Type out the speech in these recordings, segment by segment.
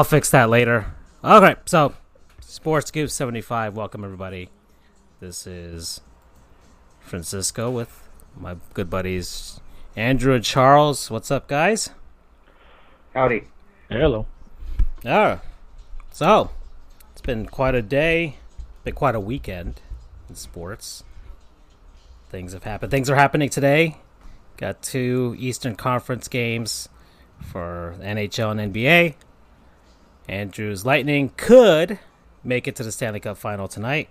I'll fix that later. Okay. So, Sports Scoop 75. Welcome everybody. This is Francisco with my good buddies Andrew and Charles. What's up, guys? Howdy. Hello. Ah, so it's been quite a day, been quite a weekend in sports. Things have happened. Things are happening today. Got two Eastern Conference games for NHL and NBA. Andrew's Lightning could make it to the Stanley Cup final tonight.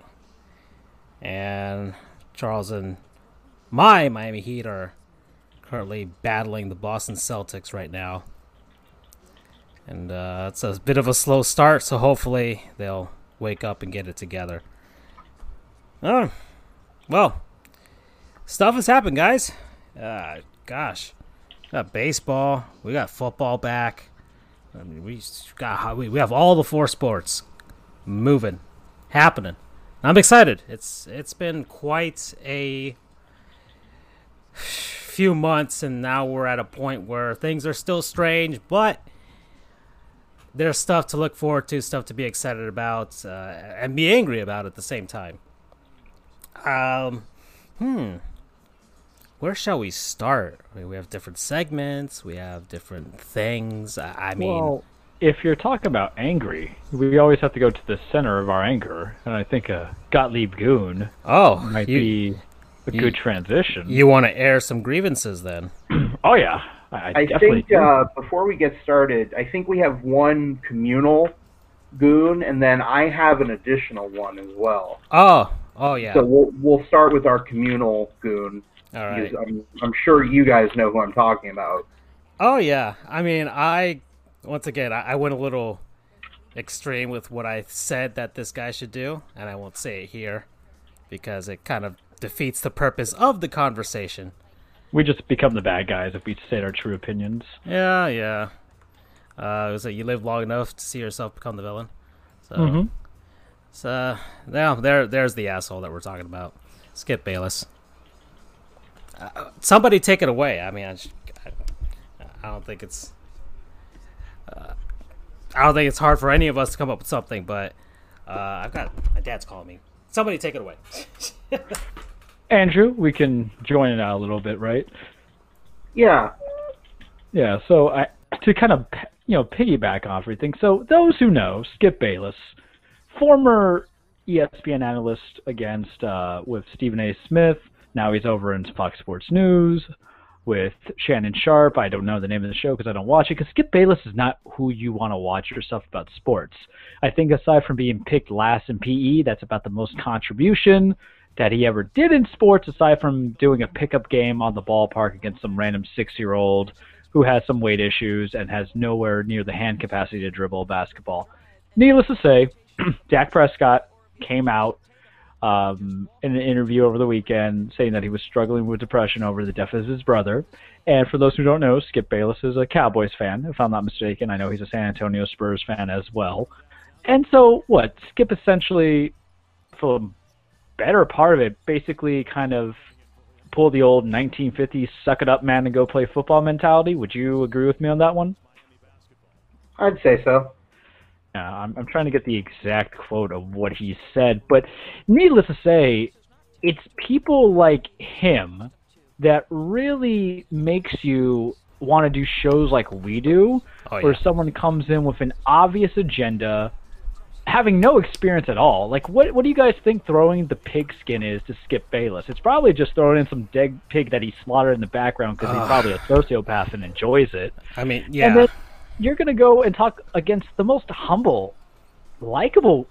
And Charles and my Miami Heat are currently battling the Boston Celtics right now. And uh, it's a bit of a slow start, so hopefully they'll wake up and get it together. Oh, well, stuff has happened, guys. Uh, gosh, we got baseball, we got football back. I mean, we got we we have all the four sports moving, happening. I'm excited. It's it's been quite a few months, and now we're at a point where things are still strange, but there's stuff to look forward to, stuff to be excited about, uh, and be angry about at the same time. Um, hmm. Where shall we start? I mean, we have different segments. We have different things. I, I mean, Well, if you're talking about angry, we always have to go to the center of our anger, and I think a Gottlieb Goon oh, might you, be a you- good transition. you want to air some grievances then? oh yeah, I, I I think uh, before we get started, I think we have one communal goon, and then I have an additional one as well. Oh, oh yeah. So we'll we'll start with our communal goon. All right. because I'm, I'm sure you guys know who I'm talking about. Oh yeah, I mean, I once again I, I went a little extreme with what I said that this guy should do, and I won't say it here because it kind of defeats the purpose of the conversation. we just become the bad guys if we state our true opinions. Yeah, yeah. Uh, was it you live long enough to see yourself become the villain? So, Mhm. so now there, there's the asshole that we're talking about. Skip Bayless. Uh, somebody take it away. I mean, I, sh- I, I don't think it's. Uh, I don't think it's hard for any of us to come up with something, but uh, I've got my dad's calling me. Somebody take it away. Andrew, we can join it out a little bit, right? Yeah, Yeah, so I to kind of you know piggyback off everything. So those who know, Skip Bayless, former ESPN analyst against uh, with Stephen A. Smith. Now he's over in Fox Sports News with Shannon Sharpe. I don't know the name of the show because I don't watch it. Because Skip Bayless is not who you want to watch your stuff about sports. I think aside from being picked last in PE, that's about the most contribution that he ever did in sports, aside from doing a pickup game on the ballpark against some random six-year-old who has some weight issues and has nowhere near the hand capacity to dribble basketball. Needless to say, Dak Prescott came out um, in an interview over the weekend saying that he was struggling with depression over the death of his brother. And for those who don't know, Skip Bayless is a Cowboys fan, if I'm not mistaken. I know he's a San Antonio Spurs fan as well. And so, what? Skip essentially, for the better part of it, basically kind of pull the old 1950s suck it up man and go play football mentality. Would you agree with me on that one? I'd say so. Yeah, I'm, I'm trying to get the exact quote of what he said, but needless to say, it's people like him that really makes you want to do shows like we do, Oh, where someone comes in with an obvious agenda, having no experience at all. Like, what what do you guys think throwing the pig skin is to Skip Bayless? It's probably just throwing in some dead pig that he slaughtered in the background because he's probably a sociopath and enjoys it. I mean, yeah. You're going to go and talk against the most humble, likable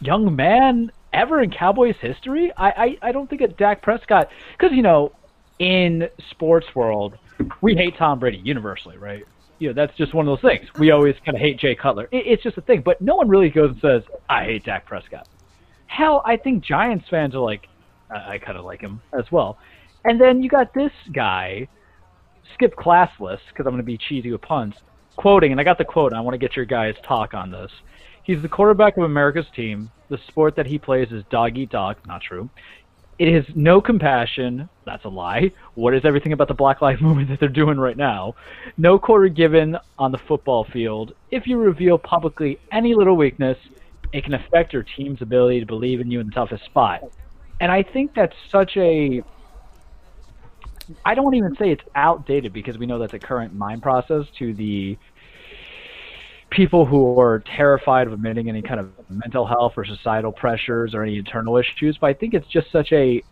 young man ever in Cowboys history. I, I, I don't think that Dak Prescott, because, you know, in sports world, we hate Tom Brady universally, right? You know, that's just one of those things. We always kind of hate Jay Cutler. It, it's just a thing. But no one really goes and says, I hate Dak Prescott. Hell, I think Giants fans are like, I, I kind of like him as well. And then you got this guy, skip classless because I'm going to be cheesy with puns. Quoting, and I got the quote. And I want to get your guys' talk on this. He's the quarterback of America's team. The sport that he plays is dog eat dog. Not true. It is no compassion. That's a lie. What is everything about the Black Lives Movement that they're doing right now? No quarter given on the football field. If you reveal publicly any little weakness, it can affect your team's ability to believe in you in the toughest spot. And I think that's such a I don't even say it's outdated because we know that's a current mind process to the people who are terrified of admitting any kind of mental health or societal pressures or any internal issues. But I think it's just such a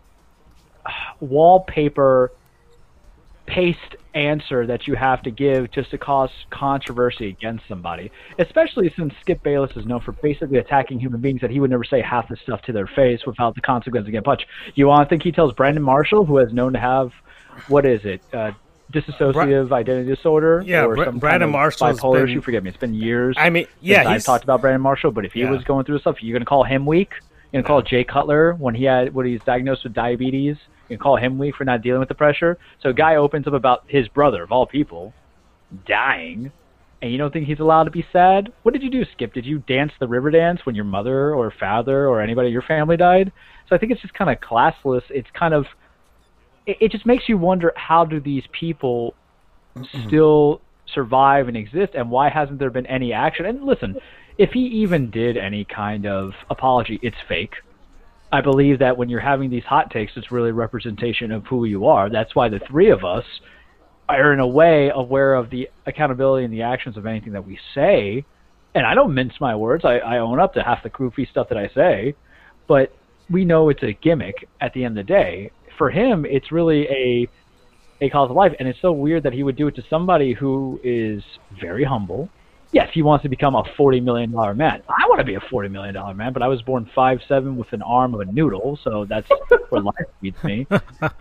uh, wallpaper paste answer that you have to give just to cause controversy against somebody, especially since Skip Bayless is known for basically attacking human beings that he would never say half the stuff to their face without the consequence of getting punched. You want to think he tells Brandon Marshall, who is known to have, what is it, uh, dissociative Bra- identity disorder? Yeah, or Br- some Brandon Marshall. Bipolar been, issue. Forgive me, it's been years. I mean, yeah, I've talked about Brandon Marshall, but if he yeah. was going through stuff, you're going to call him weak. You're to call Jay Cutler when he had when he's diagnosed with diabetes you can call him weak for not dealing with the pressure. So a guy opens up about his brother, of all people, dying, and you don't think he's allowed to be sad? What did you do, Skip? Did you dance the river dance when your mother or father or anybody in your family died? So I think it's just kind of classless. It's kind of it, it just makes you wonder how do these people mm-hmm. still survive and exist and why hasn't there been any action? And listen, if he even did any kind of apology, it's fake. I believe that when you're having these hot takes, it's really a representation of who you are. That's why the three of us are in a way aware of the accountability and the actions of anything that we say. And I don't mince my words. I, I own up to half the goofy stuff that I say, but we know it's a gimmick at the end of the day. For him, it's really a a cause of life, and it's so weird that he would do it to somebody who is very humble, yes, he wants to become a forty million dollar man. I want to be a forty million dollar man, but I was born five seven with an arm of a noodle, so that's where life beats me.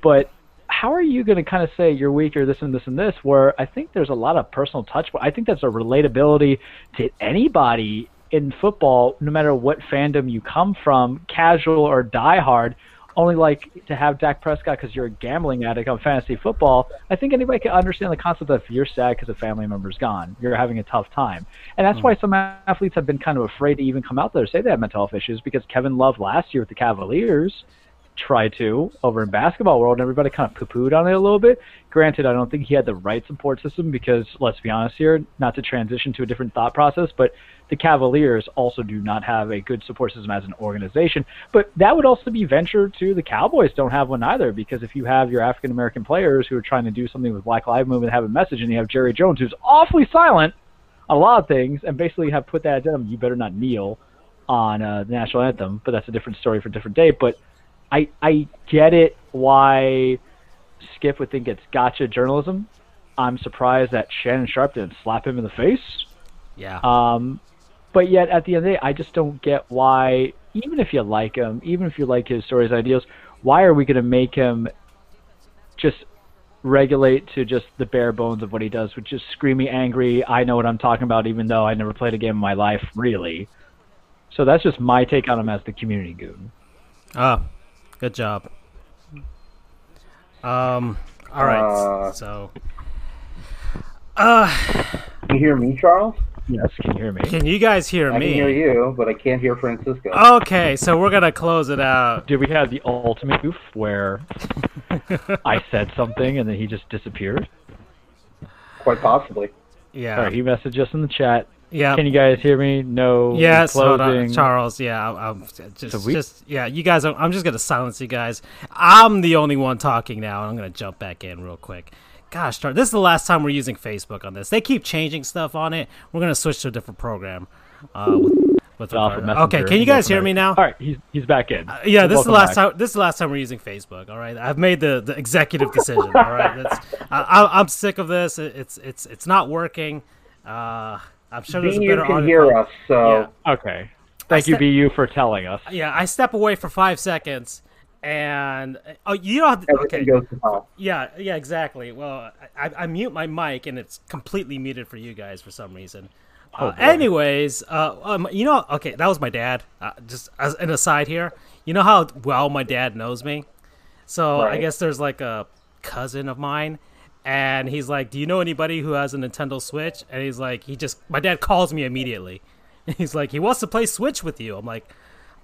But how are you going to kind of say you're weak or this and this and this? Where I think there's a lot of personal touch. I think that's a relatability to anybody in football, no matter what fandom you come from, casual or diehard only like to have Dak Prescott because you're a gambling addict on fantasy football. I think anybody can understand the concept of you're sad because a family member's gone. You're having a tough time. And that's mm why some athletes have been kind of afraid to even come out there and say they have mental health issues because Kevin Love last year with the Cavaliers tried to over in basketball world and everybody kind of poo-pooed on it a little bit. Granted, I don't think he had the right support system because let's be honest here, not to transition to a different thought process, but the Cavaliers also do not have a good support system as an organization. But that would also be venture to the Cowboys don't have one either because if you have your African American players who are trying to do something with Black Lives Movement have a message, and you have Jerry Jones who's awfully silent on a lot of things, and basically have put that agenda, you better not kneel on uh, the national anthem. But that's a different story for a different day. But I I get it why Skip would think it's gotcha journalism. I'm surprised that Shannon Sharpe didn't slap him in the face. Yeah. Um, but yet at the end of the day, I just don't get why. Even if you like him, even if you like his stories, ideals, why are we going to make him just regulate to just the bare bones of what he does, which is screaming angry. I know what I'm talking about, even though I never played a game in my life, really. So that's just my take on him as the community goon. Ah, good job. Um, all right, uh, so. Uh, you hear me, Charles? Yes, can you hear me? Can you guys hear I me? I can hear you, but I can't hear Francisco. Okay, so we're gonna close it out. Did we have the ultimate goof where I said something and then he just disappeared? Quite possibly. Yeah. All right, he messaged us in the chat. Yeah. Can you guys hear me? No. Yes. Closing. Charles. Yeah. I'm just, we... just, yeah. You guys. I'm just gonna silence you guys. I'm the only one talking now. I'm gonna jump back in real quick gosh darn, this is the last time we're using Facebook on this. They keep changing stuff on it. We're gonna switch to a different program. Uh, with, with okay, can you guys hear me now? All right, he's he's back in. Uh, yeah, this is the last back. time. This is the last time we're using Facebook. All right, I've made the, the executive decision. all right, That's, I, am sick of this. It's it's it's not working. Uh, I'm sure there's BU a better. can hear us, so yeah. okay. Thank you, BU, for telling us. Yeah, I step away for five seconds and oh, you know, okay, yeah, yeah, exactly. Well, I, I, mute my mic and it's completely muted for you guys for some reason. Oh, uh, anyways, uh, um, you know, okay, that was my dad. Uh, just as an aside here, you know how well my dad knows me. So right. I guess there's like a cousin of mine, and he's like, "Do you know anybody who has a Nintendo Switch?" And he's like, he just my dad calls me immediately He's like, he wants to play Switch with you. I'm like,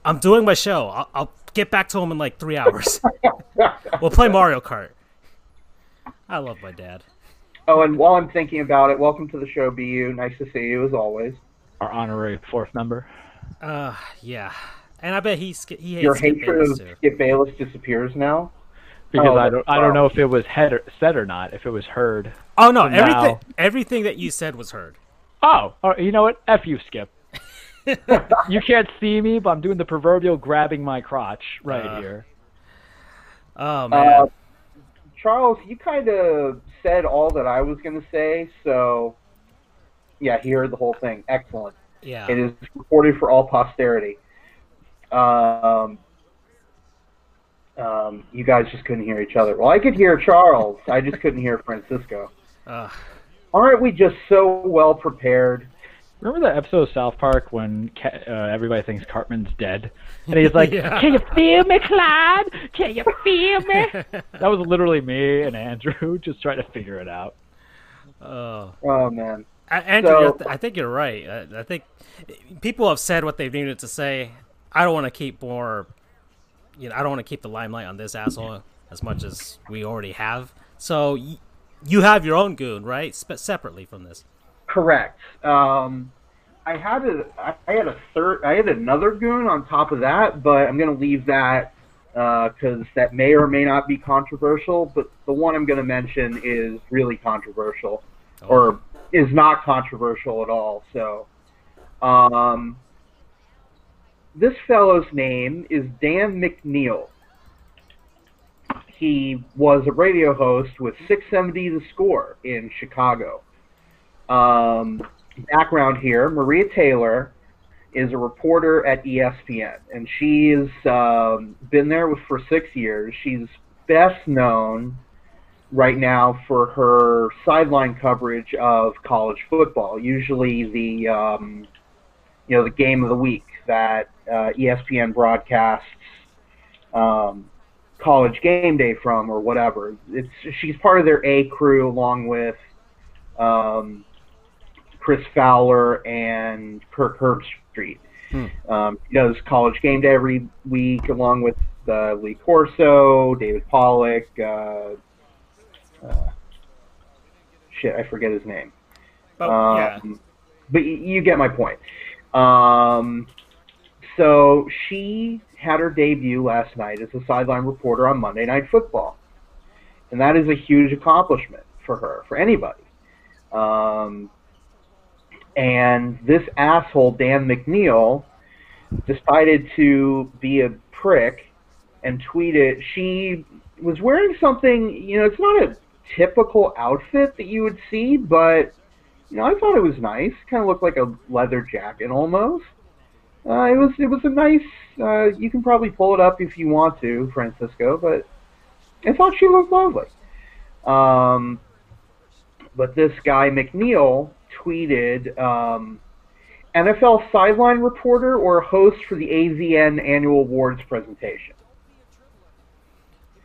I'm doing my show. I'll, I'll get back to him in like three hours. we'll play Mario Kart. I love my dad. Oh, and while I'm thinking about it, welcome to the show, BU. Nice to see you as always. Our honorary fourth member. Uh, yeah. And I bet he's he hates Your Skip hatred Bayless, of too. Skip Bayless disappears now. Because Oh, I don't I don't know if it was head or, said or not, if it was heard. Oh no, everything now- everything that you said was heard. Oh, oh, you know what? F you, Skip. you can't see me, but I'm doing the proverbial grabbing my crotch right Uh, here. Oh man. Uh, Charles, you kind of said all that I was going to say, so yeah, he heard the whole thing. Excellent. yeah. It is recorded for all posterity. Um, um, you guys just couldn't hear each other. Well, I could hear Charles. I just couldn't hear Francisco. Ugh. Aren't we just so well prepared? Remember that episode of South Park when Ca- uh, everybody thinks Cartman's dead, and he's like, Yeah. "Can you feel me, Clyde? Can you feel me?" that was literally me and Andrew just trying to figure it out. oh. Oh man. A- Andrew, So- you're- I think you're right. I, I think people have said what they've needed to say. I don't want to keep more. You know, I don't want to keep the limelight on this asshole as much as we already have. So y- you have your own goon, right? Spe- separately from this. Correct. Um, I had a I had a third, I had another goon on top of that, but I'm going to leave that because that may or may not be controversial. But the one I'm going to mention is really controversial, or is not controversial at all. So, um, this fellow's name is Dan McNeil. He was a radio host with 670 The Score in Chicago. Um, background here Maria Taylor is a reporter at ESPN, and she's um, been there with, for six years. She's best known right now for her sideline coverage of college football, usually the um, you know the game of the week that uh, ESPN broadcasts um, college game day from or whatever. It's she's part of their A crew along with um, Chris Fowler and Kirk Herbstreit. Hmm. Um, he does college game day every week along with uh, Lee Corso, David Pollack. Uh, uh, shit, I forget his name. But Um, yeah, But you get my point. Um, so she had her debut last night as a sideline reporter on Monday Night Football. And that is a huge accomplishment for her, for anybody. Um, and this asshole, Dan McNeil, decided to be a prick and tweeted she was wearing something, you know, it's not a typical outfit that you would see, but you know, I thought it was nice. Kind of looked like a leather jacket almost. Uh, it was it was a nice. Uh, you can probably pull it up if you want to, Francisco. But I thought she looked lovely. Um, but this guy McNeil tweeted, um, "NFL sideline reporter or host for the AVN annual awards presentation."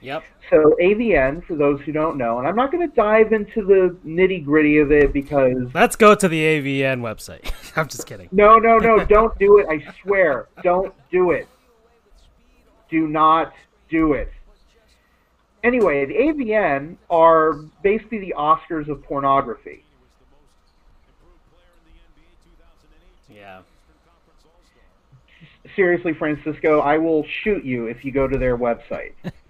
Yep. So AVN, for those who don't know, and I'm not going to dive into the nitty gritty of it because Let's go to the AVN website. I'm just kidding. No, no, no, don't do it. I swear. Don't do it. Do not do it. Anyway, the AVN are basically the Oscars of pornography. Yeah. Seriously, Francisco, I will shoot you if you go to their website.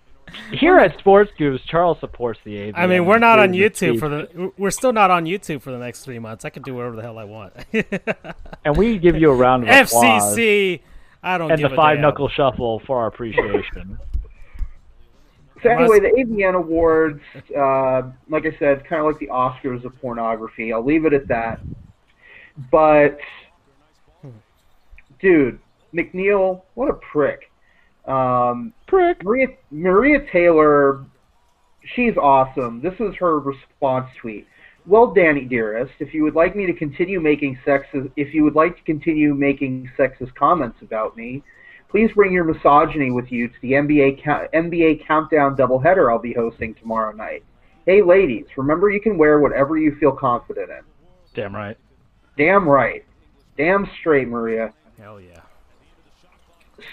Here at Sports Goofs, Charles supports the AV. I mean, we're not on YouTube for the. We're still not on YouTube for the next three months. I can do whatever the hell I want. and we give you a round of applause FCC. I don't and give the a five damn. knuckle shuffle for our appreciation. So anyway, the AVN Awards, uh, like I said, kind of like the Oscars of pornography. I'll leave it at that. But, dude, McNeil, what a prick. Um, Prick. Maria Maria Taylor, she's awesome. This is her response tweet. Well, Danny dearest, if you would like me to continue making sexist, if you would like to continue making sexist comments about me, please bring your misogyny with you to the NBA count, NBA countdown doubleheader I'll be hosting tomorrow night. Hey, ladies, remember you can wear whatever you feel confident in. Damn right. Damn right. Damn straight, Maria. Hell yeah.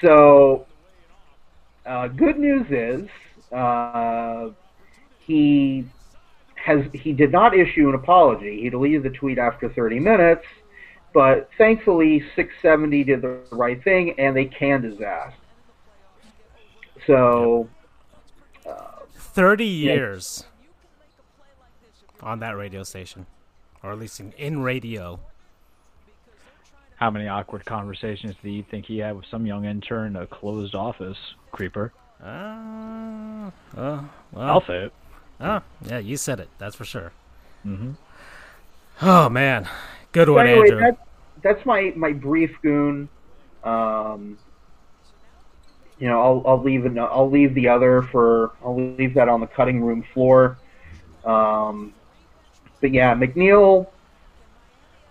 So, uh, good news is uh, he has he did not issue an apology. He deleted the tweet after 30 minutes, but thankfully 670 did the right thing and they canned his ass. So, uh, 30 years on that radio station, or at least in, in radio. How many awkward conversations do you think he had with some young intern in a closed office, creeper? Uh, uh, well, I'll say it. Oh, yeah, you said it. That's for sure. Mm-hmm. Oh man, good so one, anyway, Andrew. that, that's my my brief goon. Um, you know, I'll I'll leave an, I'll leave the other for I'll leave that on the cutting room floor. Um, but yeah, McNeil,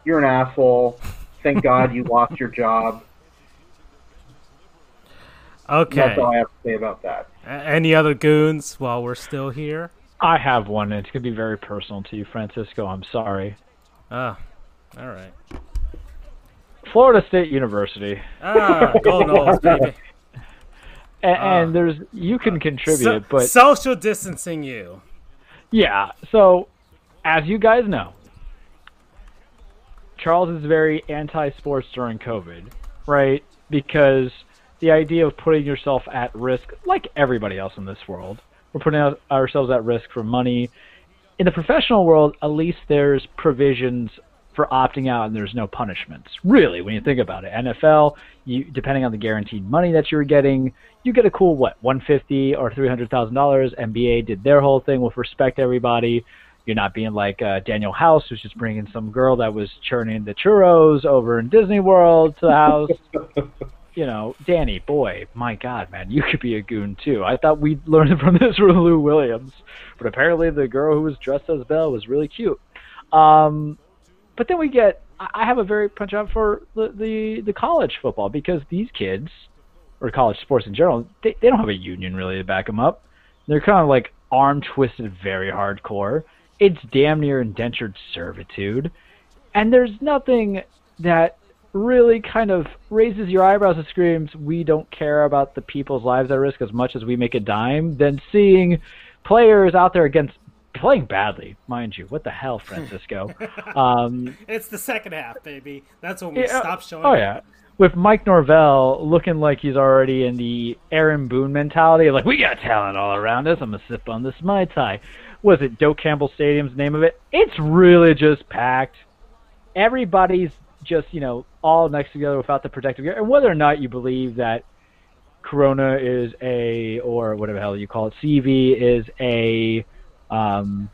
you're an asshole. Thank God you lost your job. Okay. That's all I have to say about that. Any other goons while we're still here? I have one. and It's gonna be very personal to you, Francisco. I'm sorry. Ah, all right. Florida State University, Ah, go Noles, baby. and, Ah. and there's you can contribute, So- but social distancing you. Yeah. So, as you guys know, Charles is very anti-sports during COVID, right? Because the idea of putting yourself at risk, like everybody else in this world, we're putting ourselves at risk for money. In the professional world, at least there's provisions for opting out and there's no punishments. Really, when you think about it, NFL, you depending on the guaranteed money that you're getting, you get a cool what, 150 or 300,000 dollars. NBA did their whole thing with respect everybody. You're not being like uh, Danuel House, who's just bringing some girl that was churning the churros over in Disney World to the house. you know, Danny, boy, my God, man, you could be a goon too. I thought we'd learned from this from Lou Williams, but apparently the girl who was dressed as Belle was really cute. Um, but then we get, I I have a very punch out for the, the the college football because these kids, or college sports in general, they they don't have a union really to back them up. They're kind of like arm twisted, very hardcore. It's damn near indentured servitude, and there's nothing that really kind of raises your eyebrows and screams, "We don't care about the people's lives at risk as much as we make a dime." Than seeing players out there against playing badly, mind you. What the hell, Francisco? um, It's the second half, baby. That's when we yeah, stop showing. Oh yeah, with Mike Norvell looking like he's already in the Aaron Boone mentality, like we got talent all around us. I'm gonna sip on this mai tai. Was it Doak Campbell Stadium's name of it? It's really just packed. Everybody's just you know all next together without the protective gear, and whether or not you believe that Corona is a or whatever the hell you call it, CV is a um,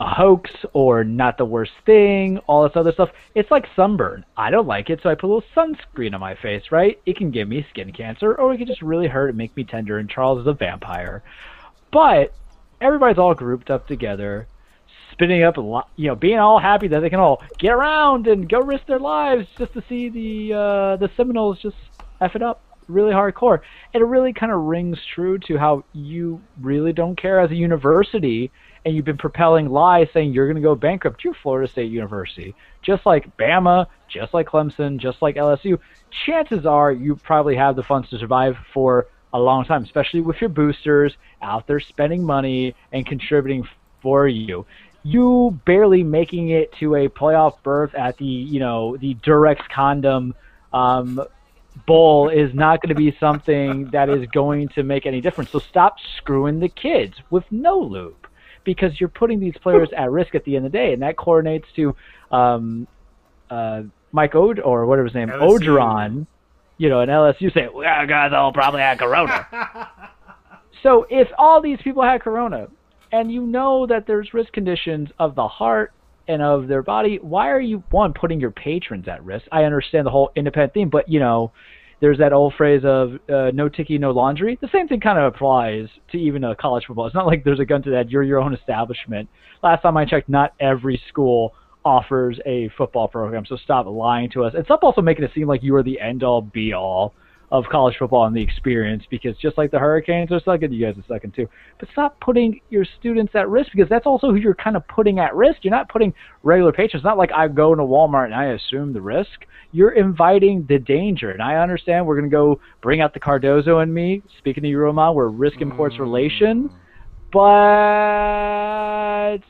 a hoax or not the worst thing, all this other stuff. It's like sunburn. I don't like it, so I put a little sunscreen on my face, right? It can give me skin cancer, or it can just really hurt and make me tender, and Charles is a vampire. But everybody's all grouped up together, spinning up you know, being all happy that they can all get around and go risk their lives just to see the uh, the Seminoles just f it up really hardcore. And it really kind of rings true to how you really don't care as a university and you've been propelling lies saying you're going to go bankrupt. You're Florida State University. Just like Bama, just like Clemson, just like LSU. Chances are you probably have the funds to survive for a long time, especially with your boosters out there spending money and contributing for you. You barely making it to a playoff berth at the, you know, the Durex condom um, bowl is not going to be something that is going to make any difference. So stop screwing the kids with no loop because you're putting these players at risk at the end of the day, and that coordinates to um, uh, Mike Ode or whatever his name. Orgeron, you know, and LSU say, well, guys all probably had corona. so if all these people had corona, and you know that there's risk conditions of the heart and of their body, why are you one putting your patrons at risk? I understand the whole independent theme, but you know, there's that old phrase of uh, no ticky, no laundry. The same thing kind of applies to even uh, college football. It's not like there's a gun to that. You're your own establishment. Last time I checked, not every school offers a football program, so stop lying to us. And stop also making it seem like you are the end all be all of college football and the experience because just like the Hurricanes, are sucking you guys a second too. But stop putting your students at risk because that's also who you're kind of putting at risk. You're not putting regular patrons. It's not like I go into Walmart and I assume the risk. You're inviting the danger. And I understand we're going to go bring out the Cardozo and me. Speaking of Euromon, we're risk imports mm. relation. But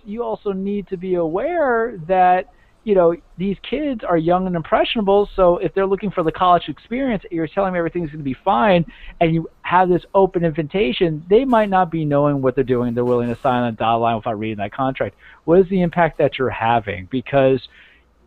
you also need to be aware that you know, these kids are young and impressionable. So if they're looking for the college experience, you're telling them everything's going to be fine, and you have this open invitation, they might not be knowing what they're doing. They're willing to sign the dotted line without reading that contract. What is the impact that you're having? Because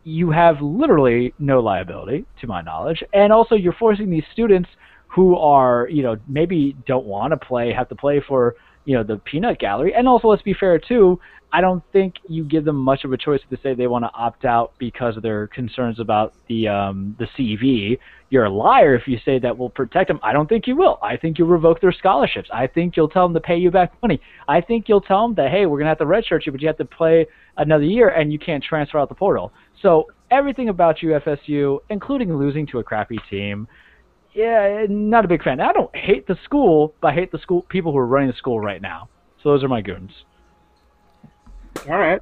you have literally no liability, to my knowledge, and also you're forcing these students who are, you know, maybe don't want to play, have to play for you know the peanut gallery and also let's be fair too I don't think you give them much of a choice to say they want to opt out because of their concerns about the um, the CV. You're a liar if you say that will protect them. I don't think you will. I think you'll revoke their scholarships. I think you'll tell them to pay you back money. I think you'll tell them that hey, we're gonna have to redshirt you, but you have to play another year and you can't transfer out the portal. So everything about you, FSU, including losing to a crappy team, yeah, not a big fan. I don't hate the school, but I hate the school people who are running the school right now. So those are my goons. All right.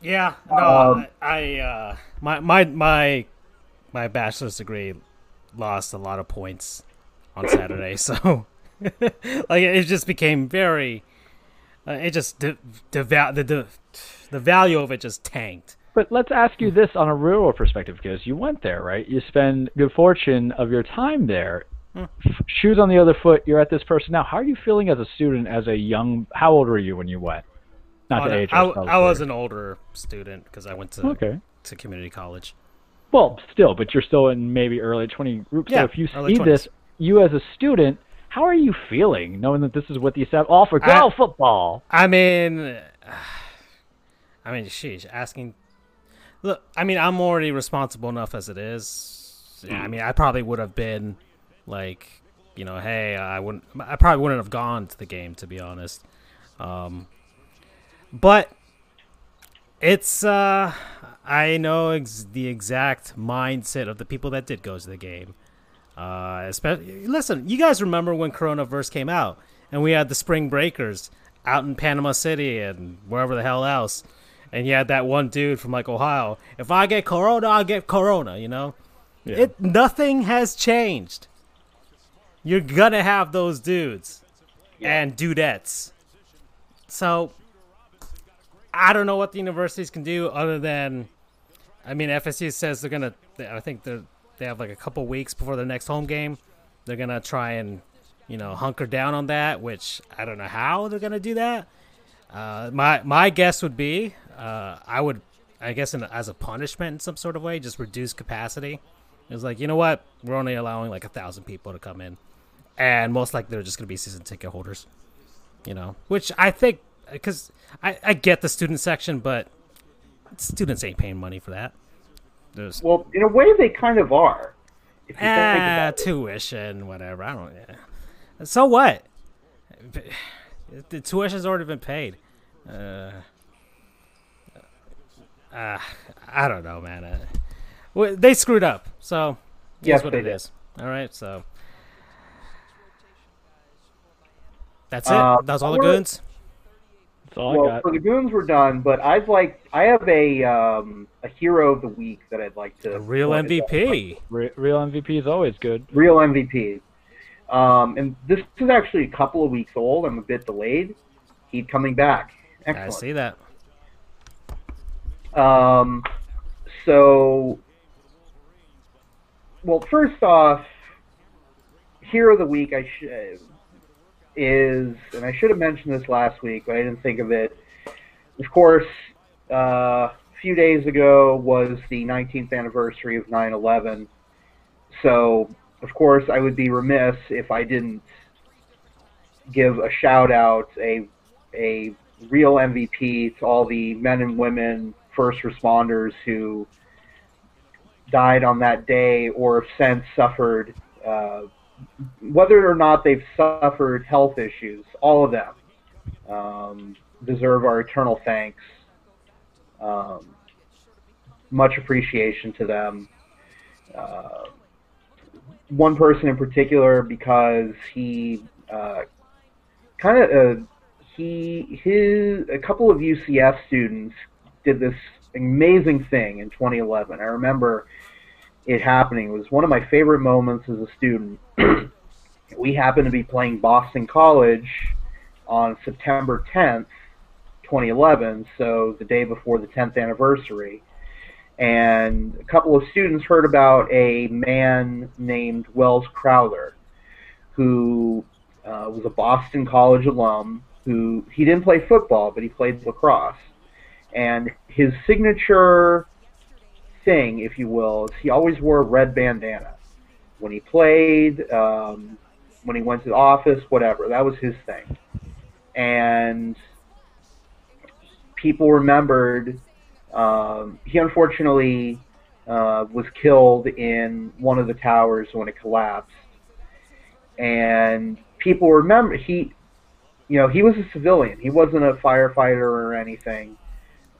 Yeah. No, um, I, I uh, my my my my bachelor's degree lost a lot of points on Saturday, so like it just became very. Uh, it just the the, the the the value of it just tanked. But let's ask you this on a real perspective, because you went there, right? You spend good fortune of your time there. Hmm. Shoes on the other foot. You're at this person now. How are you feeling as a student? As a young, how old were you when you went? Not oh, age. I, I was an older student because I went to okay. to community college. Well, still, but you're still in maybe early twenty group. Yeah, so if you see 20s. this, you as a student, how are you feeling knowing that this is what these have offer? Go football. I mean, I mean, sheesh, asking. Look, I mean, I'm already responsible enough as it is. Yeah, I mean, I probably would have been like, you know, hey, I wouldn't. I probably wouldn't have gone to the game to be honest. Um, but it's uh I know ex- the exact mindset of the people that did go to the game. Uh, especially, listen, you guys remember when Corona Verse came out and we had the spring breakers out in Panama City and wherever the hell else, and you had that one dude from like Ohio. If I get Corona, I get Corona. You know, yeah. it nothing has changed. You're gonna have those dudes yeah. and dudettes. So I don't know what the universities can do other than, I mean, FSU says they're gonna. I think they they have like a couple weeks before their next home game. They're gonna try and, you know, hunker down on that. Which I don't know how they're gonna do that. Uh, my my guess would be, uh, I would, I guess, in, as a punishment in some sort of way, just reduce capacity. It's like you know what, we're only allowing like a thousand people to come in, and most likely they're just gonna be season ticket holders. You know, which I think because I, I get the student section, but students ain't paying money for that. There's, well, in a way, they kind of are. Ah, tuition, whatever. I don't. Yeah. So what? The tuition's already been paid. Uh, uh, I don't know, man. Uh, well, they screwed up, so yes, what it did. is. All right, so that's it. Uh, that's all the goons all well, I got. So the goons were done, but I'd like I have a um, a hero of the week that I'd like to. A real MVP. Re- real MVP is always good. Real MVP. Um, and this is actually a couple of weeks old. I'm a bit delayed. He's coming back. Excellent. I see that. Um, so, well, first off, hero of the week. I should is, and I should have mentioned this last week, but I didn't think of it. Of course, uh, a few days ago was the 19th anniversary of 9 11. So, of course, I would be remiss if I didn't give a shout out, a, a real MVP to all the men and women, first responders who died on that day or have since suffered uh, whether or not they've suffered health issues, all of them um, deserve our eternal thanks. Um, much appreciation to them. Uh, one person in particular because he uh, kind of uh, he his a couple of UCF students did this amazing thing in 2011. I remember it happening. It was one of my favorite moments as a student. we happened to be playing Boston College on September 10th, 2011, so the day before the 10th anniversary. And a couple of students heard about a man named Wells Crowther, who uh, was a Boston College alum. Who he didn't play football, but he played lacrosse. And his signature thing, if you will, is he always wore a red bandana when he played, um, when he went to the office, whatever. That was his thing. And people remembered. Um, he unfortunately uh, was killed in one of the towers when it collapsed, and people remember he, you know, he was a civilian. He wasn't a firefighter or anything,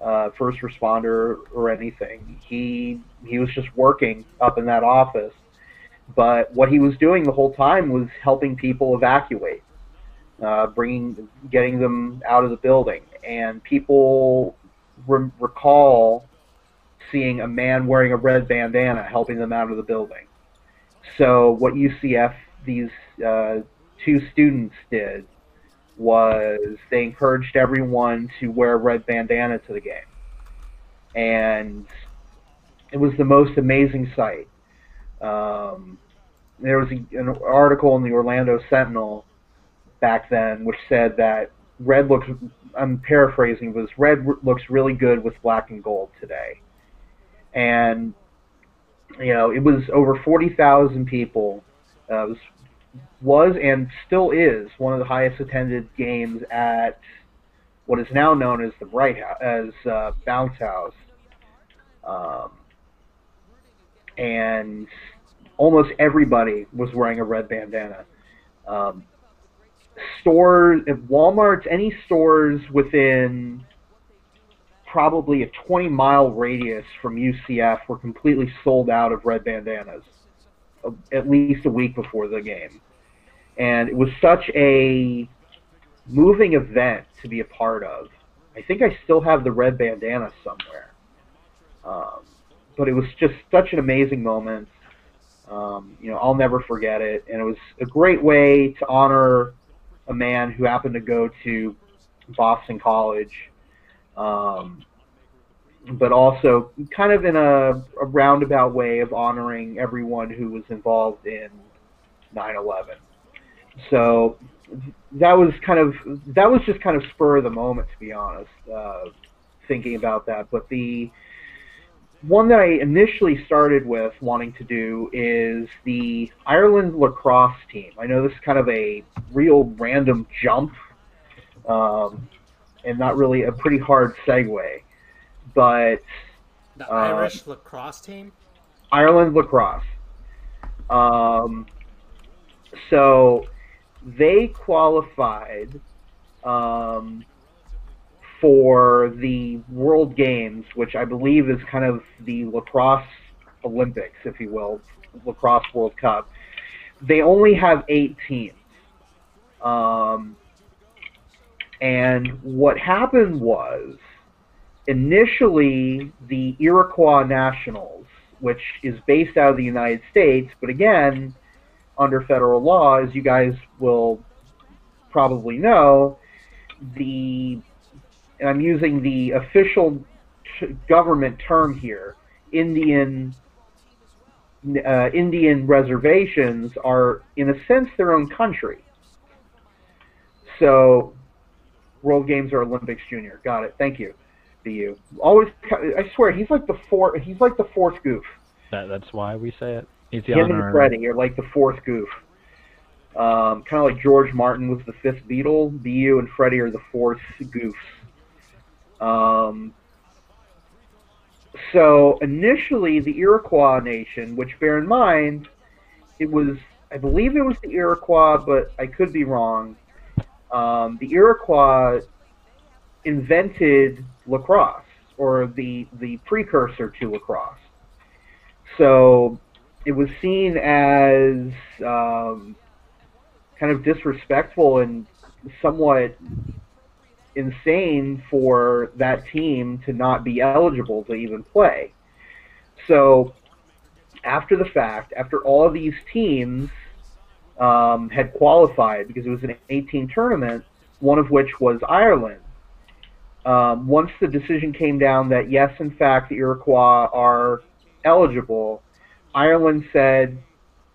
uh, first responder or anything. He he was just working up in that office, but what he was doing the whole time was helping people evacuate, uh, bringing, getting them out of the building, and people re- recall seeing a man wearing a red bandana helping them out of the building. So what UCF these uh, two students did was they encouraged everyone to wear a red bandana to the game, and it was the most amazing sight. Um, there was a, an article in the Orlando Sentinel back then which said that red looks. I'm paraphrasing, was red looks really good with black and gold today, and you know it was over forty thousand people. Uh, it was was and still is one of the highest attended games at what is now known as the Bright House, as uh, Bounce House, um, and almost everybody was wearing a red bandana. Um, stores, if Walmart's, any stores within probably a 20 mile radius from UCF were completely sold out of red bandanas uh, at least a week before the game. And it was such a moving event to be a part of. I think I still have the red bandana somewhere. Um, but it was just such an amazing moment. Um, you know, I'll never forget it. And it was a great way to honor a man who happened to go to Boston College, um, but also kind of in a, a, roundabout way of honoring everyone who was involved in 9/11. So that was kind of that was just kind of spur of the moment, to be honest, uh, thinking about that. But the one that I initially started with wanting to do is the Ireland lacrosse team. I know this is kind of a real random jump, um, and not really a pretty hard segue, but the uh, Irish lacrosse team, Ireland lacrosse. Um, so they qualified um, for the World Games, which I believe is kind of the lacrosse Olympics, if you will, lacrosse World Cup. They only have eight teams. Um, and what happened was initially the Iroquois Nationals, which is based out of the United States, but again, under federal law, as you guys will probably know, the and I'm using the official t- government term here, Indian uh, Indian reservations are, in a sense, their own country. So, World Games or Olympics Junior. Got it. Thank you. BU. Always, I swear, he's like the fourth. He's like the fourth goof. That, that's why we say it. He's the Him and Freddie are like the fourth goof. Um, kind of like George Martin was the fifth Beatle. BU and Freddie are the fourth goofs. Um, so initially, the Iroquois nation, which bear in mind, it was, I believe it was the Iroquois, but I could be wrong. Um, the Iroquois invented lacrosse, or the the precursor to lacrosse. So it was seen as um, kind of disrespectful and somewhat insane for that team to not be eligible to even play. So, after the fact, after all of these teams um, had qualified because it was an 18 tournament, one of which was Ireland. Um, once the decision came down that yes, in fact, the Iroquois are eligible, Ireland said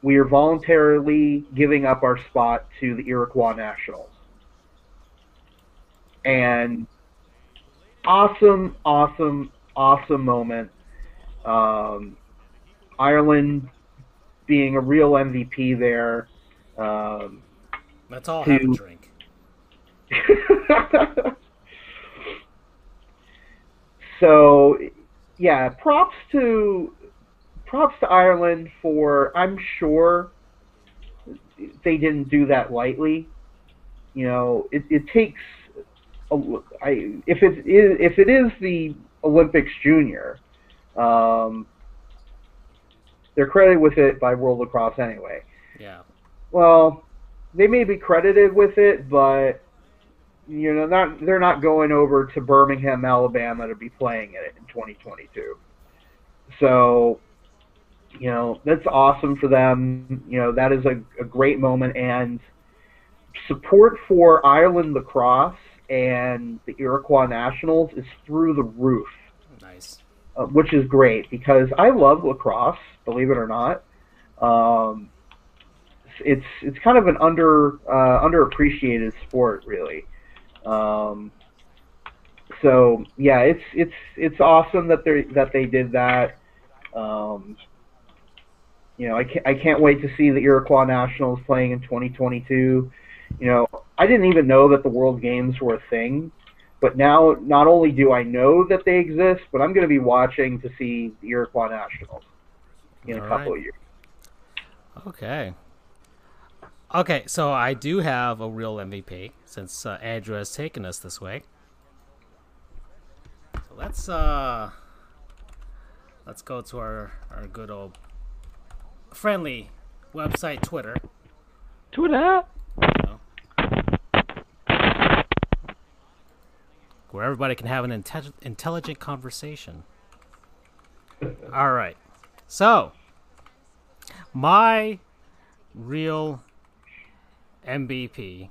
we are voluntarily giving up our spot to the Iroquois Nationals. And awesome, awesome, awesome moment. Um, Ireland being a real MVP there. Um, Let's all have a drink. so, yeah, props to props to Ireland for. I'm sure they didn't do that lightly. You know, it, it takes. I, if it is if it is the Olympics Junior, um, they're credited with it by World Lacrosse anyway. Yeah. Well, they may be credited with it, but you know, not they're not going over to Birmingham, Alabama, to be playing it in 2022. So, you know, that's awesome for them. You know, that is a, a great moment, and support for Ireland lacrosse and the Iroquois Nationals is through the roof Nice. uh, which is great because I love lacrosse, believe it or not. Um, it's it's kind of an under uh, underappreciated sport, really. Um, so yeah, it's it's it's awesome that they that they did that. Um, you know, I can't, I can't wait to see the Iroquois Nationals playing in 2022. You know, I didn't even know that the World Games were a thing, but now not only do I know that they exist, but I'm going to be watching to see the Iroquois Nationals in a couple right. of years. Okay. Okay, so I do have a real MVP since uh, Andrew has taken us this way. So let's uh let's go to our our good old friendly website Twitter. Twitter. you know, where everybody can have an inte- intelligent conversation. All right. So, my real MVP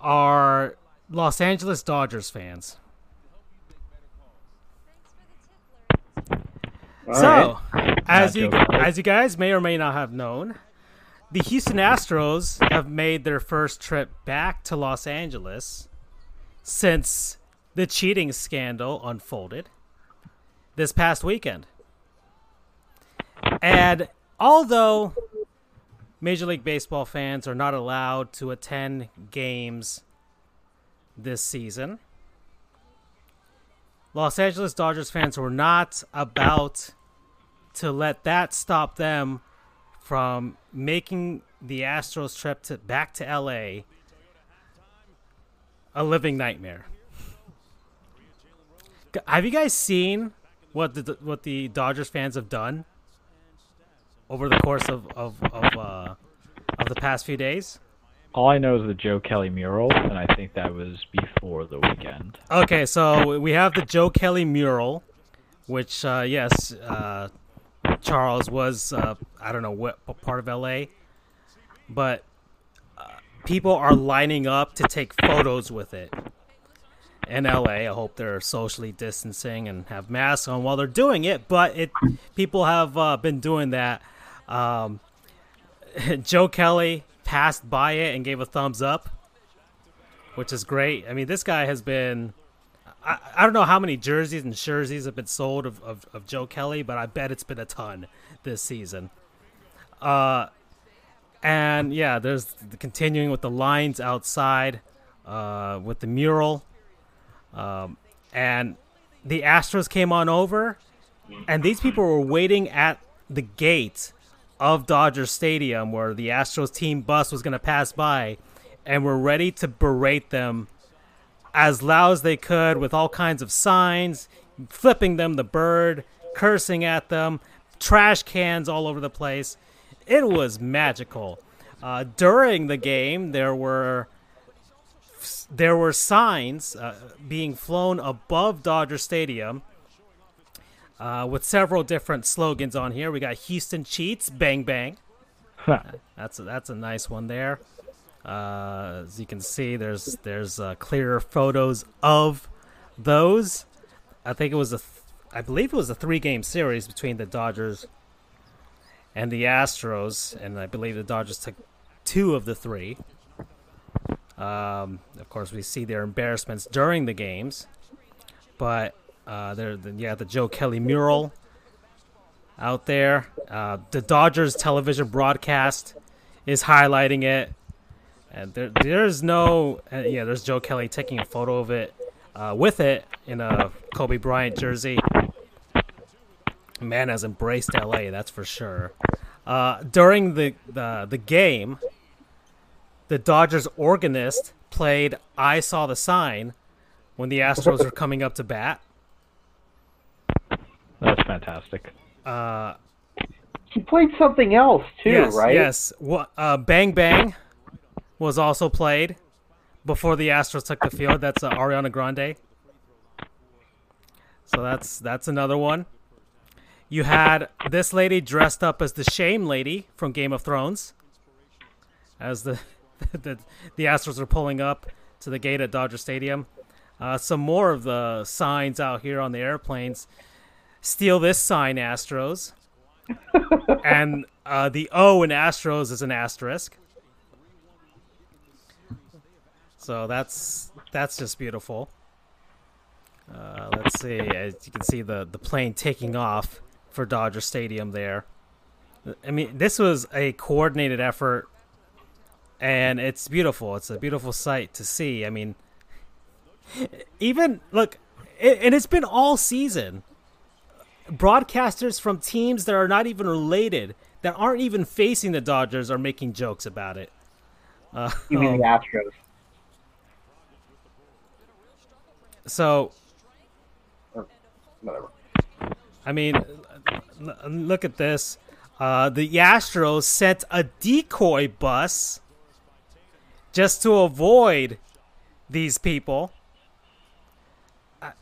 are Los Angeles Dodgers fans. All so, right. as you as you guys may or may not have known, the Houston Astros have made their first trip back to Los Angeles since the cheating scandal unfolded this past weekend. And although Major League Baseball fans are not allowed to attend games this season, Los Angeles Dodgers fans were not about to let that stop them from making the Astros trip to back to LA a living nightmare. Have you guys seen what the what the Dodgers fans have done over the course of of of, uh, of the past few days? All I know is the Joe Kelly mural, and I think that was before the weekend. Okay, so we have the Joe Kelly mural, which uh, yes, uh, Charles was uh, I don't know what part of LA, but uh, people are lining up to take photos with it in LA. I hope they're socially distancing and have masks on while they're doing it. But it people have uh, been doing that. Um, Joe Kelly passed by it and gave a thumbs up, which is great. I mean, this guy has been. I, I don't know how many jerseys and jerseys have been sold of, of, of Joe Kelly, but I bet it's been a ton this season. Uh, and yeah, there's the continuing with the lines outside, uh, with the mural, um, and the Astros came on over, and these people were waiting at the gate of Dodger Stadium where the Astros team bus was going to pass by, and were ready to berate them as loud as they could with all kinds of signs, flipping them the bird, cursing at them, trash cans all over the place. It was magical. Uh, during the game, there were there were signs uh, being flown above Dodger Stadium uh, with several different slogans on here. We got Houston cheats, bang bang. that's a, that's a nice one there. Uh, as you can see, there's there's uh, clearer photos of those. I think it was a, th- I believe it was a three game series between the Dodgers and the Astros, and I believe the Dodgers took two of the three. Um, of course, we see their embarrassments during the games, but uh, there, the, yeah, the Joe Kelly mural out there. Uh, the Dodgers television broadcast is highlighting it, and there, there's no, uh, yeah, there's Joe Kelly taking a photo of it uh, with it in a Kobe Bryant jersey. Man has embraced LA, that's for sure. Uh, during the, the the game, the Dodgers organist played "I Saw the Sign" when the Astros were coming up to bat. That's fantastic. Uh, he played something else too, yes, right? Yes. What? Uh, Bang Bang was also played before the Astros took the field. That's uh, Ariana Grande. So that's that's another one. You had this lady dressed up as the Shame Lady from Game of Thrones, as the the, the Astros are pulling up to the gate at Dodger Stadium. Uh, some more of the signs out here on the airplanes. Steal this sign, Astros. and uh, the O in Astros is an asterisk. So that's that's just beautiful. Uh, let's see. As you can see the the plane taking off for Dodger Stadium there. I mean, this was a coordinated effort, and it's beautiful. It's a beautiful sight to see. I mean, even look, it, and it's been all season. Broadcasters from teams that are not even related, that aren't even facing the Dodgers, are making jokes about it. Uh, You mean the Astros? So Whatever. I mean, look at this. Uh, the Astros sent a decoy bus just to avoid these people. I,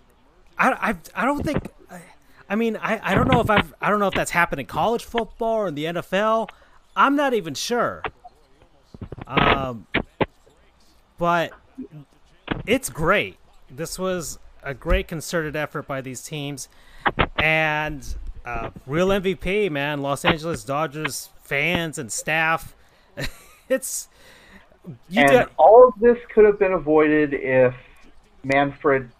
I, I- don't think. I, I mean, I, I don't know if I've I don't know if that's happened in college football or in the NFL. I'm not even sure. Um, but it's great. This was a great concerted effort by these teams, and uh, real MVP, man. Los Angeles Dodgers fans and staff. it's you and got- all of this could have been avoided if Manfred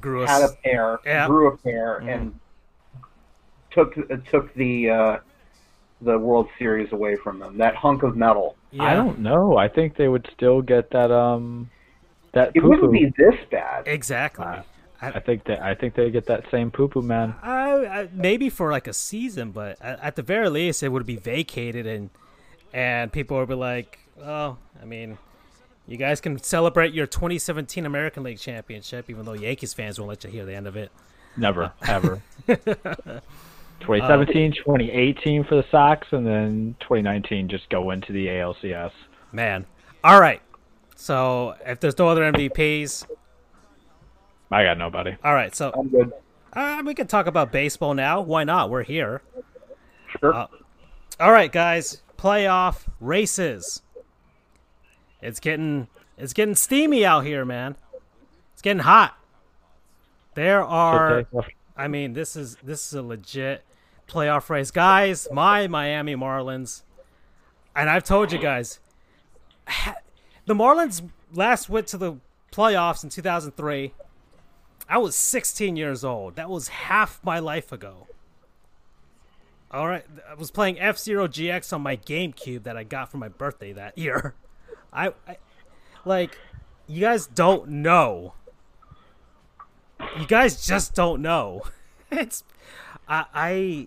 grew had a pair, Yeah. grew a pair, and took uh, took the uh, the World Series away from them. That hunk of metal. Yeah. I don't know. I think they would still get that um that It wouldn't be this bad. exactly. Uh, I, I think that I think they get that same poo poo man. I, I, maybe for like a season, but at, at the very least, it would be vacated, and and people would be like, "Oh, I mean, you guys can celebrate your 2017 American League championship, even though Yankees fans won't let you hear the end of it." Never, ever. 2017, 2018 for the Sox, and then 2019 just go into the ALCS. Man, all right. So if there's no other MVPs, I got nobody. all right. So I'm good. uh, we can talk about baseball now. Why not? We're here. Sure. Uh, All right, guys. Playoff races. It's getting it's getting steamy out here, man. It's getting hot. There are Okay, I mean, this is this is a legit playoff race, guys. My Miami Marlins, and I've told you guys, ha- the Marlins last went to the playoffs in 2003. I was 16 years old. That was half my life ago. All right, I was playing F Zero GX on my GameCube that I got for my birthday that year. I, I like, you guys don't know you guys just don't know. It's I, I,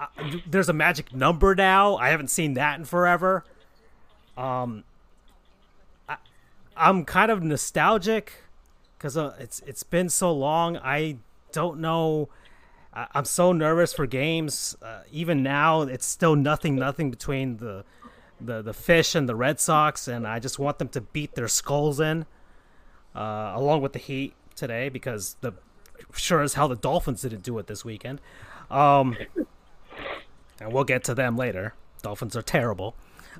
I there's a magic number now. I haven't seen that in forever. Um, I, I'm kind of nostalgic because uh, it's it's been so long. I don't know. I, I'm so nervous for games. Uh, even now, it's still nothing, nothing between the the the Fish and the Red Sox, and I just want them to beat their skulls in, uh, along with the Heat today, because the sure as hell the Dolphins didn't do it this weekend. Um, and we'll get to them later. Dolphins are terrible.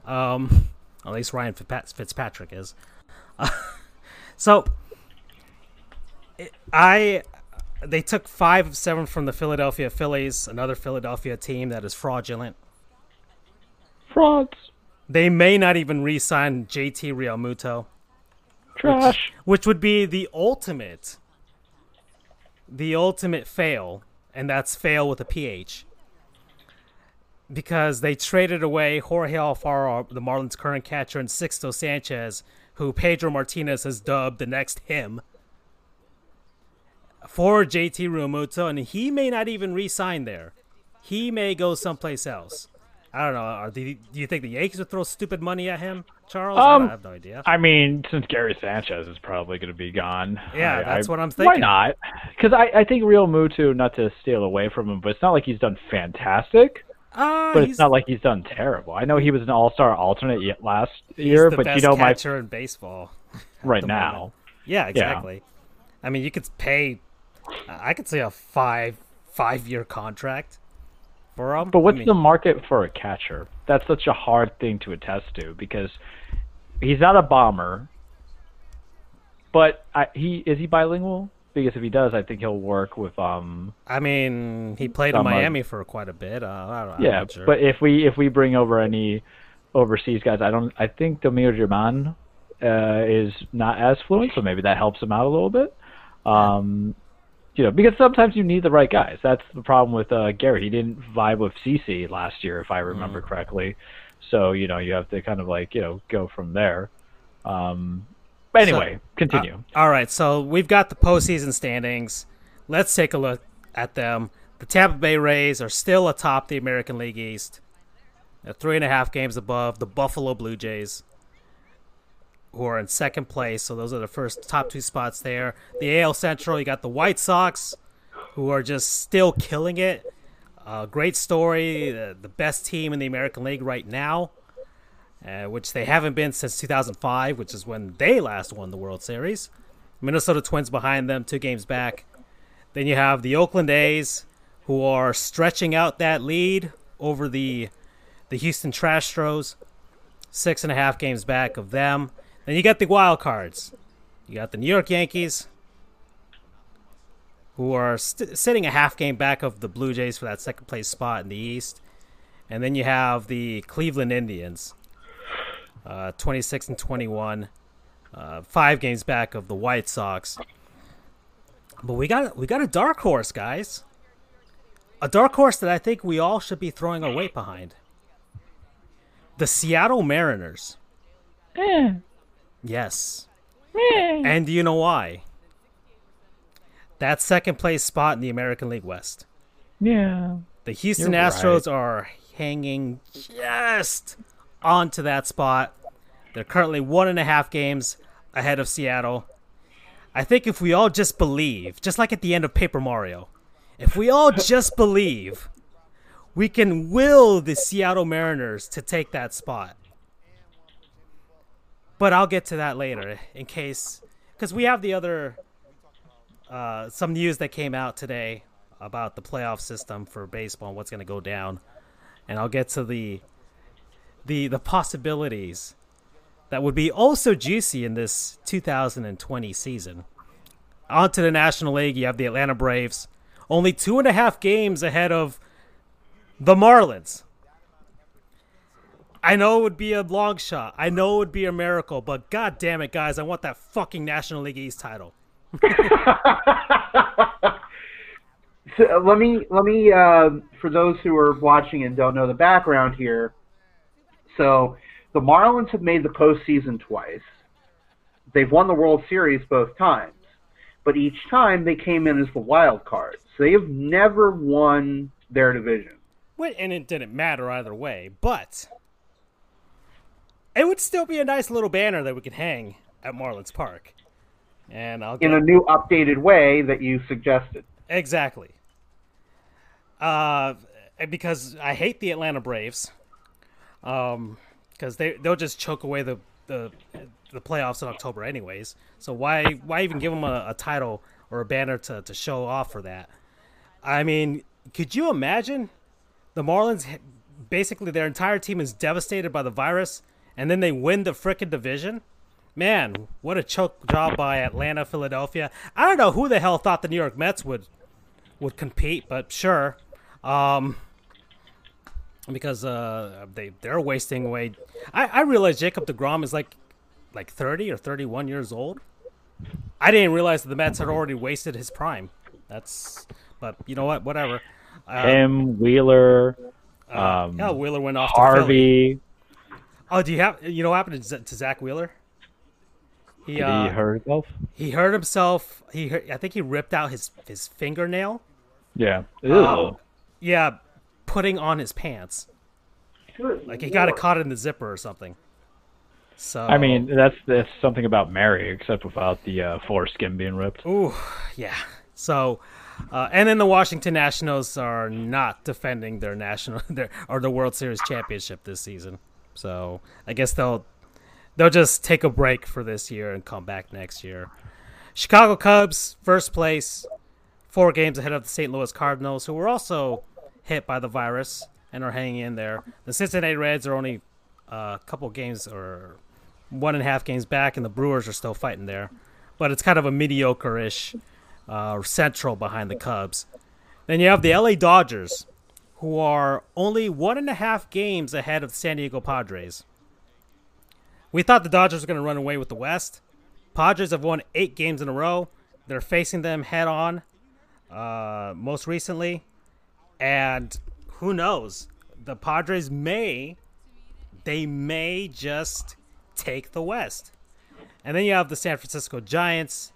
Um, at least Ryan Fitzpatrick is. Uh, so it, I they took five of seven from the Philadelphia Phillies, another Philadelphia team that is fraudulent. Frauds. They may not even re-sign JT Realmuto. Trash. Which, which would be the ultimate, the ultimate fail, and that's fail with a PH. Because they traded away Jorge Alfaro, the Marlins' current catcher, and Sixto Sanchez, who Pedro Martinez has dubbed the next him, for JT Realmuto, and he may not even re-sign there. He may go someplace else. I don't know. Are the, do you think the Yankees would throw stupid money at him, Charles? Um, I have no idea. I mean, since Gary Sanchez is probably going to be gone. Yeah, I, that's I, what I'm thinking. Why not? Because I, I think Realmuto, not to steal away from him, but it's not like he's done fantastic. Uh, But it's not like he's done terrible. I know he was an All-Star alternate yet last year, the but best you know my catcher in baseball right now. moment. Yeah, exactly. I mean, you could pay. I could say a five five year contract for him. But what's I mean, the market for a catcher? That's such a hard thing to attest to because he's not a bomber. But I, he is he bilingual? Because if he does, I think he'll work with um. I mean, he played in Miami for quite a bit. Uh, I yeah, sure. but if we if we bring over any overseas guys, I don't. I think Domingo German uh, is not as fluent, so maybe that helps him out a little bit. Um, you know, because sometimes you need the right guys. That's the problem with uh, Gary. He didn't vibe with CC last year, if I remember Mm. correctly. So you know, you have to kind of like you know go from there. Um, but anyway, continue. Uh, all right, so we've got the postseason standings. Let's take a look at them. The Tampa Bay Rays are still atop the American League East. They're three and a half games above the Buffalo Blue Jays, who are in second place. So those are the first top two spots there. The AL Central, you got the White Sox, who are just still killing it. Uh, great story. The, the best team in the American League right now uh, which they haven't been since 2005, which is when they last won the World Series. Minnesota Twins behind them, two games back. Then you have the Oakland A's, who are stretching out that lead over the the Houston Trastros, six and a half games back of them. Then you got the wild cards. You got the New York Yankees, who are st- sitting a half game back of the Blue Jays for that second place spot in the East. And then you have the Cleveland Indians, uh, 26 and 21, uh, five games back of the White Sox. But we got we got a dark horse, guys. A dark horse that I think we all should be throwing our weight behind. The Seattle Mariners. Eh, Yes. eh. And do you know why? That second place spot in the American League West. Yeah. The Houston You're Astros are hanging just onto that spot. They're currently one and a half games ahead of Seattle. I think if we all just believe, just like at the end of Paper Mario, if we all just believe, we can will the Seattle Mariners to take that spot. But I'll get to that later in case, because we have the other, uh, some news that came out today about the playoff system for baseball and what's going to go down, and I'll get to the, the the possibilities that would be also juicy in this 2020 season. On to the National League, you have the Atlanta Braves, only two and a half games ahead of the Marlins. I know it would be a long shot. I know it would be a miracle, but god damn it, guys, I want that fucking National League East title. So let me let me uh, for those who are watching and don't know the background here. So the Marlins have made the postseason twice. They've won the World Series both times, but each time they came in as the wild card. So they have never won their division. And it didn't matter either way, but it would still be a nice little banner that we could hang at Marlins Park. And I'll in a new updated way that you suggested. exactly. Uh, because I hate the Atlanta Braves. Um, because they they'll just choke away the the the playoffs in October anyways. So why why even give them a, a title or a banner to to show off for that? I mean, could you imagine the Marlins? Basically, their entire team is devastated by the virus, and then they win the frickin' division. Man, what a choke job by Atlanta, Philadelphia. I don't know who the hell thought the New York Mets would would compete, but sure. Um, because uh, they they're wasting away. I, I realize Jacob Degrom is like like thirty or thirty one years old. I didn't realize that the Mets had already wasted his prime. That's but you know what? Whatever. Um, Him, Wheeler, uh, um, yeah, Wheeler went off. To Harvey. Oh, do you have you know what happened to, to Zack Wheeler? He, Did he uh, hurt himself. He hurt himself. He hurt, I think he ripped out his his fingernail. Yeah. Um, yeah, putting on his pants. Like he got it caught in the zipper or something. So I mean, that's that's something about Mary, except without the uh, foreskin being ripped. Ooh, yeah. So, uh, and then the Washington Nationals are not defending their national their or the World Series championship this season. So I guess they'll they'll just take a break for this year and come back next year. Chicago Cubs, first place, four games ahead of the St. Louis Cardinals, who were also hit by the virus and are hanging in there. The Cincinnati Reds are only a couple games or one and a half games back, and the Brewers are still fighting there. But it's kind of a mediocre-ish uh, central behind the Cubs. Then you have the LA Dodgers, who are only one and a half games ahead of the San Diego Padres. We thought the Dodgers were going to run away with the West. Padres have won eight games in a row. They're facing them head on. Uh, most recently, and who knows? The Padres may, they may just take the West. And then you have the San Francisco Giants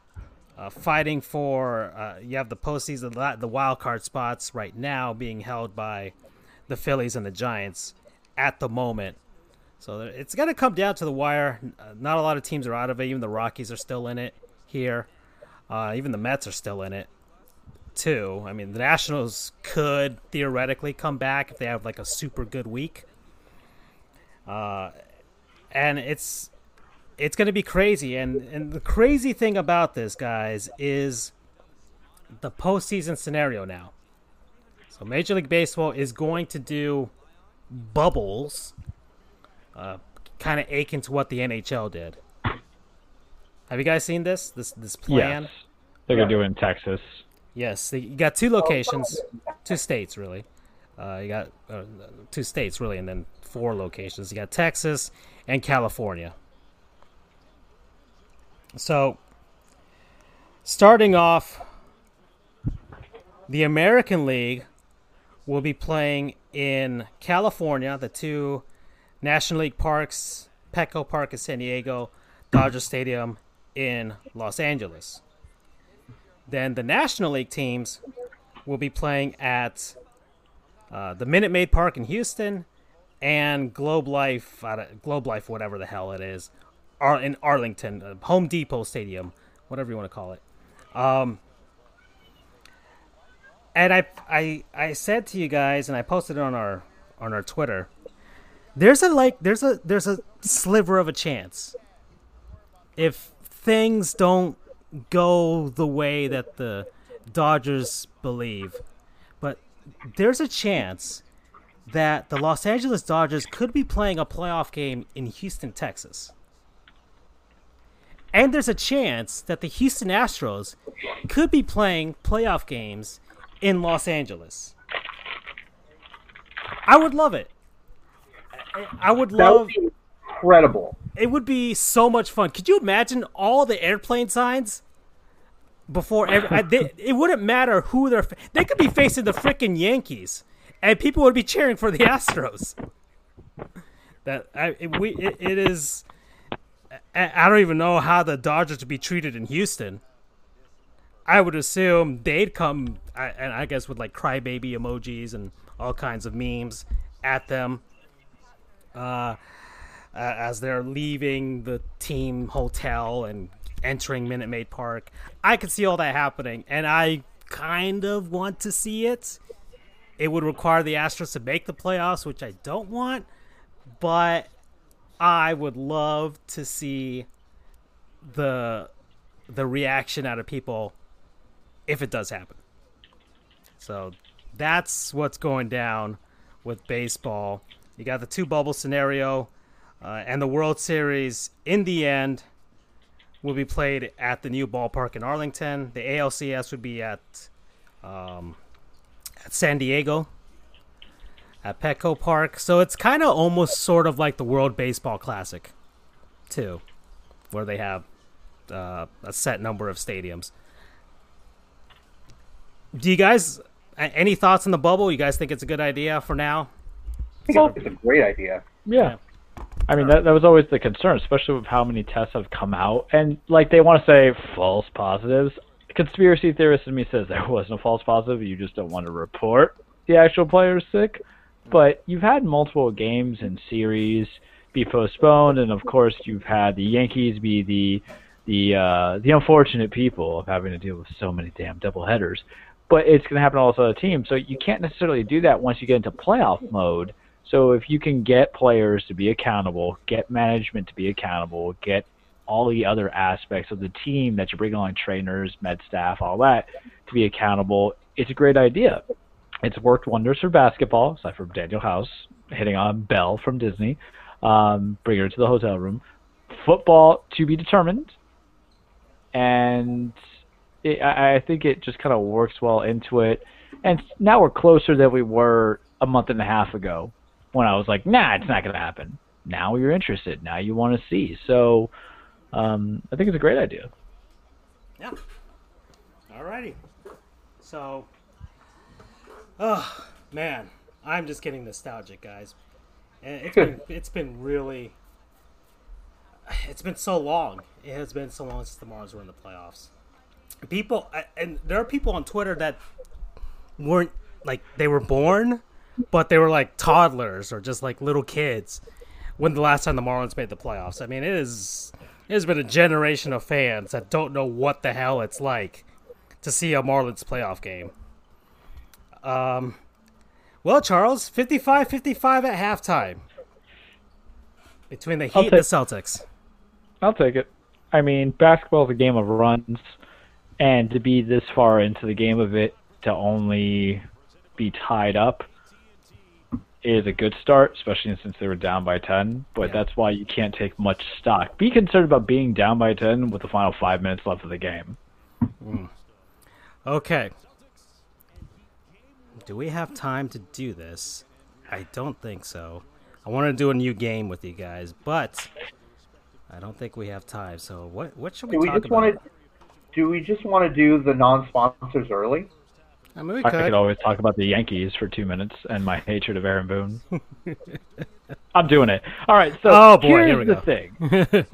uh, fighting for, uh, you have the postseason, the wild card spots right now being held by the Phillies and the Giants at the moment. So it's going to come down to the wire. Not a lot of teams are out of it. Even the Rockies are still in it here. Uh, even the Mets are still in it too. I mean, the Nationals could theoretically come back if they have like a super good week. Uh, and it's it's going to be crazy. And and the crazy thing about this, guys, is the postseason scenario now. So Major League Baseball is going to do bubbles, uh, kind of akin to what the NHL did. Have you guys seen this? This this plan? Yes. They're gonna do it in Texas. Yes, you got two locations, two states really. Uh, you got uh, two states really, and then four locations. You got Texas and California. So, starting off, the American League will be playing in California, the two National League parks, Petco Park in San Diego, Dodger Stadium in Los Angeles. Then the National League teams will be playing at uh, the Minute Maid Park in Houston and Globe Life, uh, Globe Life, whatever the hell it is, Ar- in Arlington, uh, Home Depot Stadium, whatever you want to call it. Um, and I, I, I said to you guys, and I posted it on our on our Twitter. There's a like, there's a there's a sliver of a chance if things don't go the way that the Dodgers believe, but there's a chance that the Los Angeles Dodgers could be playing a playoff game in Houston, Texas. And there's a chance that the Houston Astros could be playing playoff games in Los Angeles. I would love it. I would love. Would incredible. It would be so much fun. Could you imagine all the airplane signs before every? I, they, it wouldn't matter who they're. They could be facing the freaking Yankees, and people would be cheering for the Astros. That I, it, we it, it is. I, I don't even know how the Dodgers would be treated in Houston. I would assume they'd come, and I guess with like crybaby emojis and all kinds of memes at them. Uh, uh, as they're leaving the team hotel and entering Minute Maid Park. I could see all that happening, and I kind of want to see it it would require the Astros to make the playoffs, which I don't want. But I would love to see the the reaction out of people if it does happen. So that's what's going down with baseball. You got the two bubble scenario, uh, and the World Series in the end will be played at the new ballpark in Arlington. The ALCS would be at um, at San Diego at Petco Park. So it's kind of almost sort of like the World Baseball Classic, too, where they have uh, a set number of stadiums. Do you guys any thoughts on the bubble? You guys think it's a good idea for now? I think it's a great idea. Yeah. I mean, that, that was always the concern, especially with how many tests have come out. And, like, they want to say false positives. Conspiracy theorist in me says there wasn't a false positive. You just don't want to report the actual player's sick. But you've had multiple games and series be postponed, and of course you've had the Yankees be the the uh, the unfortunate people of having to deal with so many damn double headers but it's going to happen to all those other teams. So you can't necessarily do that once you get into playoff mode. So if you can get players to be accountable, get management to be accountable, get all the other aspects of the team that you bring on, trainers, med staff, all that, to be accountable, it's a great idea. It's worked wonders for basketball, aside from Danuel House hitting on Belle from Disney, um, bring her to the hotel room. Football to be determined, and it, I, I think it just kind of works well into it. And now we're closer than we were a month and a half ago when I was like, nah, it's not going to happen. Now you're interested. Now you want to see. So um, I think it's a great idea. Yeah. Alrighty. So, oh man, I'm just getting nostalgic, guys. It's been it's been really it's been so long. It has been so long since the Marlins were in the playoffs people and there are people on Twitter that weren't like they were born, but they were like toddlers or just like little kids when the last time the Marlins made the playoffs. I mean, it is it has been a generation of fans that don't know what the hell it's like to see a Marlins playoff game. Um, well, Charles, 55-55 at halftime between the Heat and the Celtics. I'll take it. I mean, basketball is a game of runs and to be this far into the game of it to only be tied up is a good start, especially since they were down by 10. But yeah. that's why you can't take much stock. Be concerned about being down by 10 with the final five minutes left of the game. Mm. Okay. Do we have time to do this? I don't think so. I want to do a new game with you guys, but I don't think we have time. So what what should we, do talk we just about? Want to, do we just want to do the non-sponsors early? I mean, we I could. could always talk about the Yankees for two minutes and my hatred of Aaron Boone. I'm doing it. All right, so oh, boy, here's here we the go. thing.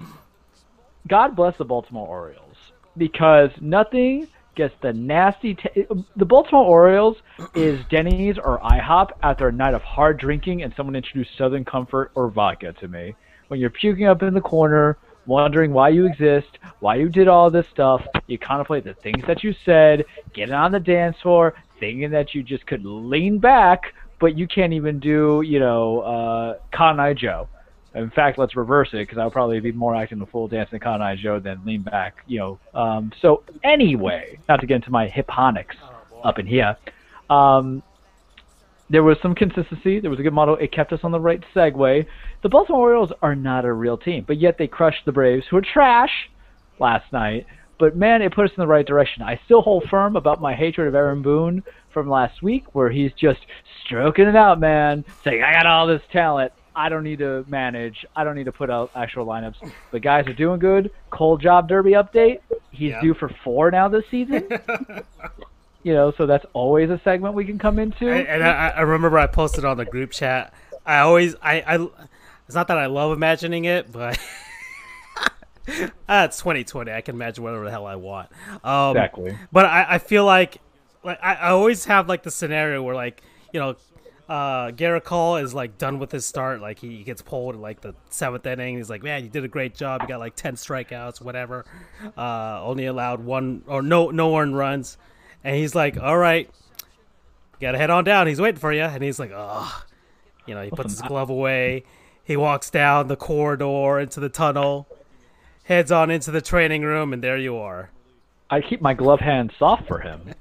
God bless the Baltimore Orioles because nothing gets the nasty. T- the Baltimore Orioles is Denny's or IHOP after a night of hard drinking and someone introduced Southern Comfort or vodka to me. When you're puking up in the corner, wondering why you exist, why you did all this stuff. You contemplate the things that you said, get on the dance floor, thinking that you just could lean back, but you can't even do, you know, uh, Cotton Eye Joe. In fact, let's reverse it because I'll probably be more acting in the full dance than Cotton Eye Joe than lean back, you know. Um, so anyway, not to get into my hipponics up in here. Um, there was some consistency. There was a good model. It kept us on the right segue. The Baltimore Orioles are not a real team, but yet they crushed the Braves, who are trash, last night. But man, it put us in the right direction. I still hold firm about my hatred of Aaron Boone from last week, where he's just stroking it out, man, saying, I got all this talent. I don't need to manage. I don't need to put out actual lineups. The guys are doing good. Cole Job Derby update. He's Yeah. due for four now this season. you know, so that's always a segment we can come into. and, and I, I remember I posted on the group chat. I always, I, I it's not that I love imagining it, but ah, it's 2020. I can imagine whatever the hell I want. Um, Exactly. But I, I feel like, like I, I always have like the scenario where like you know. Uh, Gerrit Cole is like done with his start. Like he, gets pulled in like the seventh inning. He's like, "Man, you did a great job. You got like ten strikeouts, whatever. Uh, only allowed one or no no earned runs." And he's like, "All right, You gotta head on down. He's waiting for you." And he's like, "Oh," you know. He puts his glove away. He walks down the corridor into the tunnel, heads on into the training room, and there you are. I keep my glove hand soft for him.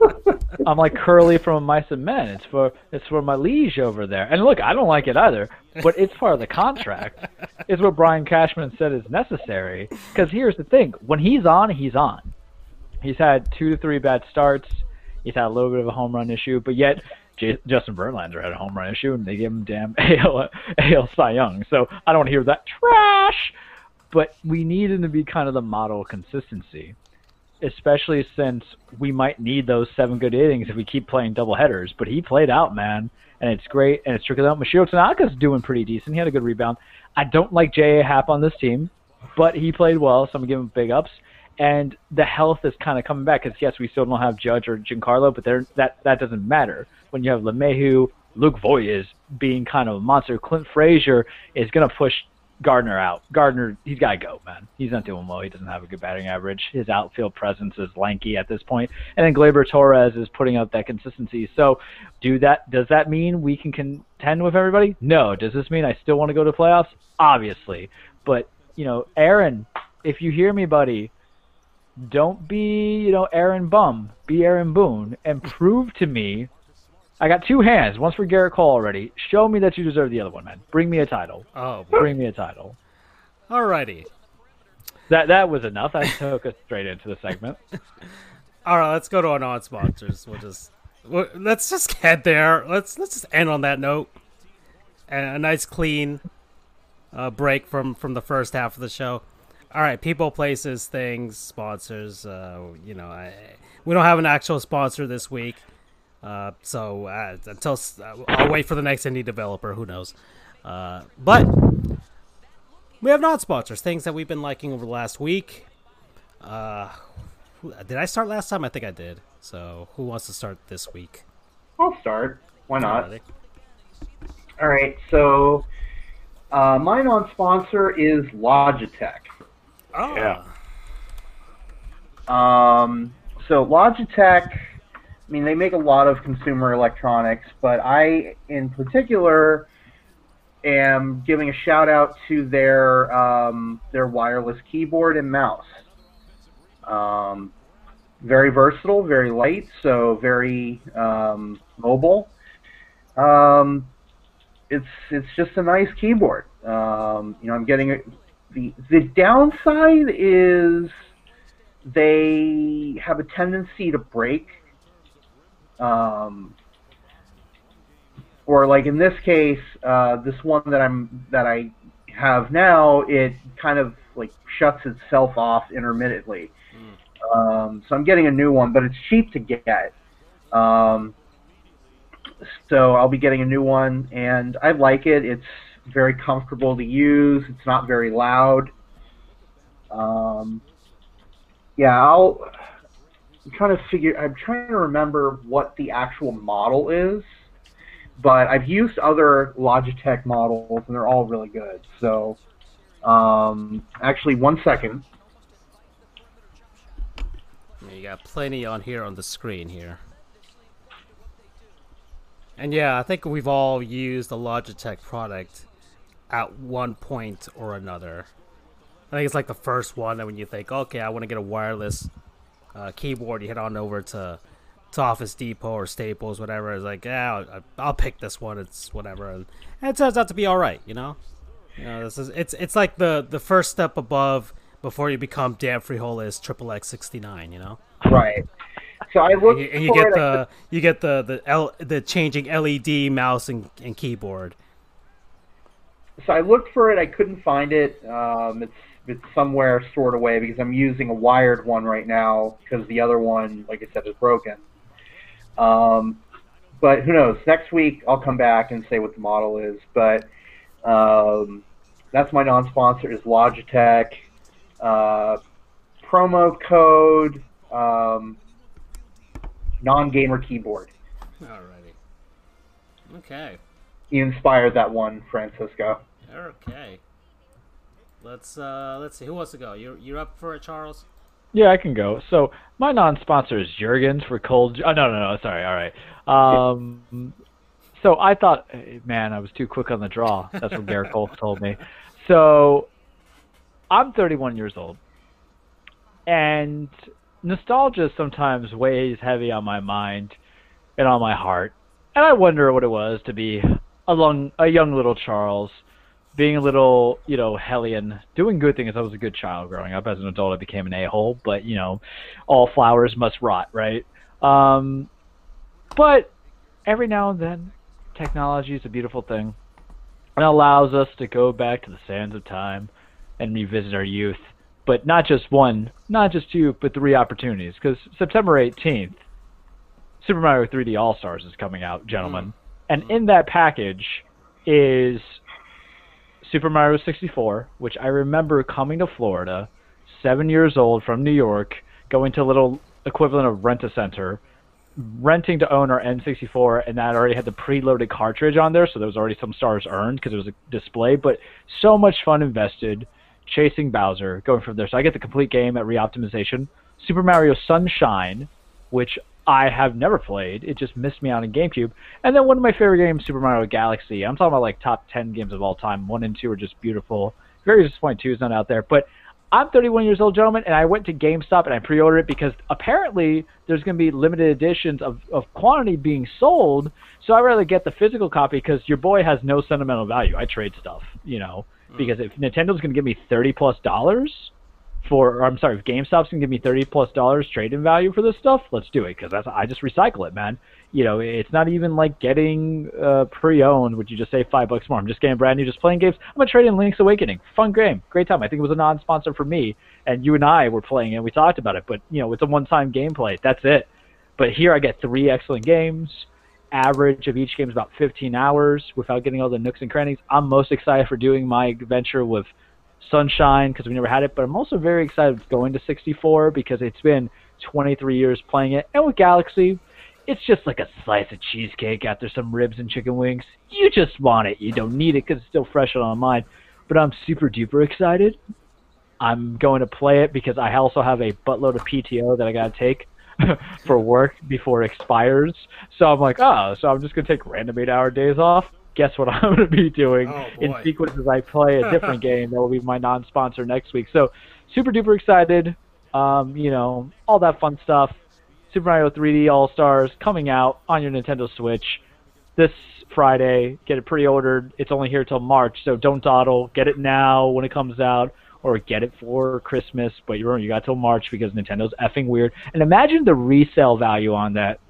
I'm like Curley from Mice and Men. It's for it's for my liege over there. And look, I don't like it either, but it's part of the contract. It's what Brian Cashman said is necessary. Because here's the thing: when he's on, he's on. He's had two to three bad starts. He's had a little bit of a home run issue, but yet J- Justin Verlander had a home run issue, and they gave him damn AL, AL Cy Young. So I don't want to hear that trash. But we need him to be kind of the model of consistency especially since we might need those seven good innings if we keep playing double headers. But he played out, man, and it's great, and it's tricking out. Masahiro Tanaka's doing pretty decent. He had a good rebound. I don't like J.A. Happ on this team, but he played well, so I'm giving him big ups. And the health is kind of coming back because yes, we still don't have Judge or Giancarlo, but that that doesn't matter when you have LeMahieu, Luke Voit is being kind of a monster. Clint Frazier is going to push Gardner out. Gardner, he's got to go, man. He's not doing well. He doesn't have a good batting average. His outfield presence is lanky at this point. And then Gleyber Torres is putting up that consistency. So, do that. Does that mean we can contend with everybody? No. Does this mean I still want to go to playoffs? Obviously. But you know, Aaron, if you hear me, buddy, don't be you know Aaron Bum. Be Aaron Boone and prove to me I got two hands. One's for Gerrit Cole already. Show me that you deserve the other one, man. Bring me a title. Oh, boy. bring me a title. Alrighty. That that was enough. That took us straight into the segment. All right, let's go to our non-sponsors. We'll just we'll, let's just get there. Let's let's just end on that note. And a nice clean uh, break from from the first half of the show. All right, people, places, things, sponsors. Uh, you know, I, we don't have an actual sponsor this week. Uh, so uh, until I'll wait for the next indie developer. Who knows? Uh, but we have non sponsors, things that we've been liking over the last week. Uh, did I start last time? I think I did. So who wants to start this week? I'll start. Why not? All right. So uh, my non-sponsor is Logitech. Oh. Yeah. Um, so Logitech I mean, they make a lot of consumer electronics, but I, in particular, am giving a shout out to their um, their wireless keyboard and mouse. Um, very versatile, very light, so very um, mobile. Um, it's it's just a nice keyboard. Um, you know, I'm getting the the downside is they have a tendency to break um, or like in this case, uh, this one that I'm that I have now, it kind of like shuts itself off intermittently. Mm. Um, so I'm getting a new one, but it's cheap to get. Um, so I'll be getting a new one, and I like it. It's very comfortable to use. It's not very loud. Um, yeah, I'll I'm trying to figure. I'm trying to remember what the actual model is, but I've used other Logitech models and they're all really good. So, um, actually, one second. You got plenty on here on the screen here. And yeah, I think we've all used a Logitech product at one point or another. I think it's like the first one that when you think, okay, I want to get a wireless uh, keyboard, you head on over to to Office Depot or Staples, whatever. It's like, yeah, I'll, I'll pick this one. It's whatever, and, and, it turns out to be all right. You know, you know, this is it's it's like the the first step above before you become Dan Frijoles Triple X sixty nine. You know, right. So I look, and you, and you get the you get the the L, the changing LED mouse and, and keyboard. So I looked for it. I couldn't find it. Um, it's it's somewhere stored away because I'm using a wired one right now because the other one, like I said, is broken. Um, but who knows? Next week I'll come back and say what the model is. But um, that's my non-sponsor is Logitech. Uh, promo code um, non-gamer keyboard. Alrighty. Okay. You inspired that one, Francisco. Okay. Let's uh let's see who wants to go. You're you're up for it, Charles. Yeah, I can go. So my non-sponsor is Jergens for cold. Oh no, no, no. Sorry. All right. Um, so I thought, eh, man, I was too quick on the draw. That's what Gerrit Cole told me. So I'm 31 years old, and nostalgia sometimes weighs heavy on my mind and on my heart, and I wonder what it was to be a young, a young little Charles, being a little, you know, hellion, doing good things. I was a good child growing up. As an adult, I became an a-hole, but you know, all flowers must rot, right? Um, but every now and then, technology is a beautiful thing. It allows us to go back to the sands of time and revisit our youth. But not just one, not just two, but three opportunities. Because September 18th, Super Mario 3D All Stars is coming out, gentlemen. Mm. And in that package is Super Mario 64, which I remember coming to Florida, seven years old from New York, going to a little equivalent of Rent a Center, renting to own our N64, and that already had the preloaded cartridge on there, so there was already some stars earned because it was a display. But so much fun invested chasing Bowser, going from there. So I get the complete game at reoptimization. Super Mario Sunshine, which I have never played. It just missed me out in GameCube. And then one of my favorite games, Super Mario Galaxy. I'm talking about like top 10 games of all time. One and two are just beautiful. Very disappointing two is not out there. But I'm 31 years old, gentlemen, and I went to GameStop and I pre-ordered it because apparently there's going to be limited editions of, of quantity being sold. So I'd rather get the physical copy because your boy has no sentimental value. I trade stuff, you know, mm. because if Nintendo's going to give me 30 plus dollars for, I'm sorry, if GameStop's to give me 30 plus dollars trade-in value for this stuff, let's do it because that's I just recycle it, man you know, it's not even like getting uh, pre-owned, which you just say five bucks more. I'm just getting brand new, just playing games. I'm gonna trade in Link's Awakening. Fun game, great time. I think it was a non-sponsor for me, and you and I were playing it. We talked about it, but you know, it's a one-time gameplay. That's it. But here I get three excellent games. Average of each game is about 15 hours without getting all the nooks and crannies. I'm most excited for doing my adventure with Sunshine because we never had it, but I'm also very excited going to 64 because it's been 23 years playing it, and with Galaxy it's just like a slice of cheesecake after some ribs and chicken wings. You just want it. You don't need it because it's still fresh on my mind. But I'm super duper excited. I'm going to play it because I also have a buttload of PTO that I got to take for work before it expires. So I'm like, oh, so I'm just going to take random eight hour days off. Guess what I'm going to be doing oh, in sequence as I play a different game that will be my non sponsor next week. So super duper excited. Um, you know, all that fun stuff Super Mario 3D All Stars coming out on your Nintendo Switch this Friday. Get it pre-ordered. It's only here till March, so don't dawdle. Get it now when it comes out, or get it for Christmas. But you you got till March because Nintendo's effing weird. And imagine the resale value on that,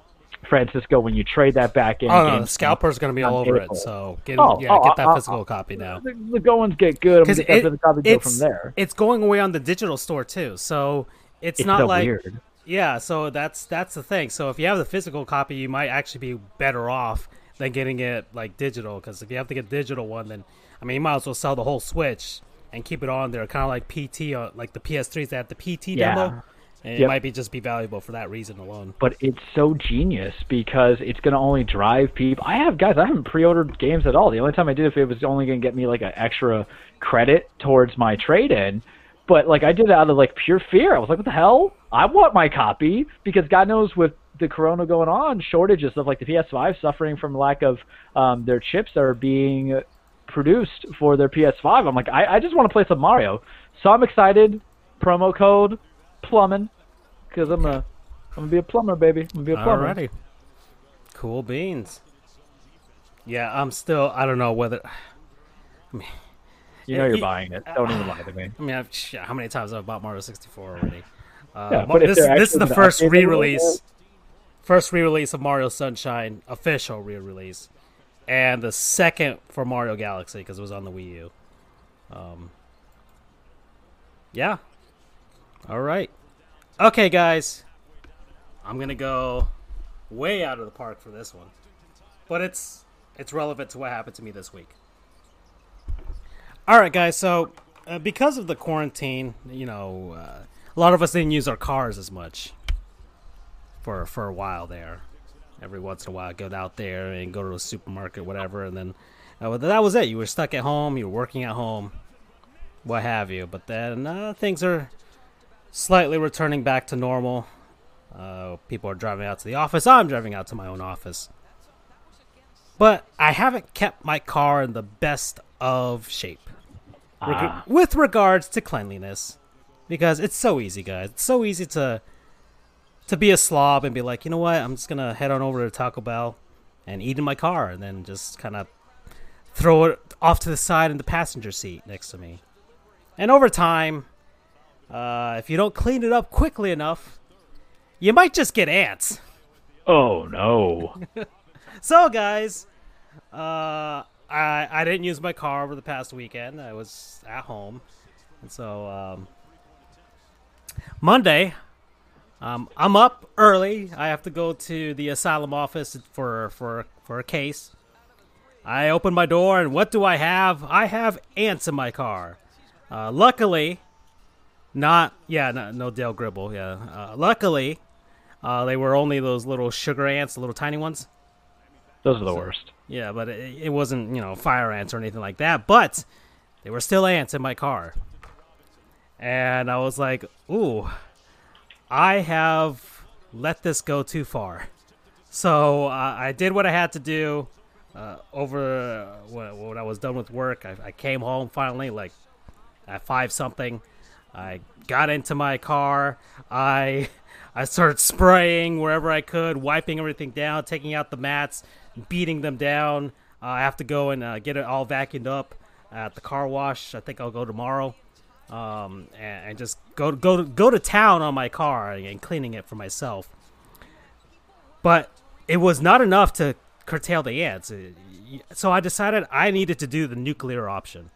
Francisco, when you trade that back in. Oh no, the scalper's going to be all over it. So get oh, yeah, oh, get that uh, physical uh, copy now. The, the goings get good. Because it, copy go from there. It's going away on the digital store too. So it's, it's not so like. Weird yeah, so that's that's the thing. So if you have the physical copy, you might actually be better off than getting it like digital. Because if you have to get digital one, then I mean, you might as well sell the whole Switch and keep it on there, kind of like PT, uh, like the PS3s that have the PT yeah. demo. And yep. it might be just be valuable for that reason alone. But it's so genius because it's going to only drive people. I have guys. I haven't pre-ordered games at all. The only time I did it, it was only going to get me like an extra credit towards my trade-in. But like I did it out of like pure fear. I was like, what the hell? I want my copy because God knows with the corona going on, shortages of like the PS5 suffering from lack of um, their chips that are being produced for their PS5. I'm like, I, I just want to play some Mario. So I'm excited. Promo code plumbing because I'm a I'm gonna be a plumber, baby. I'm gonna be a plumber. Alrighty. Cool beans. Yeah, I'm still. I don't know whether. I mean, you know you're buying it. Don't even lie to me. I mean, I've, how many times have I bought Mario 64 already? Uh, yeah, but this, this is the first re-release, first re-release of Mario Sunshine, official re-release, and the second for Mario Galaxy because it was on the Wii U. Um, yeah. All right. Okay, guys. I'm gonna go way out of the park for this one, but it's it's relevant to what happened to me this week. All right, guys. So, uh, because of the quarantine, you know, uh, a lot of us didn't use our cars as much for for a while there. Every once in a while, I'd go out there and go to a supermarket, whatever, and then uh, that was it. You were stuck at home. You were working at home, what have you. But then uh, things are slightly returning back to normal. Uh, people are driving out to the office. I'm driving out to my own office. But I haven't kept my car in the best of shape Reg- Ah. with regards to cleanliness, because it's so easy, guys. It's so easy to to be a slob and be like, you know what? I'm just gonna head on over to Taco Bell and eat in my car, and then just kind of throw it off to the side in the passenger seat next to me. And over time, uh, if you don't clean it up quickly enough, you might just get ants. Oh no. So, guys, uh, I I didn't use my car over the past weekend. I was at home, and so um, Monday, um, I'm up early. I have to go to the asylum office for for for a case. I open my door, and what do I have? I have ants in my car. Uh, luckily, not yeah, no, no Dale Gribble. Yeah, uh, luckily, uh, they were only those little sugar ants, the little tiny ones. Those are the worst. Yeah, but it, it wasn't, you know, fire ants or anything like that. But they were still ants in my car. And I was like, ooh, I have let this go too far. So uh, I did what I had to do uh, over uh, when, when I was done with work. I, I came home finally, like at five something. I got into my car. I I started spraying wherever I could, wiping everything down, taking out the mats, beating them down. Uh, I have to go and uh, get it all vacuumed up at the car wash. I think I'll go tomorrow, um, and, and just go go go to town on my car and cleaning it for myself. But it was not enough to curtail the ants, Uh, so I decided I needed to do the nuclear option.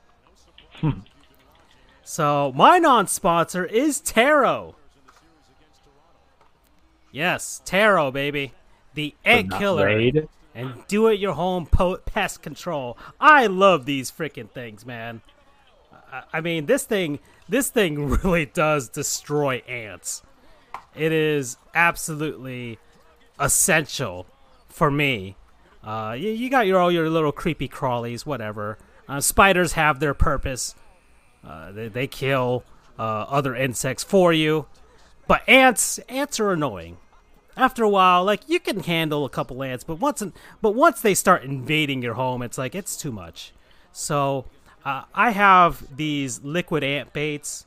So my non-sponsor is Terro. Yes, Terro, baby, the ant killer Raid. and do it your home po- pest control. I love these freaking things, man. I-, I mean, this thing, this thing really does destroy ants. It is absolutely essential for me. Uh, you, you got your all your little creepy crawlies, whatever. Uh, spiders have their purpose. Uh, they, they kill uh, other insects for you, but ants ants are annoying after a while, like you can handle a couple ants, but once but once they start invading your home, it's like it's too much. So uh, I have these liquid ant baits,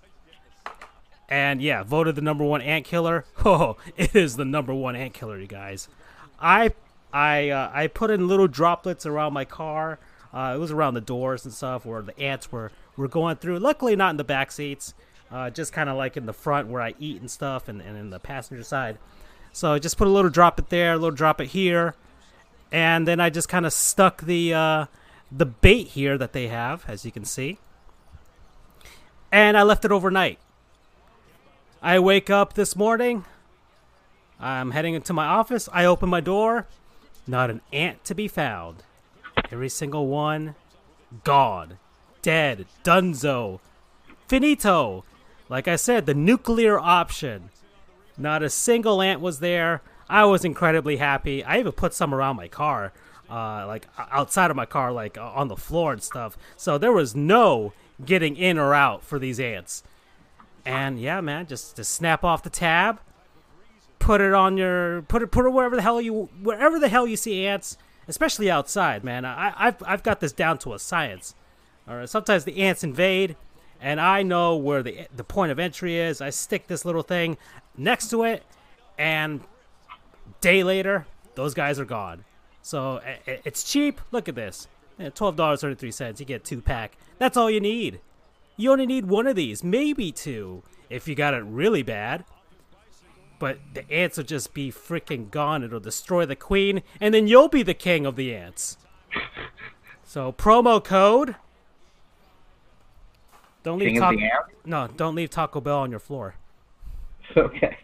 and yeah, voted the number one ant killer. Oh, it is the number one ant killer, you guys. I I uh, I put in little droplets around my car. Uh, it was around the doors and stuff where the ants were were going through. Luckily, not in the back seats. Uh, just kind of like in the front where I eat and stuff, and, and in the passenger side. So I just put a little drop it there, a little drop it here, and then I just kind of stuck the uh, the bait here that they have, as you can see, and I left it overnight. I wake up this morning. I'm heading into my office. I open my door. Not an ant to be found. Every single one gone, dead, dunzo, finito. Like I said, the nuclear option. Not a single ant was there. I was incredibly happy. I even put some around my car, uh, like outside of my car, like uh, on the floor and stuff. So there was no getting in or out for these ants. And yeah, man, just to snap off the tab, put it on your put it put it wherever the hell you wherever the hell you see ants, especially outside, man. I, I've I've got this down to a science. All right, sometimes the ants invade, and I know where the the point of entry is. I stick this little thing next to it, and day later, those guys are gone. So it's cheap. Look at this, twelve dollars thirty three cents. You get two pack. That's all you need. You only need one of these, maybe two, if you got it really bad. But the ants will just be freaking gone. It'll destroy the queen, and then you'll be the king of the ants. So promo code. Don't leave King of Taco- the no, don't leave Taco Bell on your floor. Okay.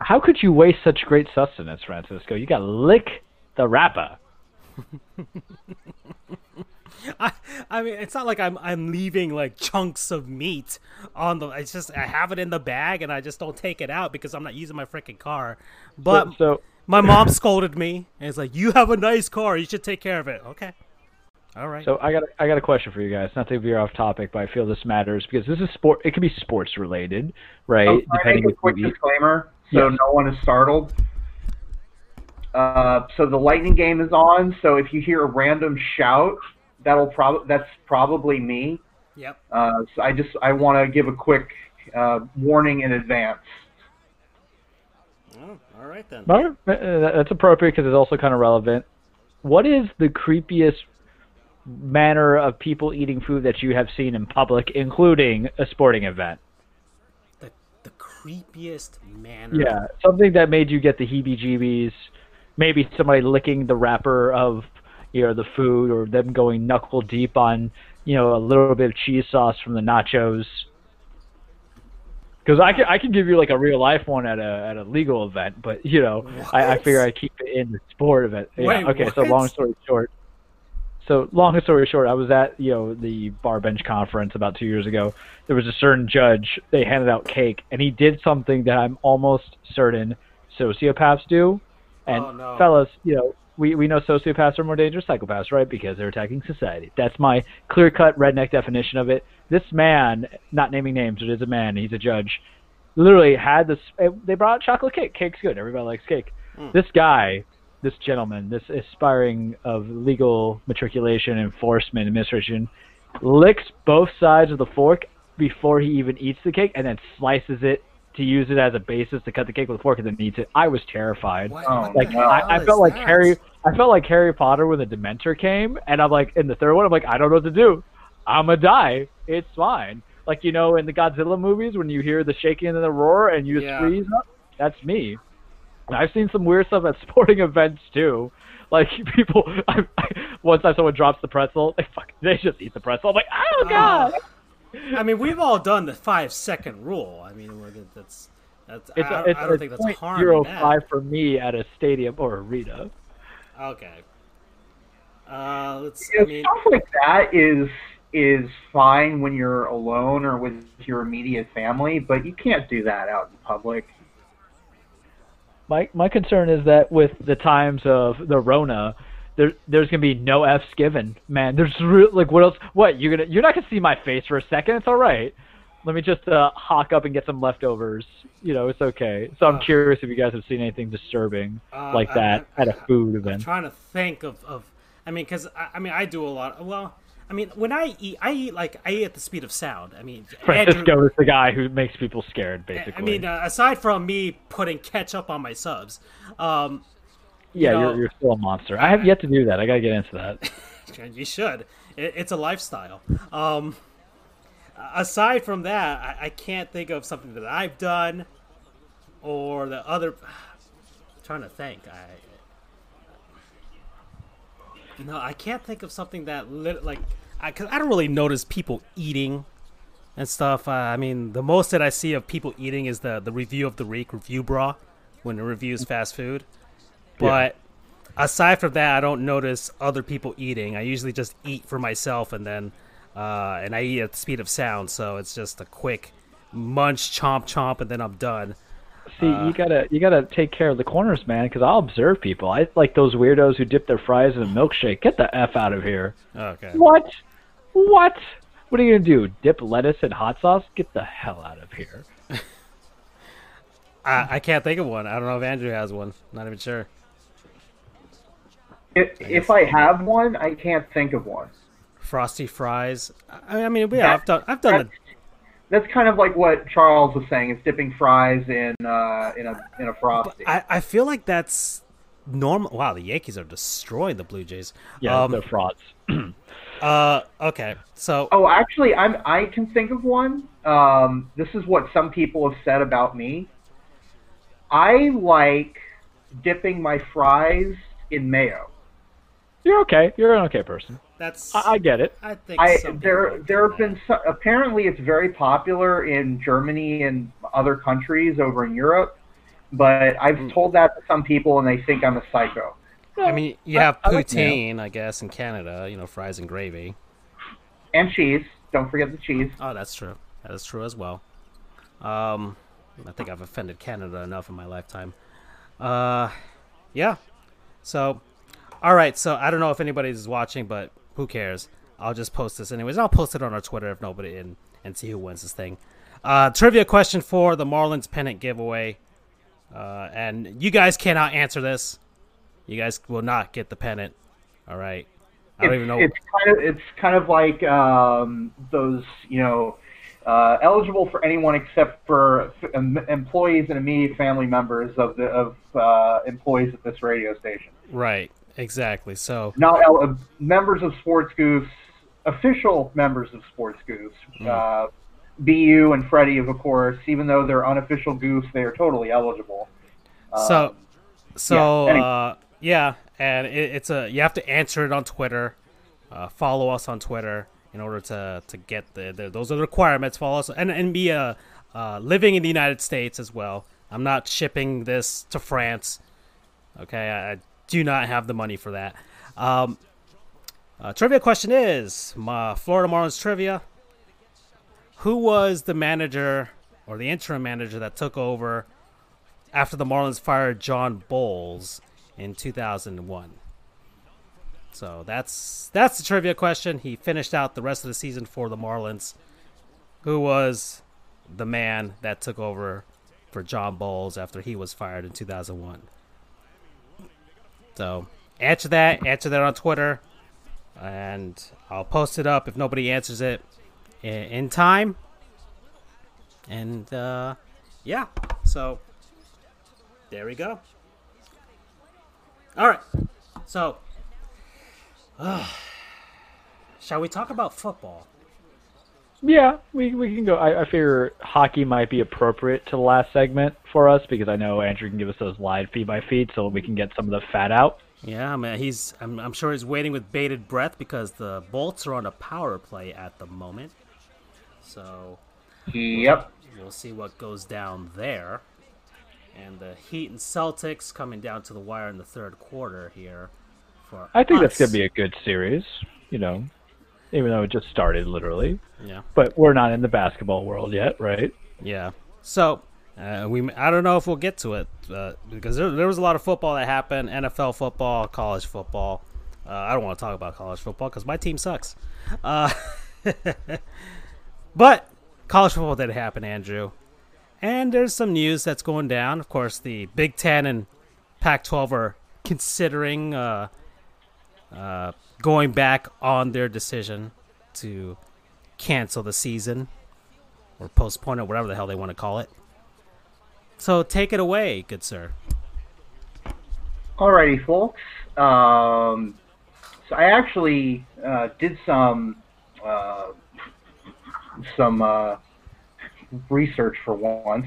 How could you waste such great sustenance, Francisco? You got to lick the wrapper. I, I mean, it's not like I'm I'm leaving like chunks of meat on the. It's just I have it in the bag and I just don't take it out because I'm not using my freaking car. But so my mom scolded me and it's like, "You have a nice car. You should take care of it." Okay. All right. So I got a, I got a question for you guys. Not to veer off topic, but I feel this matters because this is sport. It can be sports related, right? Oh, can I make a quick disclaimer so Yes. no one is startled? Uh, so the lightning game is on. So if you hear a random shout, that'll prob that's probably me. yep. Uh, so I just I want to give a quick uh, warning in advance. Oh, all right then. All right, uh, That's appropriate because it's also kind of relevant. What is the creepiest manner of people eating food that you have seen in public, including a sporting event? The the creepiest manner. Yeah, something that made you get the heebie-jeebies. Maybe somebody licking the wrapper of you know the food, or them going knuckle deep on you know a little bit of cheese sauce from the nachos. Because I can I can give you like a real life one at a at a legal event, but you know I, I figure I keep it in the sport event. Yeah, Wait, okay, so long story short. So long story short, I was at you know the bar bench conference about two years ago. There was a certain judge. They handed out cake, and he did something that I'm almost certain sociopaths do. And Oh, no. fellas, you know we we know sociopaths are more dangerous psychopaths, right? Because they're attacking society. That's my clear cut redneck definition of it. This man, not naming names, but is a man. He's a judge. Literally had this. They brought chocolate cake. Cake's good. Everybody likes cake. Mm. This guy, this gentleman, this aspiring of legal matriculation, enforcement, administration, licks both sides of the fork before he even eats the cake, and then slices it to use it as a basis to cut the cake with a fork, and then eats it. I was terrified. What, Oh, Like the. I, I felt like that? Harry. I felt like Harry Potter when the Dementor came, and I'm like in the third one. I'm like, I don't know what to do. I'm gonna die. It's fine. Like you know, in the Godzilla movies, when you hear the shaking and the roar, and you just Yeah. freeze up. That's me. And I've seen some weird stuff at sporting events too. Like people, I, I, one time someone drops the pretzel, they fuck, they just eat the pretzel. I'm like, oh god. I mean, we've all done the five second rule. I mean, we're- that's that's. It's I, a, it's I don't a think that's point harm. zero that. for me at a stadium or arena. Okay. Uh, let's. You I know, mean, stuff like that is is fine when you're alone or with your immediate family, but you can't do that out in public. My my concern is that with the times of the Rona, there there's gonna be no f's given. Man, there's re- like what else? What you're gonna you're not gonna see my face for a second. It's all right. Let me just uh, hawk up and get some leftovers. You know, it's okay. So I'm Uh. curious if you guys have seen anything disturbing Uh, like that I- at a food event. I'm trying to think of, of I mean, because I, I mean, I do a lot. Well, I mean, when I eat, I eat like I eat at the speed of sound. I mean, Francisco Andrew- is the guy who makes people scared, basically. I mean, uh, aside from me putting ketchup on my subs, um, yeah, you know- you're you're still a monster. I have yet to do that. I gotta get into that. you should. It, it's a lifestyle. Um, aside from that, I, I can't think of something that I've done or the other. trying to think. I. No, I can't think of something that lit, like I, cause I don't really notice people eating and stuff. Uh, I mean, the most that I see of people eating is the the review of the week review bra when it reviews fast food. But aside from that, I don't notice other people eating. I usually just eat for myself, and then uh, and I eat at the speed of sound, so it's just a quick munch, chomp, chomp, and then I'm done. See, you uh, gotta you gotta take care of the corners, man. Because I'll observe people. I like those weirdos who dip their fries in a milkshake. Get the f out of here. Okay. What? What? What are you gonna do? Dip lettuce in hot sauce? Get the hell out of here. I, I can't think of one. I don't know if Andrew has one. Not even sure. If, if I have one, I can't think of one. Frosty fries. I, I mean, yeah, I've done. I've done the. That's kind of like what Charles was saying. Is dipping fries in uh, in a in a frosty. I, I feel like that's normal. Wow, the Yankees are destroying the Blue Jays. Yeah, Um, they're frauds. uh. Okay. So. Oh, actually, I'm I can think of one. Um, this is what some people have said about me. I like dipping my fries in mayo. You're okay. You're an okay person. That's. I, I get it. I think I there there do have been that. so, apparently it's very popular in Germany and other countries over in Europe, but I've Hmm. told that to some people and they think I'm a psycho. I mean, you I- have I like poutine, I guess, in Canada. You know, fries and gravy. And cheese. Don't forget the cheese. Oh, that's true. That is true as well. Um, I think I've offended Canada enough in my lifetime. Uh, yeah. So, all right. So I don't know if anybody's watching, but who cares? I'll just post this anyways. I'll post it on our Twitter if nobody in and see who wins this thing. Uh, trivia question for the Marlins pennant giveaway, uh, and you guys cannot answer this. You guys will not get the pennant. All right. I don't it's, even know. It's kind of it's kind of like um, those you know uh, eligible for anyone except for em- employees and immediate family members of the of uh, employees at this radio station. Right. Exactly. So Not el- uh, members of Sports Goofs, official members of Sports Goofs. Uh, BU and Freddie, of course, even though they're unofficial goofs, they are totally eligible. so Um, so yeah, uh, yeah, and it, it's a you have to answer it on Twitter. Uh, follow us on Twitter in order to to get the, the those are the requirements. Follow us and and be uh, uh, living in the United States as well. I'm not shipping this to France. Okay, I do not have the money for that. Um, uh, trivia question is my Florida Marlins trivia. Who was the manager or the interim manager that took over after the Marlins fired John Boles in 2001? So that's that's the trivia question. He finished out the rest of the season for the Marlins. Who was the man that took over for John Boles after he was fired in 2001? So answer that. Answer that on Twitter, and I'll post it up if nobody answers it in, time. And uh, yeah, so there we go. All right, so uh, shall we talk about football? Yeah, we we can go. I, I figure hockey might be appropriate to the last segment for us because I know Andrew can give us those live feed by feed, so we can get some of the fat out. Yeah, I mean, he's. I'm, I'm sure he's waiting with bated breath because the Bolts are on a power play at the moment. So Yep. we'll see what goes down there. And the Heat and Celtics coming down to the wire in the third quarter here. For I think that's gonna be a good series. You know, even though it just started literally, yeah, but we're not in the basketball world yet, right? yeah. So uh, we. I don't know if we'll get to it uh, because there, there was a lot of football that happened: NFL football, college football. Uh, I don't want to talk about college football because my team sucks. Uh, but college football did happen, Andrew. And there's some news that's going down. Of course, the Big Ten and Pac-12 are considering uh, uh, going back on their decision to cancel the season or postpone it, whatever the hell they want to call it. So take it away, good sir. Alrighty, folks. Um, so I actually uh, did some uh, some uh, research for once.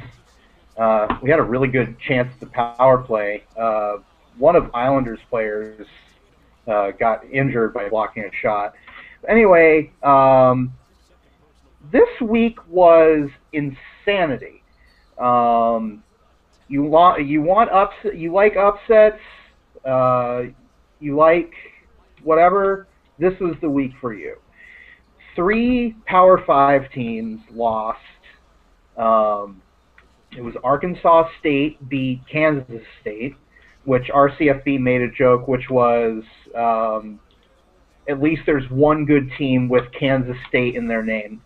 Uh, we had a really good chance the power play. Uh, one of Islanders' players uh, got injured by blocking a shot. Anyway, um, this week was insanity. Um, you want you want ups you like upsets uh, you like whatever this was the week for you three power five teams lost um, it was arkansas state beat kansas state which rcfb made a joke which was um, at least there's one good team with kansas state in their name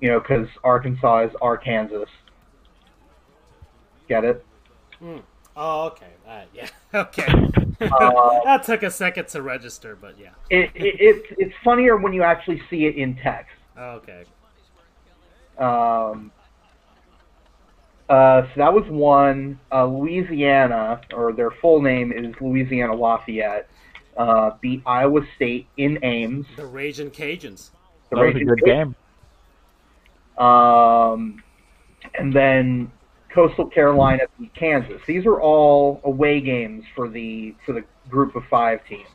you know because arkansas is arkansas Get it? Oh, okay. Uh, yeah. Okay. Uh, that took a second to register, but yeah. it, it, it it's funnier when you actually see it in text. Okay. Um, uh, so that was one. Uh, Louisiana, or their full name is Louisiana Lafayette, uh, beat Iowa State in Ames. The Raging Cajuns. The That was a Raging good game. Um, and then Coastal Carolina beat Kansas. These are all away games for the for the group of five teams.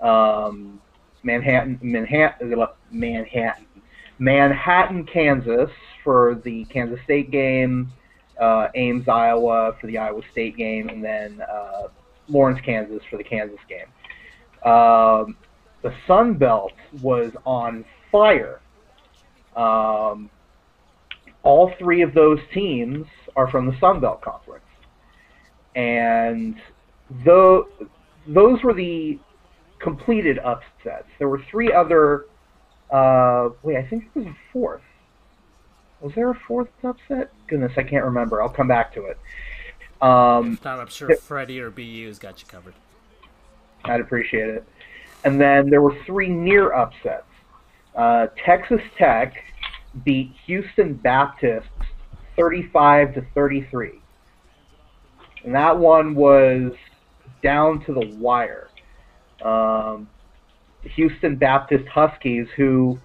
Um, Manhattan, Manhattan, Manhattan, Manhattan, Kansas for the Kansas State game. Uh, Ames, Iowa for the Iowa State game, and then uh, Lawrence, Kansas for the Kansas game. Um, the Sun Belt was on fire. Um, all three of those teams are from the Sun Belt Conference, and tho- those were the completed upsets. There were three other. Uh, wait, I think it was a fourth. Was there a fourth upset? Goodness, I can't remember. I'll come back to it. Um, If not, I'm sure Freddie or BU's got you covered. I'd appreciate it. And then there were three near upsets. Uh, Texas Tech beat Houston Baptist 35 to 33. And that one was down to the wire. Um, Houston Baptist Huskies, who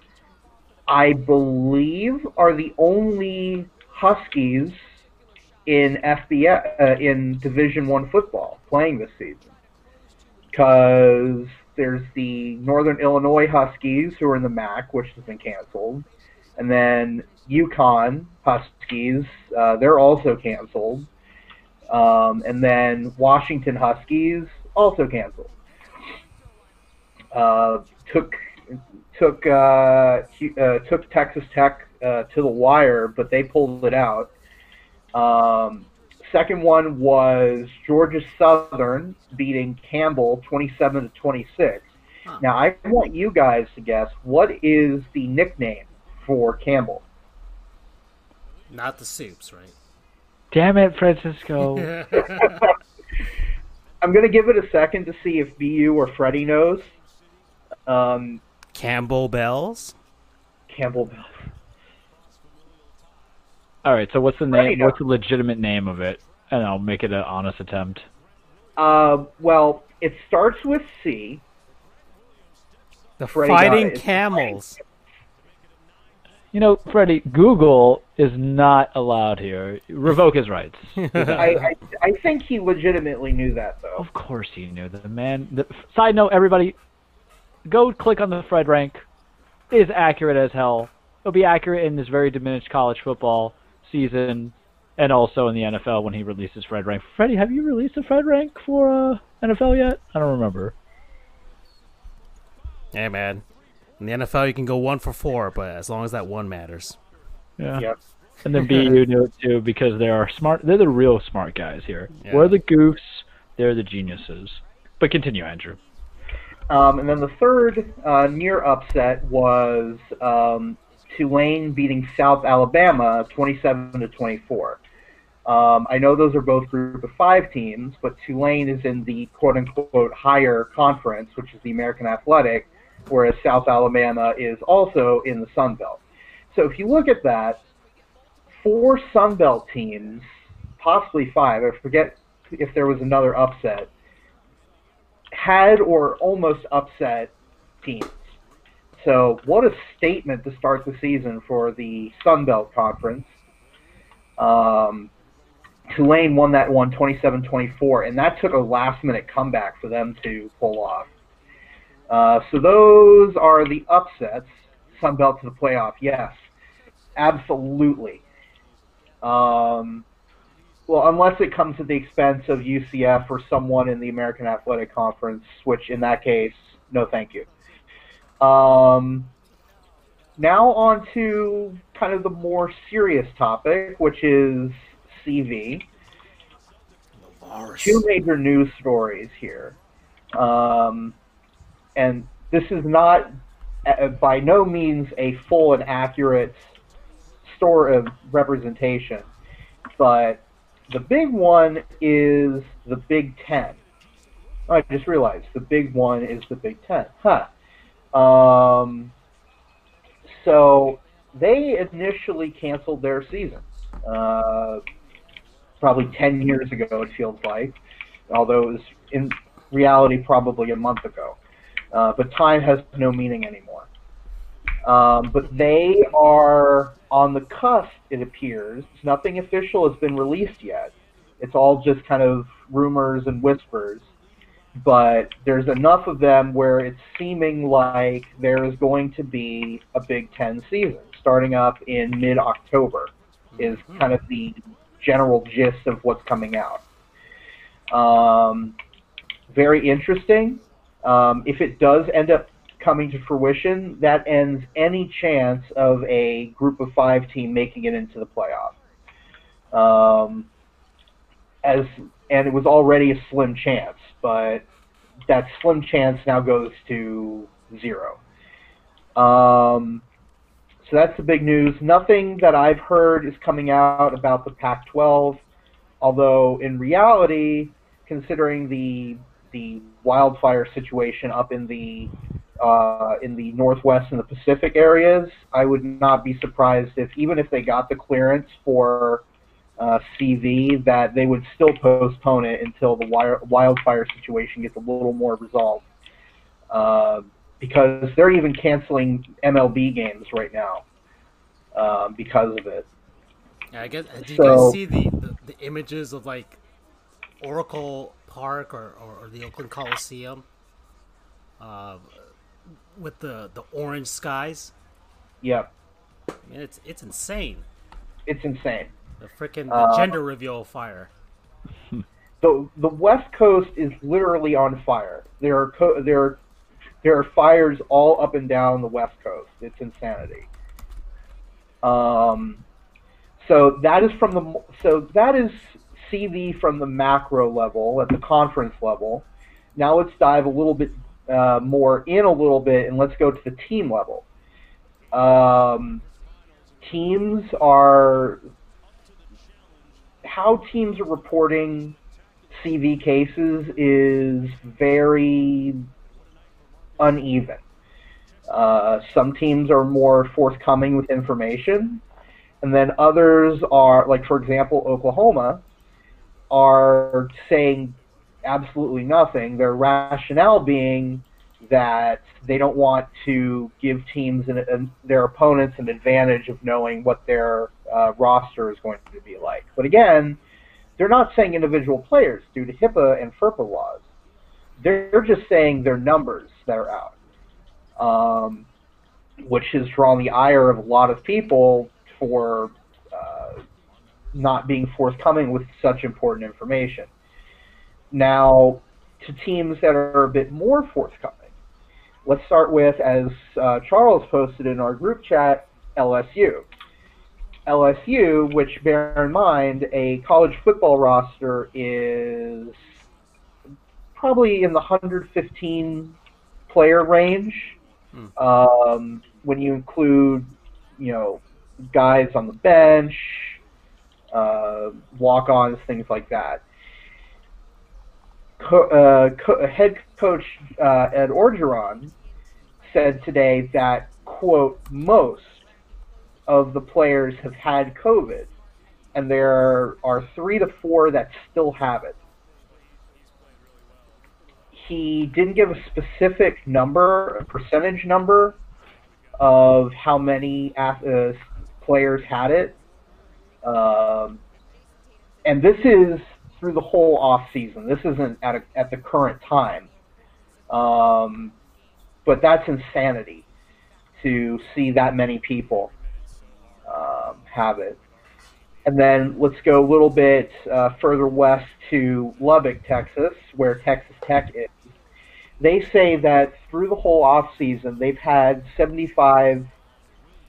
I believe are the only Huskies in FBS uh, in Division One football playing this season because there's the Northern Illinois Huskies who are in the MAC, which has been canceled, and then UConn Huskies, uh, they're also canceled, um, and then Washington Huskies also canceled. Uh, took took uh, uh, took Texas Tech uh, to the wire, but they pulled it out. Um, second one was Georgia Southern beating Campbell 27 to 26. Huh. Now I want you guys to guess what is the nickname for Campbell. Not the soups, right? Damn it, Francisco. I'm gonna give it a second to see if BU or Freddie knows. Um, Campbell Bells? Campbell Bell. All right, so what's the name? knows. What's the legitimate name of it? And I'll make it an honest attempt. Uh, well, it starts with C. The Freddie got Fighting it. It's Camels. You know, Freddie, Google is not allowed here. Revoke his rights. I, I I think he legitimately knew that though. Of course he knew the man. The, side note, everybody, go click on the Fred rank. It is accurate as hell. It'll be accurate in this very diminished college football season, and also in the NFL when he releases Fred rank. Freddie, have you released a Fred rank for uh, NFL yet? I don't remember. Hey, man. In the NFL, you can go one for four, but as long as that one matters. Yeah. Yep. And then BU knew it too because they are smart. They're the real smart guys here. Yeah. We're the goofs. They're the geniuses. But continue, Andrew. Um, and then the third uh, near upset was um, Tulane beating South Alabama 27 to 24. Um, I know those are both group of five teams, but Tulane is in the quote unquote higher conference, which is the American Athletic, whereas South Alabama is also in the Sun Belt. So if you look at that, four Sun Belt teams, possibly five, I forget if there was another upset, had or almost upset teams. So, what a statement to start the season for the Sun Belt Conference. Um, Tulane won that one 27 24, and that took a last minute comeback for them to pull off. Uh, so, those are the upsets. Sun Belt to the playoff, yes. Absolutely. Um, well, unless it comes at the expense of UCF or someone in the American Athletic Conference, which in that case, no thank you. Um, now on to kind of the more serious topic, which is CV. Two major news stories here. Um, and this is not uh, by no means a full and accurate store of representation, but the big one is the Big Ten. Oh, I just realized the big one is the Big Ten. Huh. Um, so they initially canceled their season. Uh, probably 10 years ago, it feels like, although it was in reality probably a month ago. Uh, but time has no meaning anymore. Um, but they are on the cusp, it appears. Nothing official has been released yet. It's all just kind of rumors and whispers. But there's enough of them where it's seeming like there is going to be a Big Ten season starting up in mid October, is kind of the general gist of what's coming out. Um, very interesting. Um, if it does end up coming to fruition, that ends any chance of a group of five team making it into the playoff. Um, as and it was already a slim chance, but that slim chance now goes to zero. Um, so that's the big news. Nothing that I've heard is coming out about the Pac-12, although in reality, considering the the wildfire situation up in the uh, in the Northwest and the Pacific areas, I would not be surprised if even if they got the clearance for uh, CV, that they would still postpone it until the wire, wildfire situation gets a little more resolved. Uh, because they're even canceling MLB games right now um, because of it. Yeah, I guess. Did you So- guys see the, the, the images of like Oracle Park or, or, or the Oakland Coliseum uh, with the, the orange skies? Yep, I mean, it's it's insane. it's insane. The freaking the Uh, gender reveal fire. the the West Coast is literally on fire. There are co- there are, there are fires all up and down the West Coast. It's insanity. Um, so that is from the so that is CV from the macro level at the conference level. Now let's dive a little bit uh, more in a little bit and let's go to the team level. Um, teams are how teams are reporting CV cases is very uneven. Uh, some teams are more forthcoming with information, and then others are, like for example, Oklahoma, are saying absolutely nothing. Their rationale being that they don't want to give teams and, an, their opponents an advantage of knowing what their uh, roster is going to be like. But again, they're not saying individual players due to HIPAA and FERPA laws. They're just saying their numbers that are out, um, which has drawn the ire of a lot of people for uh, not being forthcoming with such important information. Now, to teams that are a bit more forthcoming, let's start with, as uh, Charles posted in our group chat, LSU. LSU, which bear in mind, a college football roster is probably in the 115 player range. Um, when you include, you know, guys on the bench, uh, walk-ons, things like that. Co- uh, co- head coach uh, Ed Orgeron said today that quote most of the players have had COVID, and there are three to four that still have it. He didn't give a specific number, a percentage number of how many uh, players had it. Um, and this is through the whole off season. This isn't at a, at the current time. Um, but that's insanity to see that many people um, have it. And then let's go a little bit uh, further west to Lubbock, Texas, where Texas Tech is. They say that through the whole off season, they've had 75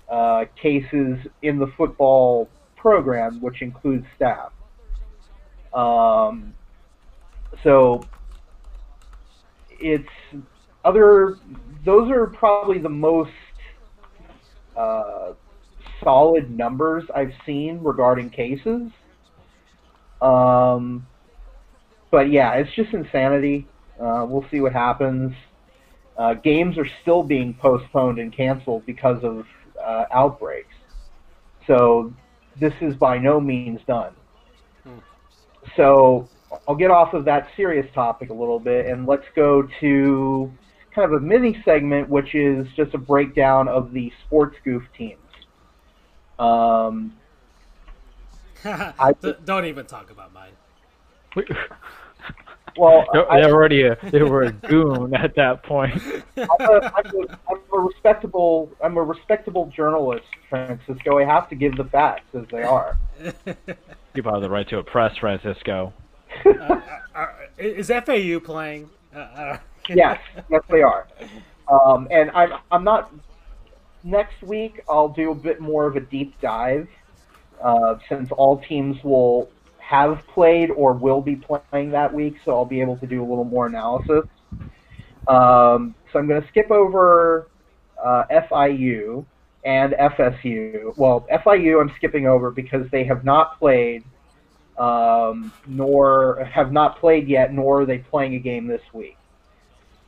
uh, cases in the football program, which includes staff. Um, so it's other; those are probably the most uh, solid numbers I've seen regarding cases. Um, but yeah, it's just insanity. Uh, we'll see what happens. Uh, games are still being postponed and canceled because of uh, outbreaks. So this is by no means done. So I'll get off of that serious topic a little bit and let's go to kind of a mini segment, which is just a breakdown of the sports goof teams. Um, I- D- don't even talk about mine. well, They I, were already a, they were a goon at that point. I'm, a, I'm, a, I'm a respectable I'm a respectable journalist, Francisco. I have to give the facts as they are. You have the right to oppress Francisco. Uh, is FAU playing? Uh, uh, yes, yes, they are. Um, and I'm I'm not. Next week, I'll do a bit more of a deep dive, uh, since all teams will have played or will be playing that week, so I'll be able to do a little more analysis. Um, so I'm going to skip over uh, FIU and FSU. Well, FIU I'm skipping over because they have not played, um, nor have not played yet, nor are they playing a game this week.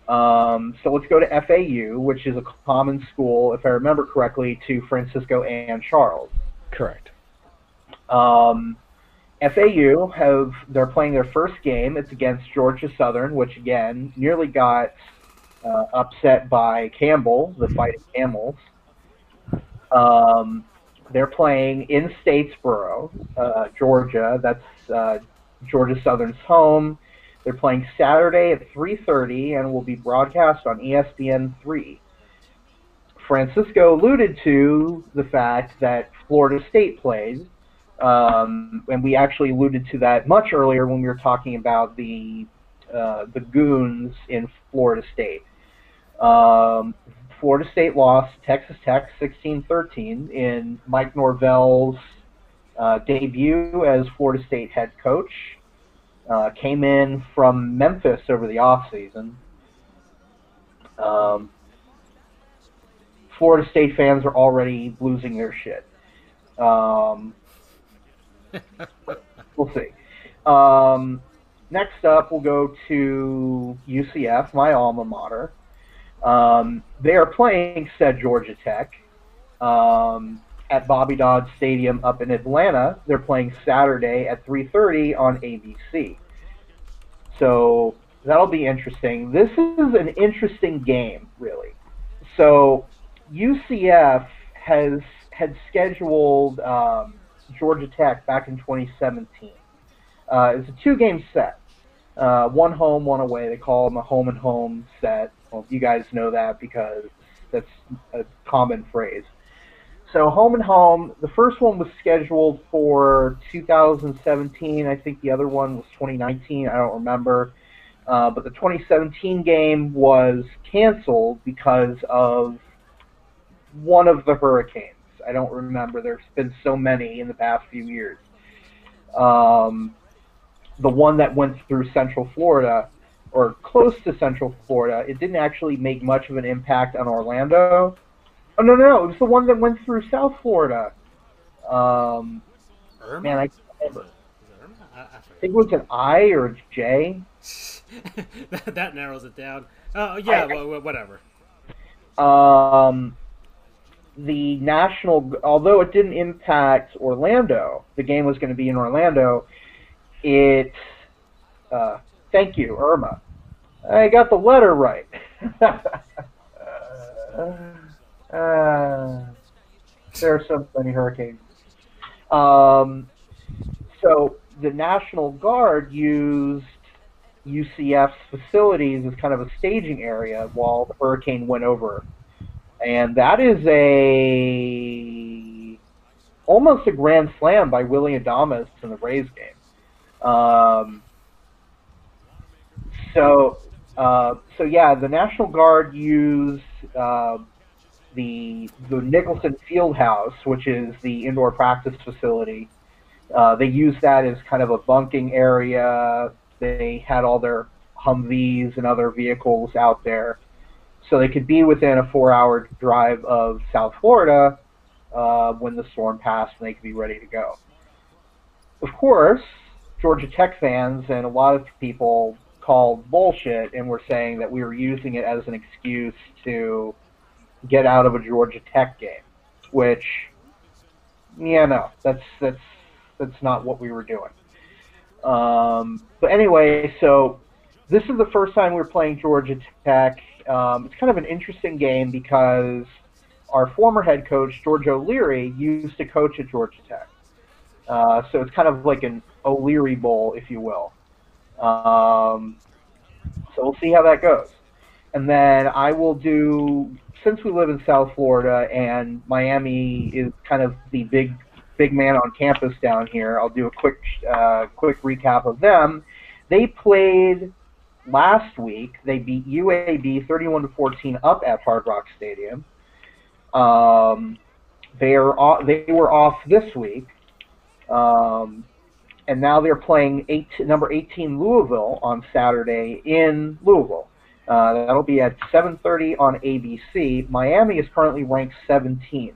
Um, so let's go to FAU, which is a common school, if I remember correctly, to Francisco and Charles. Correct. Um, FAU have they're playing their first game. It's against Georgia Southern, which again nearly got uh, upset by Campbell, the Fighting Camels. Um, they're playing in Statesboro, uh, Georgia. That's uh, Georgia Southern's home. They're playing Saturday at 3:30 and will be broadcast on ESPN three. Francisco alluded to the fact that Florida State plays, um, and we actually alluded to that much earlier when we were talking about the uh, the goons in Florida State. Um, Florida State lost Texas Tech 16-13 in Mike Norvell's uh, debut as Florida State head coach. Uh, came in from Memphis over the offseason. Um, Florida State fans are already losing their shit. Um, we'll see. Um, next up, we'll go to UCF, my alma mater. Um, they are playing said Georgia Tech um, at Bobby Dodd Stadium up in Atlanta. They're playing Saturday at 3:30 on ABC. So that'll be interesting. This is an interesting game, really. So UCF has had scheduled um, Georgia Tech back in 2017. Uh, it's a two-game set, uh, one home, one away. They call them a home and home set. Well, you guys know that because that's a common phrase. So home and home. The first one was scheduled for 2017. I think the other one was 2019. I don't remember. Uh, but the 2017 game was canceled because of one of the hurricanes. I don't remember. There's been so many in the past few years. Um, the one that went through Central Florida, or close to Central Florida, it didn't actually make much of an impact on Orlando. Oh no, no, it was the one that went through South Florida. Um, Irma? man, I, can't remember. Is it Irma? I, I think it was an I or a J. that, that narrows it down. Oh yeah, I- wha- whatever. Um, the national, although it didn't impact Orlando, the game was going to be in Orlando. It, uh, thank you, Irma. I got the letter right. uh, there are so many hurricanes. Um, so the National Guard used UCF's facilities as kind of a staging area while the hurricane went over. And that is a almost a grand slam by Willy Adames in the Rays game. Um, so, uh, so yeah, the National Guard used uh, the the Nicholson Field House, which is the indoor practice facility. Uh, they used that as kind of a bunking area. They had all their Humvees and other vehicles out there, so they could be within a four-hour drive of South Florida uh, when the storm passed, and they could be ready to go. Of course, Georgia Tech fans and a lot of people called bullshit and were saying that we were using it as an excuse to get out of a Georgia Tech game, which, yeah, no, that's that's that's not what we were doing. Um, but anyway, so this is the first time we're playing Georgia Tech. Um, it's kind of an interesting game because our former head coach George O'Leary used to coach at Georgia Tech, uh, so it's kind of like an O'Leary Bowl, if you will. Um, so we'll see how that goes. And then I will do, since we live in South Florida and Miami is kind of the big big man on campus down here, I'll do a quick uh, quick recap of them. They played last week. They beat UAB 31 to 14 up at Hard Rock Stadium. Um, they are they were off this week. Um, and now they're playing eight, number 18 Louisville on Saturday in Louisville. Uh, that'll be at 7:30 on ABC. Miami is currently ranked 17th,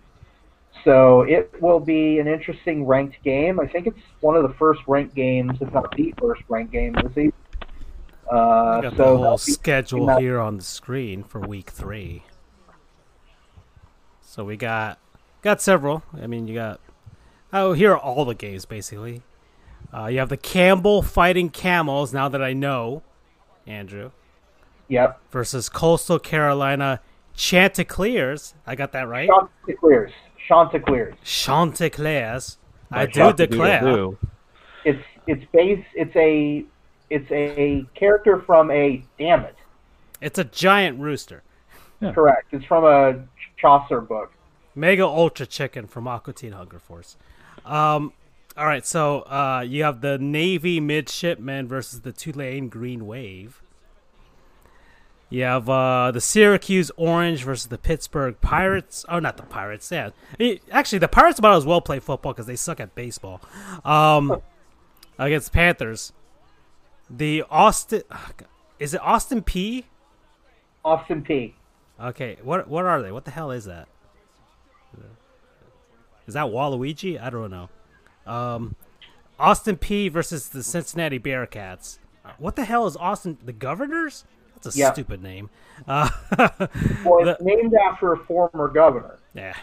so it will be an interesting ranked game. I think it's one of the first ranked games, if not the first ranked game the season. Uh, got so the whole schedule that- here on the screen for week three. So we got got several. I mean, you got oh here are all the games basically. Uh, you have the Campbell fighting Camels. Now that I know, Andrew Yep. versus Coastal Carolina Chanticleers. I got that right. Chanticleers. Chanticleers. Chanticleers. I do declare. Doodle-Doo. It's it's base. It's a it's a character from a damn it. It's a giant rooster. Correct. It's from a Chaucer book. Mega Ultra Chicken from Aqua Teen Hunger Force. Um, all right, so uh, you have the Navy Midshipmen versus the Tulane Green Wave. You have uh, the Syracuse Orange versus the Pittsburgh Pirates. Oh, not the Pirates. Yeah, actually, the Pirates might as well play football because they suck at baseball. Um, against Panthers. The Austin is it Austin Peay? Austin Peay. Okay, what what are they? What the hell is that? Is that Waluigi? I don't know. Um, Austin Peay versus the Cincinnati Bearcats. What the hell is Austin? The Governors? That's a Yeah. stupid name. Uh, Well, The- named after a former governor. yeah.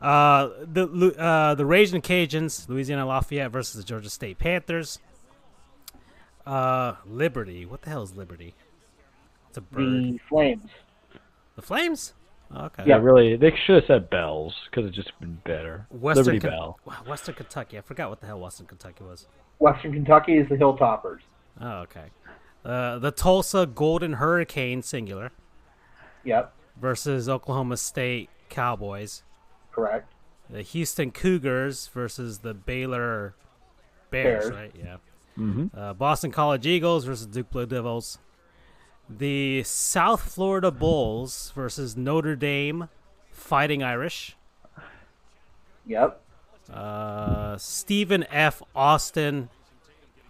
Uh, the uh, the Raging Cajuns, Louisiana Lafayette versus the Georgia State Panthers. Uh, Liberty. What the hell is Liberty? It's a bird. The Flames. The Flames. Okay. Yeah. Really, they should have said Bells because it's just been better. Western Liberty Ken- Bell. Wow, Western Kentucky. I forgot what the hell Western Kentucky was. Western Kentucky is the Hilltoppers. Oh, okay. Uh, the Tulsa Golden Hurricane singular Yep. versus Oklahoma State Cowboys. Correct. The Houston Cougars versus the Baylor Bears, Bears. right? Yeah. hmm Uh, Boston College Eagles versus Duke Blue Devils. The South Florida Bulls versus Notre Dame Fighting Irish. Yep. Uh, Stephen F. Austin.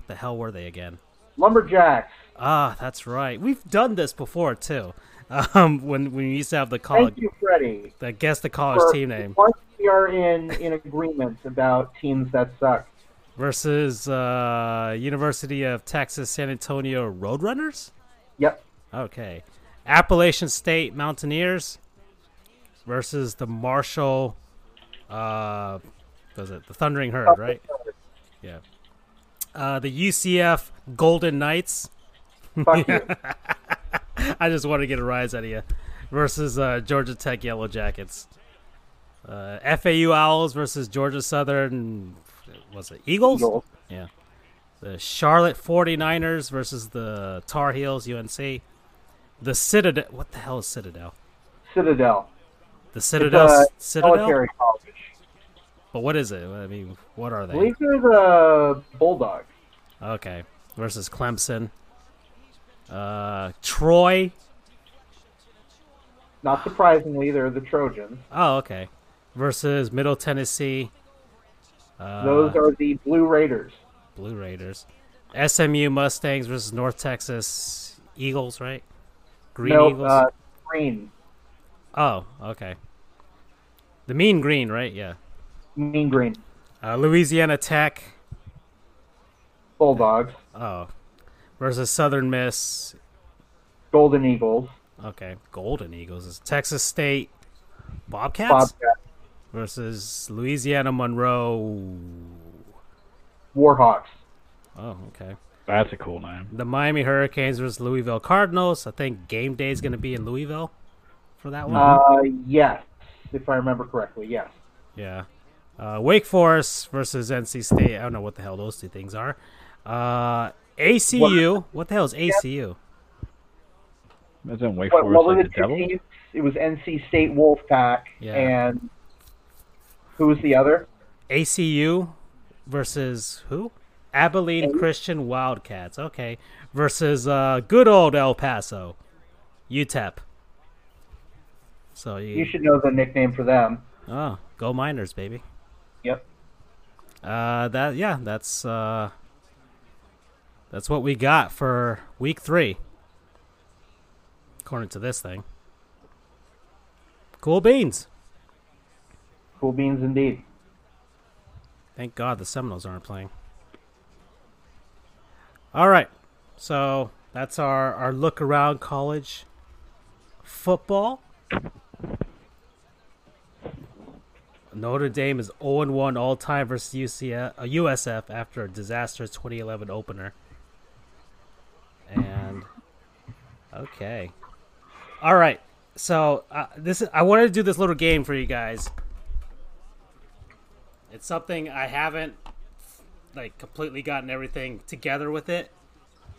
The hell were they again? Lumberjacks. Ah, that's right. We've done this before too. Um, when when we used to have the college, Thank you, Freddie. the guess the college for- team name Once we are in, in agreement about teams that suck. versus uh, University of Texas San Antonio Roadrunners. Yep. Okay, Appalachian State Mountaineers versus the Marshall. Uh, was it the Thundering Herd? Right. Yeah. Uh, the UCF Golden Knights. Fuck you. I just want to get a rise out of you. Versus uh, Georgia Tech Yellow Jackets. Uh, FAU Owls versus Georgia Southern. Was it Eagles? Eagles. Yeah. The Charlotte 49ers versus the Tar Heels UNC. The Citadel. What the hell is Citadel? Citadel. The It's Citadel. a Citadel. military college. But what is it? I mean, what are I they? believe they're the Bulldogs. Okay. Versus Clemson. Uh, Troy. Not surprisingly, they're the Trojans. Oh, okay. Versus Middle Tennessee. Uh, Those are the Blue Raiders. Blue Raiders. SMU Mustangs versus North Texas Eagles, right? Green no, Eagles. uh, Green. oh, okay. The Mean Green, right? Yeah. Mean Green. Uh, Louisiana Tech. Bulldogs. Oh, versus Southern Miss. Golden Eagles. Okay, Golden Eagles is Texas State. Bobcats Bobcats. versus Louisiana Monroe. Warhawks. Oh, okay. That's a cool name. The Miami Hurricanes versus Louisville Cardinals. I think game day is going to be in Louisville for that one. Uh, yes. If I remember correctly, yes. Yeah. Uh, Wake Forest versus NC State. I don't know what the hell those two things are. Uh, ACU. What the hell is ACU? Isn't Wake What, Forest what like the the two devil? teams? It was NC State Wolfpack Yeah. and who was the other? ACU versus who? Abilene Christian Wildcats. Okay. Versus uh, good old El Paso. UTEP. So you, You should know the nickname for them. oh, go Miners, baby. Yep. Uh, that yeah, that's uh, that's what we got for week three. according to this thing. Cool beans. Cool beans indeed. Thank God the Seminoles aren't playing. All right, so that's our our look around college football. Notre Dame is 0 1 all time versus UCF, uh, USF after a disastrous 2011 opener. And okay, all right. So uh, this is, I wanted to do this little game for you guys. It's something I haven't like completely gotten everything together with it,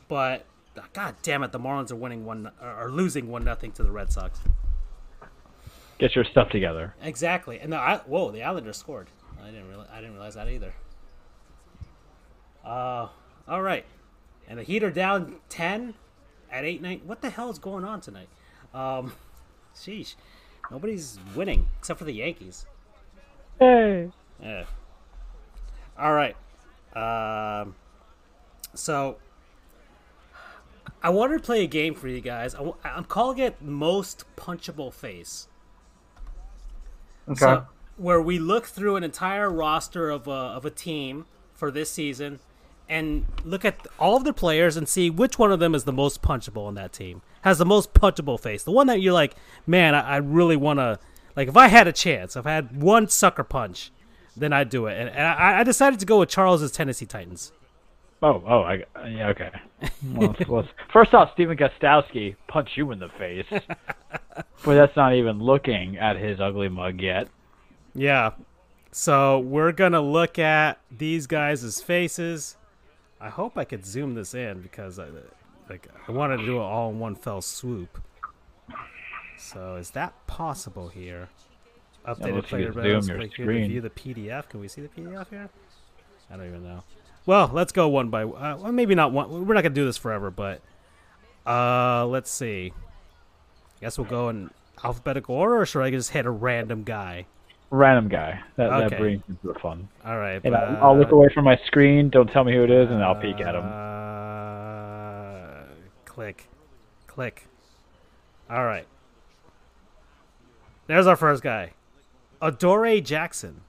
but god damn it, the Marlins are winning one are losing one nothing to the Red Sox. Get your stuff together. Exactly, and the I, whoa, the Islanders scored. I didn't realize, I didn't realize that either. Uh, all right, and the Heat are down ten at eight nine. What the hell is going on tonight? Um, sheesh, nobody's winning except for the Yankees. Hey. Yeah. All right. Um. So I wanted to play a game for you guys. I, am calling it most punchable face. Okay. So, where we look through an entire roster of a, of a team for this season and look at all of the players and see which one of them is the most punchable in that team. Has the most punchable face. The one that you're like, man, I, I really want to. Like, if I had a chance, if I had one sucker punch, then I'd do it. And, and I, I decided to go with Charles's Tennessee Titans. Oh, oh, I, yeah, okay. Well, well, first off, Stephen Gostkowski punch you in the face, but that's not even looking at his ugly mug yet. Yeah. So we're gonna look at these guys' faces. I hope I could zoom this in because I, like, I wanted to do it all in one fell swoop. So is that possible here? Updated player zoom your screen. View the PDF. Can we see the PDF here? I don't even know. Well, let's go one by. Uh, well, maybe not one. We're not gonna do this forever, but uh, let's see. I guess we'll go in alphabetical order, or should I just hit a random guy? Random guy. That Okay. that brings into the fun. All right. And but, I'll, I'll look uh, away from my screen. Don't tell me who it is, and I'll peek at him. Uh, click, click. All right. There's our first guy, Adoree Jackson.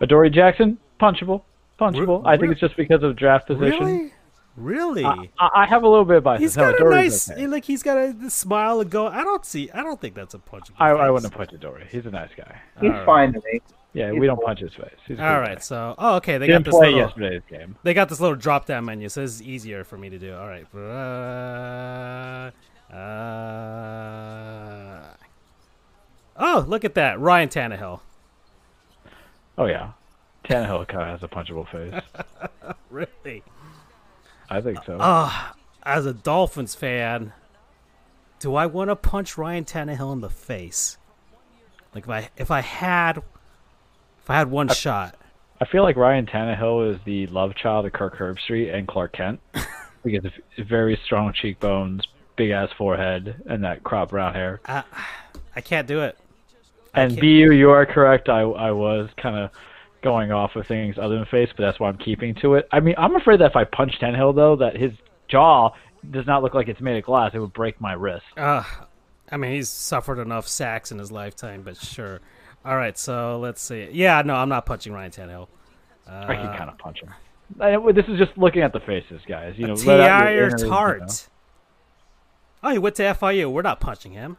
Adoree Jackson, punchable, punchable. Re- I think re- it's just because of draft position. Really? Really? I, I I have a little bit of bias. he's No, got a Adoree's nice, okay. like he's got a smile and go. I don't see. I don't think that's a punch. I, I wouldn't punch Adoree. He's a nice guy. He's Alright. fine to me. Yeah, He's we don't cool. punch his face. He's a All cool right. guy. So, oh, okay. They Didn't got this play little. yesterday's game. They got this little drop down menu, so it's easier for me to do. All right. Uh, uh, oh, look at that, Ryan Tannehill. Oh yeah, Tannehill kind of has a punchable face. Really? I think so. Oh, as a Dolphins fan, do I want to punch Ryan Tannehill in the face? Like if I if I had if I had one shot. I feel like Ryan Tannehill is the love child of Kirk Herbstreit and Clark Kent because of very strong cheekbones, big ass forehead, and that crop brown hair. I, I can't do it. And BU, you are correct. I I was kind of going off of things other than face, but that's why I'm keeping to it. I mean, I'm afraid that if I punch Tannehill though, that his jaw does not look like it's made of glass. It would break my wrist. Uh, I mean, he's suffered enough sacks in his lifetime, but sure. All right, so let's see. Yeah, no, I'm not punching Ryan Tannehill. Uh, I can kind of punch him. I, this is just looking at the faces, guys. You know, let out your T.I. inner, you know. Tart. Oh, he went to FIU. We're not punching him.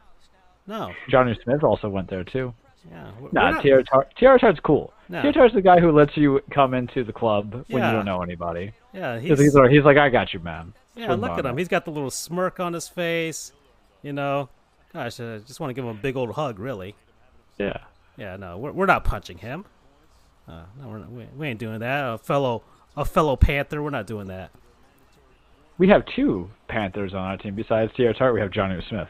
No. Jonnu Smith also went there too. Yeah. we're- Nah, not- Teair Tart. Teair Tart's cool. No. Teair Tart's the guy who lets you come into the club when Yeah. you don't know anybody. Yeah, he's, He's, like, he's like, I got you, man. yeah. Swing Look at him. He's got the little smirk on his face. You know, gosh, I just want to give him a big old hug. Really. Yeah. Yeah. No, we're we're not punching him. Uh, no, we're not, we, we ain't doing that. A fellow a fellow Panther. We're not doing that. We have two Panthers on our team besides Teair Tart. We have Jonnu Smith,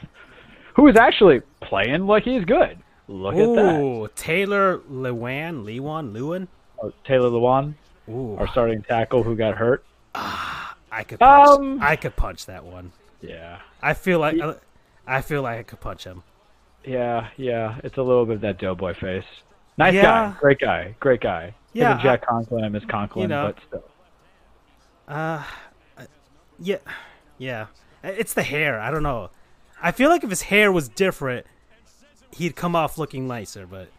who is actually playing like he's good. Look at that. Ooh, Taylor Lewan, Lewan, Lewin. Oh, Taylor Lewan, Ooh, our starting tackle, who got hurt. I could punch. Um, I could punch that one. Yeah. I feel like I feel like I could punch him. Yeah, yeah. It's a little bit of that doughboy face. Nice Yeah. guy. Great guy. Great guy. Yeah, and Jack Conklin. I miss Conklin, you know. but still. Uh, yeah, yeah. It's the hair. I don't know. I feel like if his hair was different, he'd come off looking nicer. But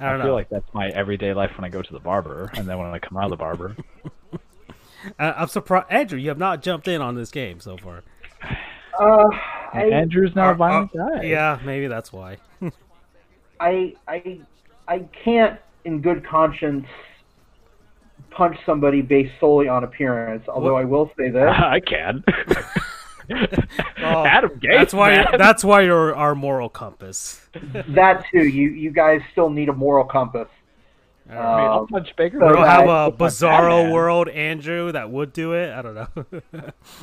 I don't know. I feel know. like that's my everyday life when I go to the barber, and then when I come out of the barber. I, I'm surprised, Andrew. You have not jumped in on this game so far. Uh, I, Andrew's not a Uh, violent uh, guy. Yeah, maybe that's why. I, I, I can't, in good conscience, punch somebody based solely on appearance. Although I will say this: I can. Oh, Adam Gase. That's why. man. That's why you're our moral compass. that too, you you guys still need a moral compass. I mean, I'll Um, punch Baker. so We don't have a I'll punch bizarro Batman. world, Andrew, that would do it. I don't know.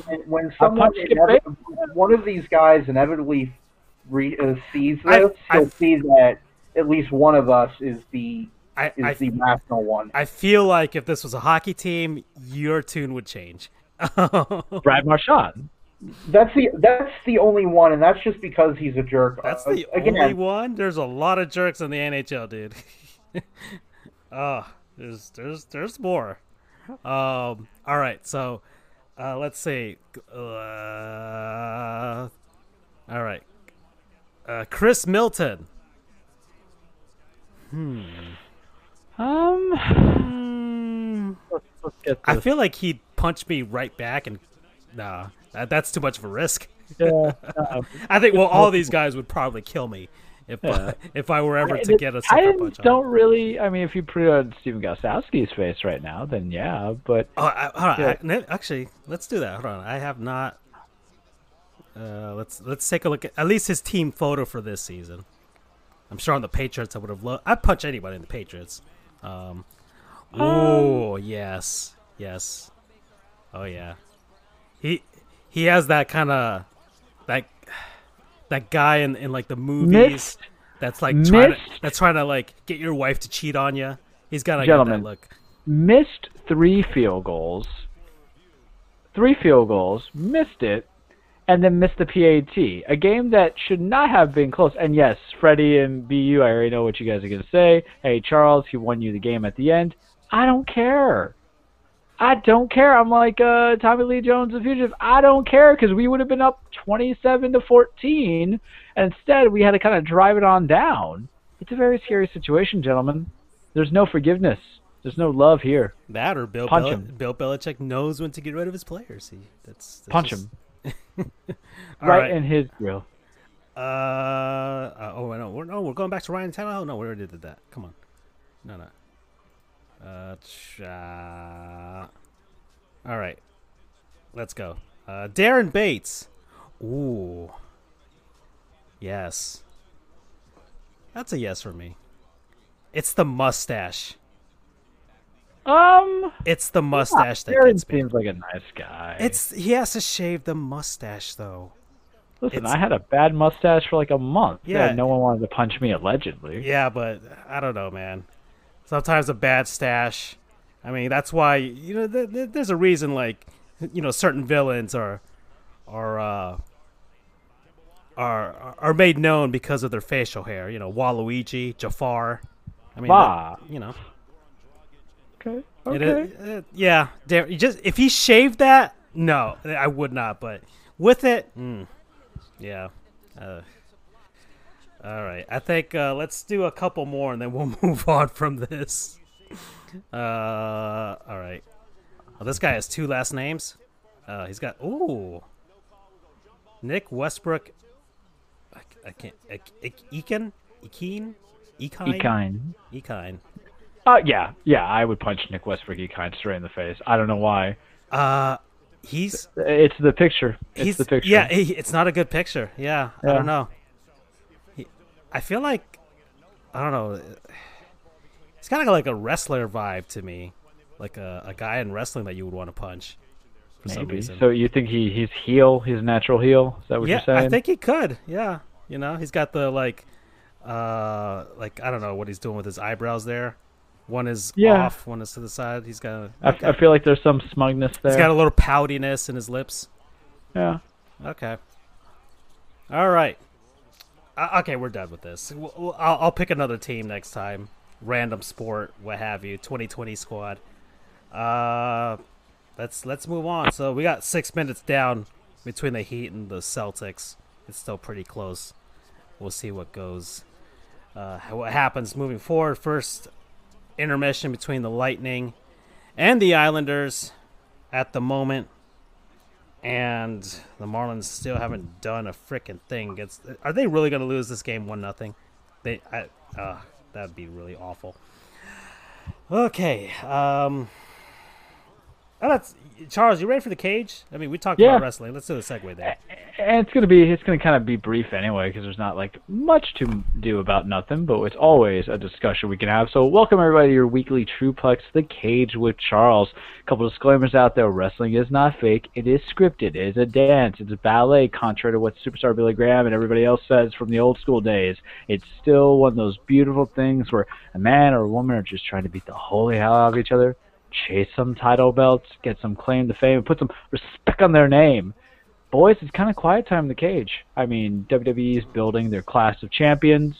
when, when someone punch one of these guys inevitably re- uh, sees this, I've- he'll see that at least one of us is the I, is I, the rational one. I feel like if this was a hockey team, your tune would change. Brad Marchand. That's the that's the only one, and that's just because he's a jerk. That's Uh, the again. only one. There's a lot of jerks in the NHL, dude. oh, there's there's there's more. Um. All right. So, uh, let's see. Uh, all right. Uh, Chris Milton. Um, Hmm. let's, let's get I feel like he'd punch me right back, and nah, that, that's too much of a risk. Yeah, uh, I think well, all these guys would probably kill me if Yeah. if I were ever to get a sucker Titans punch on. don't really. I mean, if you put on Stephen Gostkowski's face right now, then yeah. But Oh, I, hold on. Yeah. I- actually, let's do that. Hold on. I have not. Uh, let's let's take a look at at least his team photo for this season. I'm sure on the Patriots, I would have loved. I'd punch anybody in the Patriots. Um, oh yes, yes. Oh yeah. He he has that kind of that that guy in, in like the movies that's like trying to, that's trying to like get your wife to cheat on you. He's got a that look. missed three field goals. Three field goals, missed it, and then missed the PAT. A game that should not have been close. And yes, Freddie and BU, I already know what you guys are going to say. Hey, Charles, he won you the game at the end. I don't care. I don't care. I'm like uh, Tommy Lee Jones, the fugitive. I don't care because we would have been up 27 to 14, and instead we had to kind of drive it on down. It's a very scary situation, gentlemen. There's no forgiveness. There's no love here. That or Bill Punch Bel- him. Bill Belichick knows when to get rid of his players. He that's, that's Punch just- him right, right. in his grill. Uh, uh oh no we're no we're going back to Ryan Tannehill. No, we already did that. Come on, no no. Uh, all right, let's go. Uh, Daren Bates. Ooh, yes, that's a yes for me. It's the mustache. Um, It's the mustache that Aaron gets me. seems like a nice guy. It's he has to shave the mustache though. listen. it's- I had a bad mustache for like a month. Yeah. no one wanted to punch me allegedly. Yeah, but I don't know, man. Sometimes a bad stash. I mean, that's why you know th- th- there's a reason like you know certain villains are are uh, are are made known because of their facial hair. You know, Waluigi, Jafar. I mean, Bah. that- you know, Okay. it- Okay. it- yeah. Just if he shaved that, no, I would not. But with it, mm, yeah. Uh, all right, I think uh, let's do a couple more and then we'll move on from this. Uh, all right. Oh, this guy has two last names. Uh, he's got ooh, Nick Westbrook. I, I can't. I, I, Ekin, Ekin, Ekine, Ekine. Ekine. Uh, yeah, yeah. I would punch Nick Westbrook Ikhine straight in the face. I don't know why. Uh, he's It's the picture. It's he's the picture. yeah. It's not a good picture. Yeah, I don't know. He, I feel like I don't know. It's kind of like a wrestler vibe to me, like a, a guy in wrestling that you would want to punch for some Maybe. reason. So you think he he's heel? He's natural heel? Is that what yeah, you're saying? I think he could. Yeah, you know, he's got the like, uh, like I don't know what he's doing with his eyebrows there. One is Yeah. off, one is to the side. He's got. I, I feel like there's some smugness there. He's got a little poutiness in his lips. yeah. Okay. All right. Uh, okay, we're done with this. I'll, I'll pick another team next time. Random sport, what have you. 2020 squad. Uh, let's let's move on. So we got six minutes down between the Heat and the Celtics. it's still pretty close. We'll see what goes, uh, what happens moving forward. First intermission between the Lightning and the Islanders at the moment, and the Marlins still haven't done a freaking thing. Against, are they really going to lose this game one nothing? They, I, uh, that'd be really awful. Okay, um, Oh, that's Charles. You ready for the cage? I mean, we talked Yeah. about wrestling. Let's do a segue there. And it's gonna be it's gonna kind of be brief anyway because there's not like much to do about nothing, but it's always a discussion we can have. So welcome everybody to your weekly TruePlex, The Cage with Charles. A couple disclaimers out there: wrestling is not fake; it is scripted. It is a dance. It's a ballet, contrary to what superstar Billy Graham and everybody else says from the old school days. It's still one of those beautiful things where a man or a woman are just trying to beat the holy hell out of each other. Chase some title belts, get some claim to fame, put some respect on their name boys, it's kind of quiet time in the cage. I mean, WWE's building their class of champions.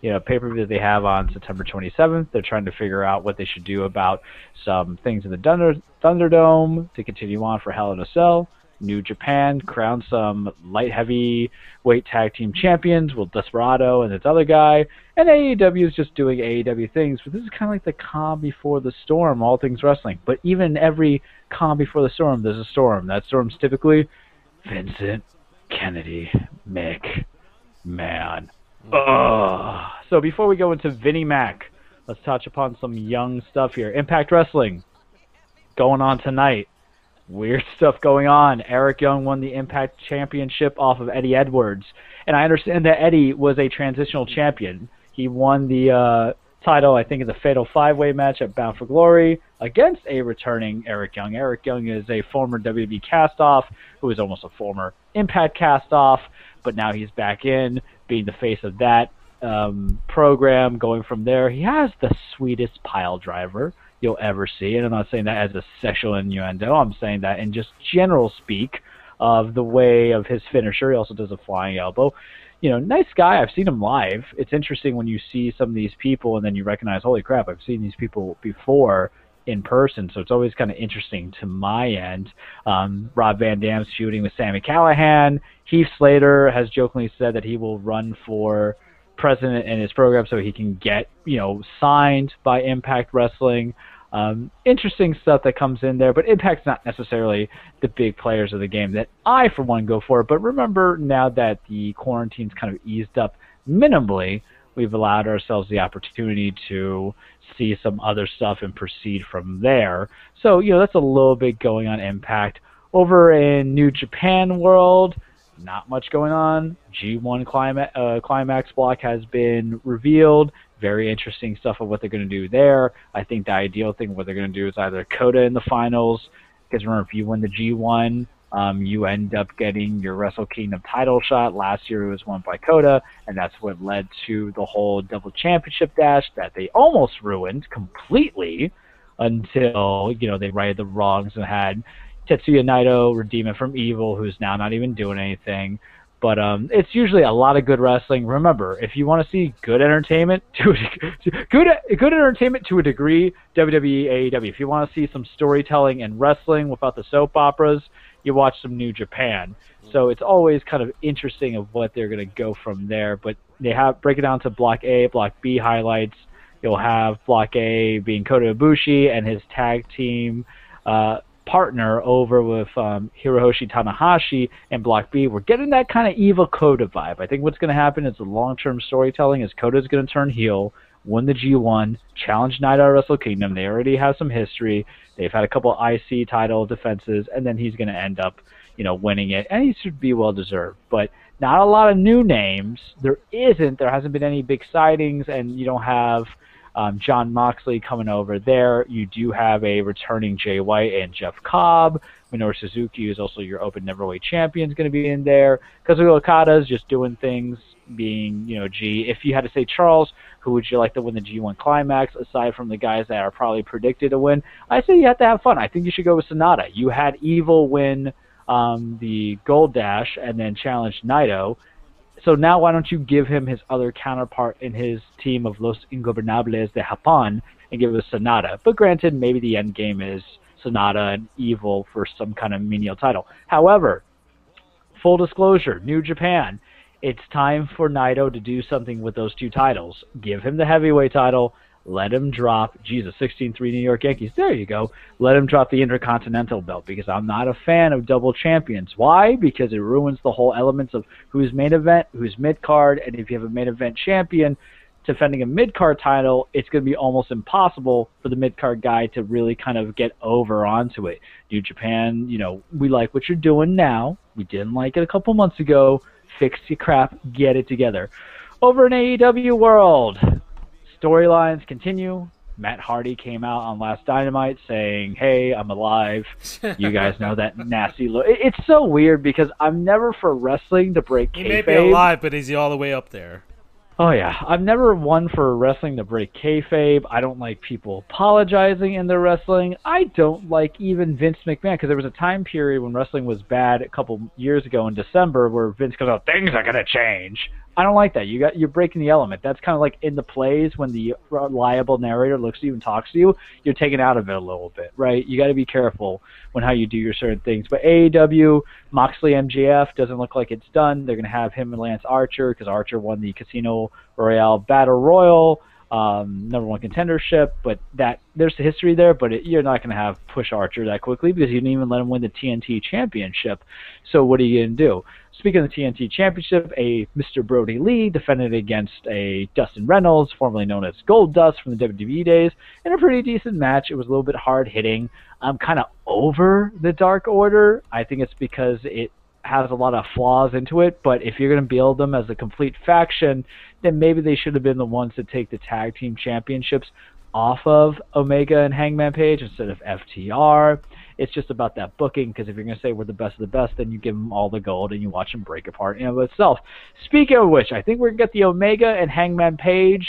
You know, pay per view that they have on September 27th. They're trying to figure out what they should do about some things in the Thunder, Thunderdome to continue on for Hell in a Cell. New Japan crown some light heavy weight tag team champions with Desperado and this other guy. And AEW is just doing AEW things, but this is kind of like the calm before the storm, all things wrestling. But even every calm before the storm, there's a storm. That storm's typically Vincent Kennedy McMahon. Ugh. So before we go into Vinnie Mac, let's touch upon some young stuff here. Impact Wrestling going on tonight. Weird stuff going on. Eric Young won the Impact Championship off of Eddie Edwards, and I understand that Eddie was a transitional champion. He won the uh, title, I think, in the Fatal Five Way match at Bound for Glory against a returning Eric Young. Eric Young is a former WWE castoff who is almost a former Impact castoff, but now he's back in, being the face of that um, program. Going from there, he has the sweetest pile driver you'll ever see, and I'm not saying that as a sexual innuendo. I'm saying that in just general speak of the way of his finisher. He also does a flying elbow you know, nice guy. I've seen him live. It's interesting when you see some of these people and then you recognize, holy crap, I've seen these people before in person. So it's always kind of interesting to my end. Um, Rob Van Dam's shooting with Sami Callihan. Heath Slater has jokingly said that he will run for president in his program so he can get, you know, signed by Impact Wrestling. Um, interesting stuff that comes in there, but Impact's not necessarily the big players of the game that I, for one, go for. But remember, now that the quarantine's kind of eased up minimally, we've allowed ourselves the opportunity to see some other stuff and proceed from there. So, you know, that's a little bit going on Impact. Over in New Japan World, not much going on. G1 Climax, uh, Climax block has been revealed very interesting stuff of what they're going to do there. I think the ideal thing what they're going to do is either Kota in the finals, because remember if you win the G1, um, you end up getting your Wrestle Kingdom title shot. Last year it was won by Kota, and that's what led to the whole double championship dash that they almost ruined completely until you know they righted the wrongs and had Tetsuya Naito redeem it from evil, who's now not even doing anything. But um, it's usually a lot of good wrestling. Remember, if you want to see good entertainment to a, good good entertainment to a degree, WWE, AEW. If you want to see some storytelling and wrestling without the soap operas, you watch some New Japan. So it's always kind of interesting of what they're going to go from there. But they have break it down to Block A, Block B highlights. You'll have Block A being Kota Ibushi and his tag team. Uh, partner over with um, Hiroshi Tanahashi and Block B. We're getting that kind of evil Kota vibe. I think what's going to happen is the long-term storytelling is Kota's going to turn heel, win the G1, challenge Naito at Wrestle Kingdom. They already have some history. They've had a couple IC title defenses, and then he's going to end up, you know, winning it, and he should be well deserved. But not a lot of new names. There isn't. There hasn't been any big sightings, and you don't have um, Jon Moxley coming over there. You do have a returning Jay White and Jeff Cobb. Minoru Suzuki is also your Open Neverweight champion is going to be in there. Kazuya Okada is just doing things, being you know G. If you had to say Charles, who would you like to win the G1 Climax aside from the guys that are probably predicted to win? I say you have to have fun. I think you should go with Sanada. You had Evil win um, the Gold Dash and then challenge Naito. So now why don't you give him his other counterpart in his team of Los Ingobernables de Japón and give it a Sanada? But granted, maybe the end game is Sanada and Evil for some kind of menial title. However, full disclosure, New Japan. It's time for Naito to do something with those two titles. Give him the heavyweight title. Let him drop, Jesus, 16-3 New York Yankees. There you go. Let him drop the Intercontinental belt because I'm not a fan of double champions. Why? Because it ruins the whole elements of who's main event, who's mid card, and if you have a main event champion, defending a mid card title, it's going to be almost impossible for the mid card guy to really kind of get over onto it. New Japan, you know, we like what you're doing now. We didn't like it a couple months ago. Fix your crap, get it together. Over in AEW World, storylines continue. Matt Hardy came out on Last Dynamite saying, "Hey, I'm alive." You guys know that nasty look. It's so weird because I'm never for wrestling to break kayfabe. He may be alive, but is he all the way up there? Oh yeah, I've never one for wrestling to break kayfabe. I don't like people apologizing in their wrestling. I don't like even Vince McMahon because there was a time period when wrestling was bad a couple years ago in December where Vince goes out, things are gonna change. I don't like that. You got you're breaking the element. That's kind of like in the plays when the reliable narrator looks at you and talks to you. You're taken out of it a little bit, right? You got to be careful when how you do your certain things. But AEW Moxley MJF doesn't look like it's done. They're going to have him and Lance Archer because Archer won the Casino Royale Battle Royal um, number one contendership, but that there's the history there. But it, you're not going to have push Archer that quickly because you didn't even let him win the TNT Championship. So what are you going to do? Speaking of the TNT Championship, a Mr. Brodie Lee defended against a Dustin Reynolds, formerly known as Gold Dust from the WWE days, in a pretty decent match. It was a little bit hard hitting. I'm kind of over the Dark Order. I think it's because it has a lot of flaws into it, but if you're going to build them as a complete faction, then maybe they should have been the ones to take the tag team championships off of Omega and Hangman Page instead of FTR. It's just about that booking because if you're going to say we're the best of the best, then you give them all the gold and you watch them break apart in and of itself. Speaking of which, I think we're going to get the Omega and Hangman Page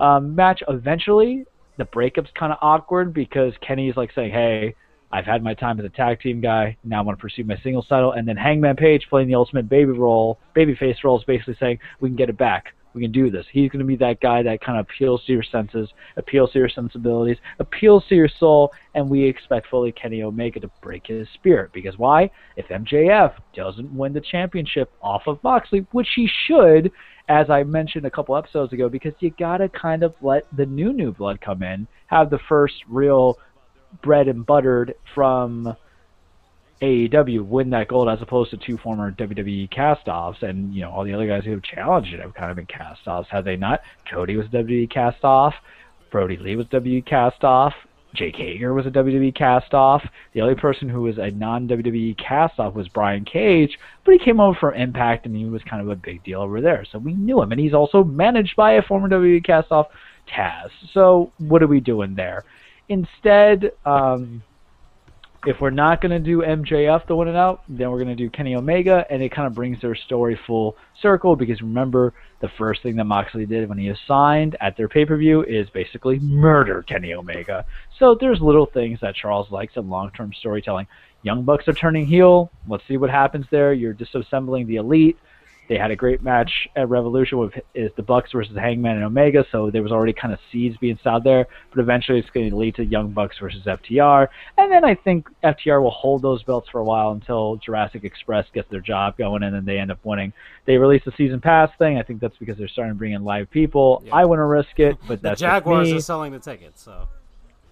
um, match eventually. The breakup's kind of awkward because Kenny's like saying, hey, I've had my time as a tag team guy. Now I want to pursue my singles title. And then Hangman Page playing the ultimate baby role, babyface role, is basically saying we can get it back. We can do this. He's going to be that guy that kind of appeals to your senses, appeals to your sensibilities, appeals to your soul, and we expect fully Kenny Omega to break his spirit. Because why? If MJF doesn't win the championship off of Moxley, which he should, as I mentioned a couple episodes ago, because you got to kind of let the new new blood come in, have the first real bread and buttered from AEW win that gold as opposed to two former WWE castoffs and you know all the other guys who have challenged it have kind of been castoffs, have they not? Cody was WWE castoff, Brodie Lee was WWE castoff, Jake Hager was a WWE castoff. The only person who was a non WWE castoff was Brian Cage, but he came over from Impact and he was kind of a big deal over there, so we knew him. And he's also managed by a former WWE castoff, Taz. So what are we doing there? Instead, um, if we're not going to do MJF to win it out, then we're going to do Kenny Omega, and it kind of brings their story full circle because remember, the first thing that Moxley did when he was signed at their pay per view is basically murder Kenny Omega. So there's little things that Charles likes in long term storytelling. Young Bucks are turning heel. Let's see what happens there. You're disassembling the elite. They had a great match at Revolution with is the Bucks versus Hangman and Omega, so there was already kind of seeds being sowed there. But eventually, it's going to lead to Young Bucks versus FTR, and then I think FTR will hold those belts for a while until Jurassic Express gets their job going, and then they end up winning. They released the season pass thing. I think that's because they're starting to bring in live people. Yeah. I wouldn't risk it, but that's the Jaguars are selling the tickets, so.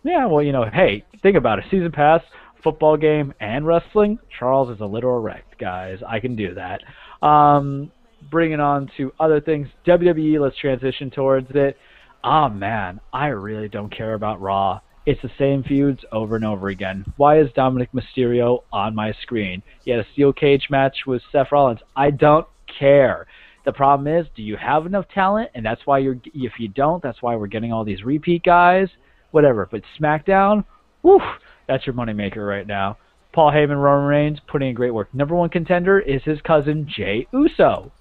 Yeah, well, you know, hey, think about it. Season pass, football game, and wrestling. Charles is a little erect, guys. I can do that. Um, bringing on to other things. WWE, let's transition towards it. Ah, oh, man, I really don't care about Raw. It's the same feuds over and over again. Why is Dominik Mysterio on my screen? He had a steel cage match with Seth Rollins. I don't care. The problem is, do you have enough talent? And that's why you're. If you don't, that's why we're getting all these repeat guys. Whatever. But SmackDown, whew, that's your moneymaker right now. Paul Heyman, Roman Reigns, putting in great work. Number one contender is his cousin Jey Uso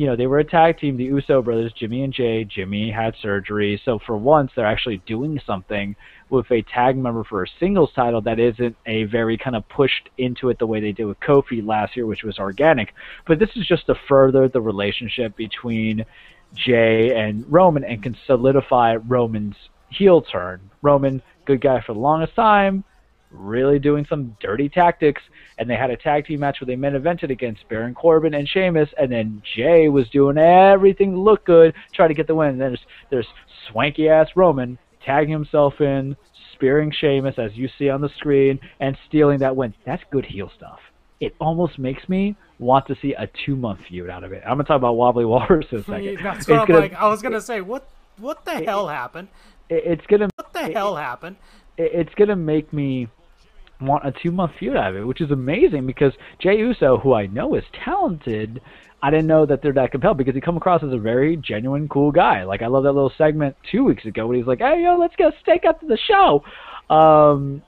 you know, they were a tag team, the Uso brothers, Jimmy and Jey. Jimmy had surgery, so for once they're actually doing something with a tag member for a singles title that isn't a very kind of pushed into it the way they did with Kofi last year, which was organic. But this is just to further the relationship between Jey and Roman and can solidify Roman's heel turn. Roman, good guy for the longest time, really doing some dirty tactics, and they had a tag team match where they main evented against Baron Corbin and Sheamus, and then Jey was doing everything to look good, trying to get the win. And then there's, there's swanky ass Roman tagging himself in, spearing Sheamus as you see on the screen, and stealing that win. That's good heel stuff. It almost makes me want to see a two month feud out of it. I'm gonna talk about Wobbly Walrus in a second. That's what I'm gonna, like. I was gonna say what what the hell happened? it- it's gonna What the hell happened? it's gonna make me want a two month feud out of it, which is amazing because Jey Uso, who I know is talented, I didn't know that they're that compelled because he come across as a very genuine, cool guy. Like I love that little segment two weeks ago when he's like, "Hey, yo, let's get a steak after the show." Um,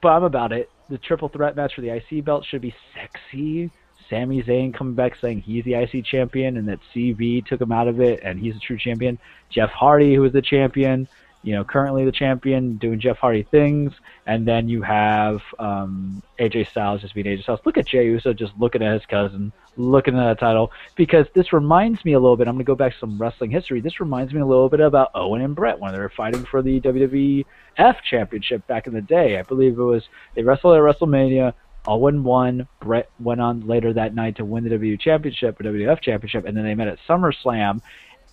but I'm about it. The triple threat match for the IC belt should be sexy. Sami Zayn coming back saying he's the IC champion and that CV took him out of it and he's a true champion. Jeff Hardy, who is the champion, you know, currently the champion, doing Jeff Hardy things, and then you have um, AJ Styles just being AJ Styles. Look at Jey Uso just looking at his cousin, looking at the title, because this reminds me a little bit. I'm going to go back to some wrestling history. This reminds me a little bit about Owen and Bret when they were fighting for the WWF Championship back in the day. I believe it was they wrestled at WrestleMania. Owen won. Bret went on later that night to win the WWE Championship or WWF Championship, and then they met at SummerSlam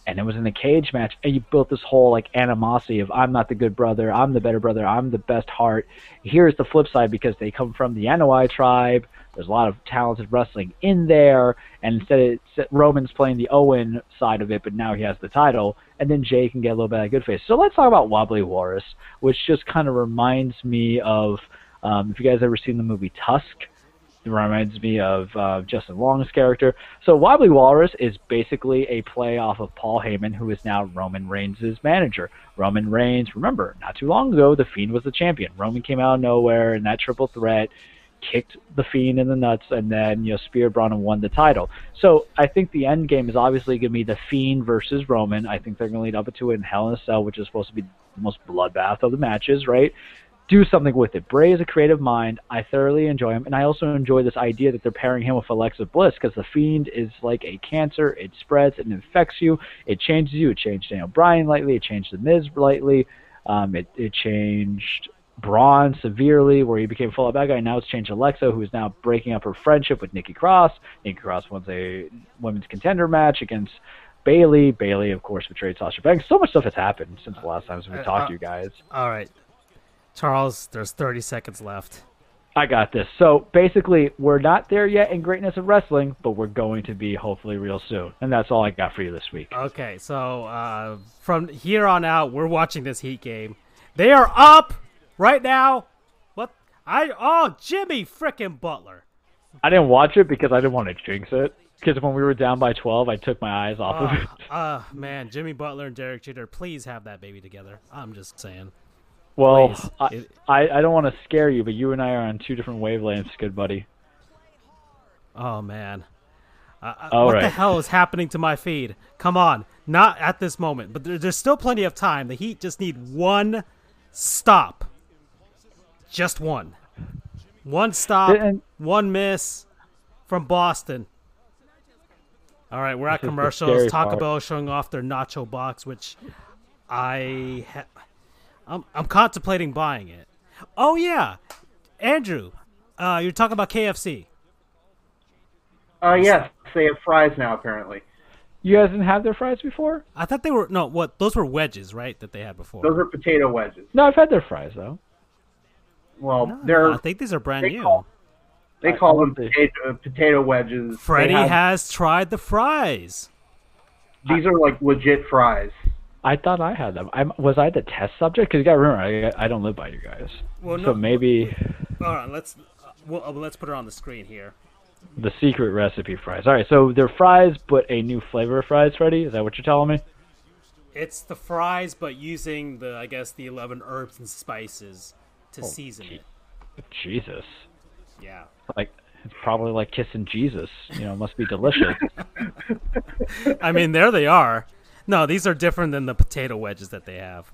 and it was in a cage match and you built this whole like animosity of i'm not the good brother i'm the better brother i'm the best heart. Here's the flip side because they come from the Anoa'i tribe. There's a lot of talented wrestling in there and instead it's roman's playing the owen side of it but now he has the title and then Jey can get a little bit of good face. So let's talk about wobbly walrus which just kind of reminds me of um, if you guys ever seen the movie tusk reminds me of uh, Justin Long's character. So Wobbly Walrus is basically a play off of Paul Heyman, who is now Roman Reigns' manager. Roman Reigns, remember, not too long ago, the Fiend was the champion. Roman came out of nowhere in that triple threat, kicked the Fiend in the nuts, and then you know speared Braun and won the title. So I think the end game is obviously going to be the Fiend versus Roman. I think they're going to lead up to it in Hell in a Cell, which is supposed to be the most bloodbath of the matches, right? Do something with it. Bray is a creative mind. I thoroughly enjoy him, and I also enjoy this idea that they're pairing him with Alexa Bliss because the Fiend is like a cancer. It spreads, it infects you, it changes you. It changed Daniel Bryan lightly, it changed The Miz lightly, um, it it changed Braun severely, where he became a full of bad guy. Now it's changed Alexa, who is now breaking up her friendship with Nikki Cross. Nikki Cross wants a women's contender match against. Bayley, Bayley, of course, betrayed Sasha Banks. So much stuff has happened since the last time we talked uh, to you guys. All right, Charles. There's 30 seconds left. I got this. So basically, we're not there yet in greatness of wrestling, but we're going to be hopefully real soon. And that's all I got for you this week. Okay, so uh, from here on out, we're watching this Heat game. They are up right now. What? I oh Jimmy frickin' Butler. I didn't watch it because I didn't want to jinx it. Because when we were down by 12, I took my eyes off of it. Uh, man, Jimmy Butler and Derek Jeter, please have that baby together. I'm just saying. Well. I, I, I don't want to scare you, but you and I are on two different wavelengths, good buddy. Oh man. Uh, uh, All what the hell is happening to my feed? Come on, not at this moment, but there, there's still plenty of time. The Heat just need one stop, just one, one stop, And- one miss from Boston. All right, we're at This is the commercials. Taco part. Bell showing off their nacho box, which I ha- I'm, I'm contemplating buying it. Oh yeah, Andrew, uh, you're talking about KFC. Uh, yes, they have fries now apparently. You guys didn't have their fries before? I thought they were no. What those were wedges, right? That they had before. Those are potato wedges. No, I've had their fries, though. Well, No, they're I think these are brand they new. call- they I- call them potato, potato wedges. Freddie have- has tried the fries. These are like legit fries. I thought I had them. I'm, was I the test subject? Because you got to remember, I, I don't live by you guys. Well, no, So maybe All right, let's uh, well, uh, let's put it on the screen here. the secret recipe fries. All right, so they're fries, but a new flavor of fries, Freddy. Is that what you're telling me? It's the fries, but using the I guess the eleven herbs and spices to season it. Jesus. Yeah. Like, it's probably like kissing Jesus. You know, it must be delicious. I mean, there they are. No, these are different than the potato wedges that they have.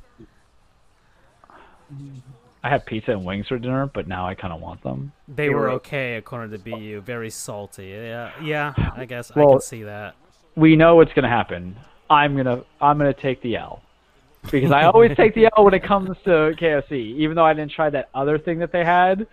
I had pizza and wings for dinner, but now I kind of want them. They They were were- okay according to BU. Very salty. Yeah, yeah. I guess I Well- can see that. We know what's going to happen. I'm gonna I'm gonna take the L. because I always take the L when it comes to KFC, even though I didn't try that other thing that they had.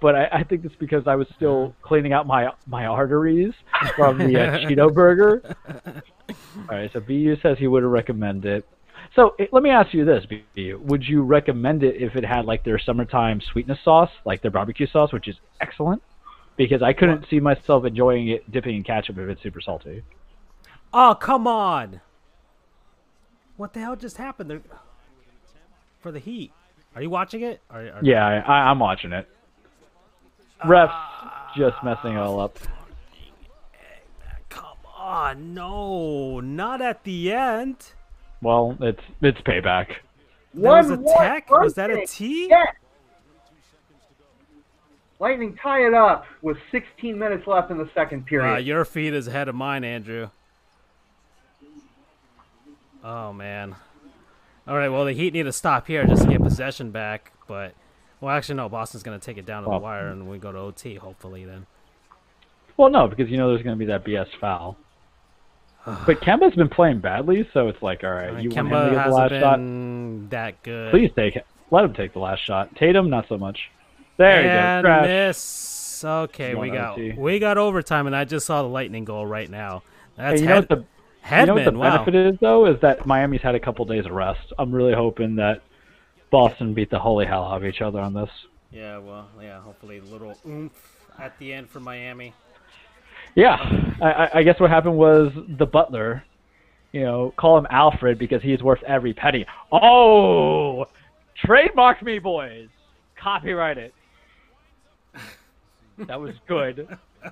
But I, I think it's because I was still cleaning out my my arteries from the uh, Cheeto burger. All right, so BU says he would recommend it. So it, let me ask you this, BU: Would you recommend it if it had like their summertime sweetness sauce, like their barbecue sauce, which is excellent? Because I couldn't see myself enjoying it dipping in ketchup if it's super salty. Oh, come on. What the hell just happened there? For the Heat. Are you watching it? Are, are, Yeah, I, I'm watching it. Refs just messing it all up. Come on. No. Not at the end. Well, it's it's payback. That was a tech? Was that a birthday. T? Yes. Lightning tie it up with 16 minutes left in the second period. Uh, your feed is ahead of mine, Andrew. Oh man. All right. Well, the Heat need to stop here just to get possession back. But well, actually, no. Boston's going to take it down to Well- the wire, and we go to OT. Hopefully, then. Well, no, because you know there's going to be that BS foul. But Kemba's been playing badly, so it's like, all right, I mean, you want him Kemba to get the last shot? been that good. Please take it. Let him take the last shot. Tatum, not so much. There you go. Crash. miss. Okay, we got OT. we got overtime, and I just saw the Lightning goal right now. That's Hey, you know head, what the Hedman. you know what the wow. benefit is though is that Miami's had a couple days of rest. I'm really hoping that Boston beat the holy hell out of each other on this. Yeah, well, yeah. Hopefully, a little oomph at the end for Miami. Yeah, I, I- I guess what happened was the butler, you know, call him Alfred because he's worth every penny. Oh, trademark me, boys. Copyright it. That was good.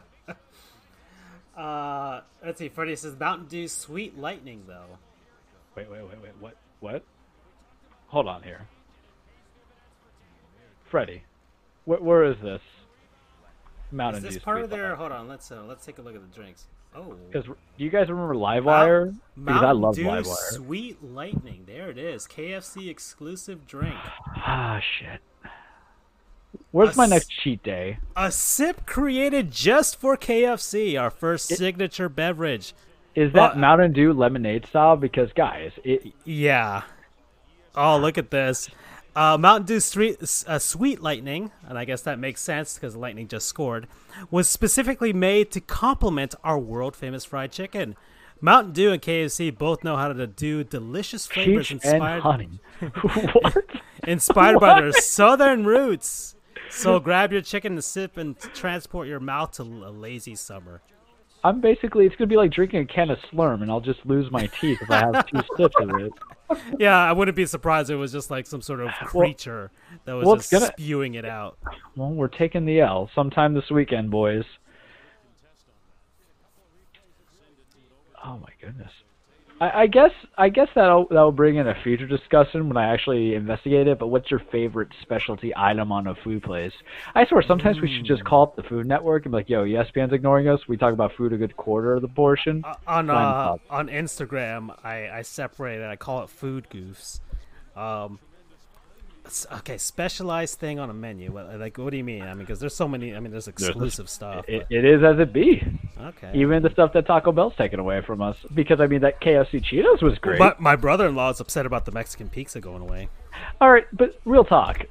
Uh, let's see. Freddie says Mountain Dew Sweet Lightning, though. Wait, wait, wait, wait. What? What? Hold on here. Freddie, wh- where is this? Mountain Is this Dew part of their? Hold on. Let's uh, let's take a look at the drinks. Oh, Because do you guys remember Livewire? Because I love Dew Livewire. Sweet Lightning. There it is. KFC exclusive drink. Ah, shit. Where's my next cheat day? A sip created just for KFC. Our first signature beverage. Is that Uh, Mountain Dew lemonade style? Because guys, it Yeah. Oh, look at this. Uh, Mountain Dew Street, uh, Sweet Lightning, and I guess that makes sense because Lightning just scored, was specifically made to complement our world famous fried chicken. Mountain Dew and KFC both know how to do delicious flavors cheech and inspired what? inspired by their southern roots. So grab your chicken and sip and transport your mouth to a lazy summer. I'm basically it's gonna be like drinking a can of Slurm, and I'll just lose my teeth if I have two sips of it. Yeah, I wouldn't be surprised if it was just like some sort of creature that was well, just gonna- spewing it out. Well, we're taking the L sometime this weekend, boys. Oh my goodness. I, I guess I guess that'll that'll bring in a future discussion when I actually investigate it. But what's your favorite specialty item on a food place? I swear sometimes we should just call up the Food Network and be like, "Yo, ESPN's ignoring us. We talk about food a good quarter of the portion." Uh, on uh, on Instagram, I I separate it. I call it food goofs. Um, okay, specialized thing on a menu. Like, what do you mean? I mean, because there's so many. I mean, there's exclusive stuff. It, it is as it be. okay. Even the stuff that Taco Bell's taken away from us, because I mean that KFC Cheetos was great. But my brother-in-law is upset about the Mexican pizza going away. All right, but real talk.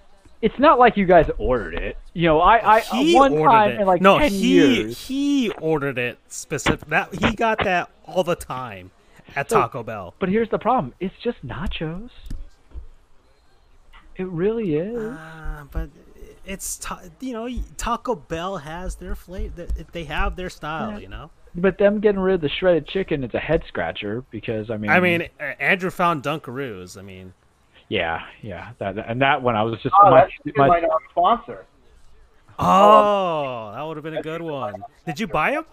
It's not like you guys ordered it. You know, I, I He one ordered time it. in like no, ten he years. he ordered it specific. That he got that all the time at So- Taco Bell. But here's the problem: it's just nachos. It really is. Uh, but it's ta- you know Taco Bell has their flavor. They have their style. Yeah. You know. but them getting rid of the shredded chicken is a head scratcher because I mean, I mean, uh, Andrew found Dunkaroos. I mean, yeah, yeah, that, and that one I was just Oh, my, that's my, my, non-sponsor. oh, that would have been a good one. Did you buy them?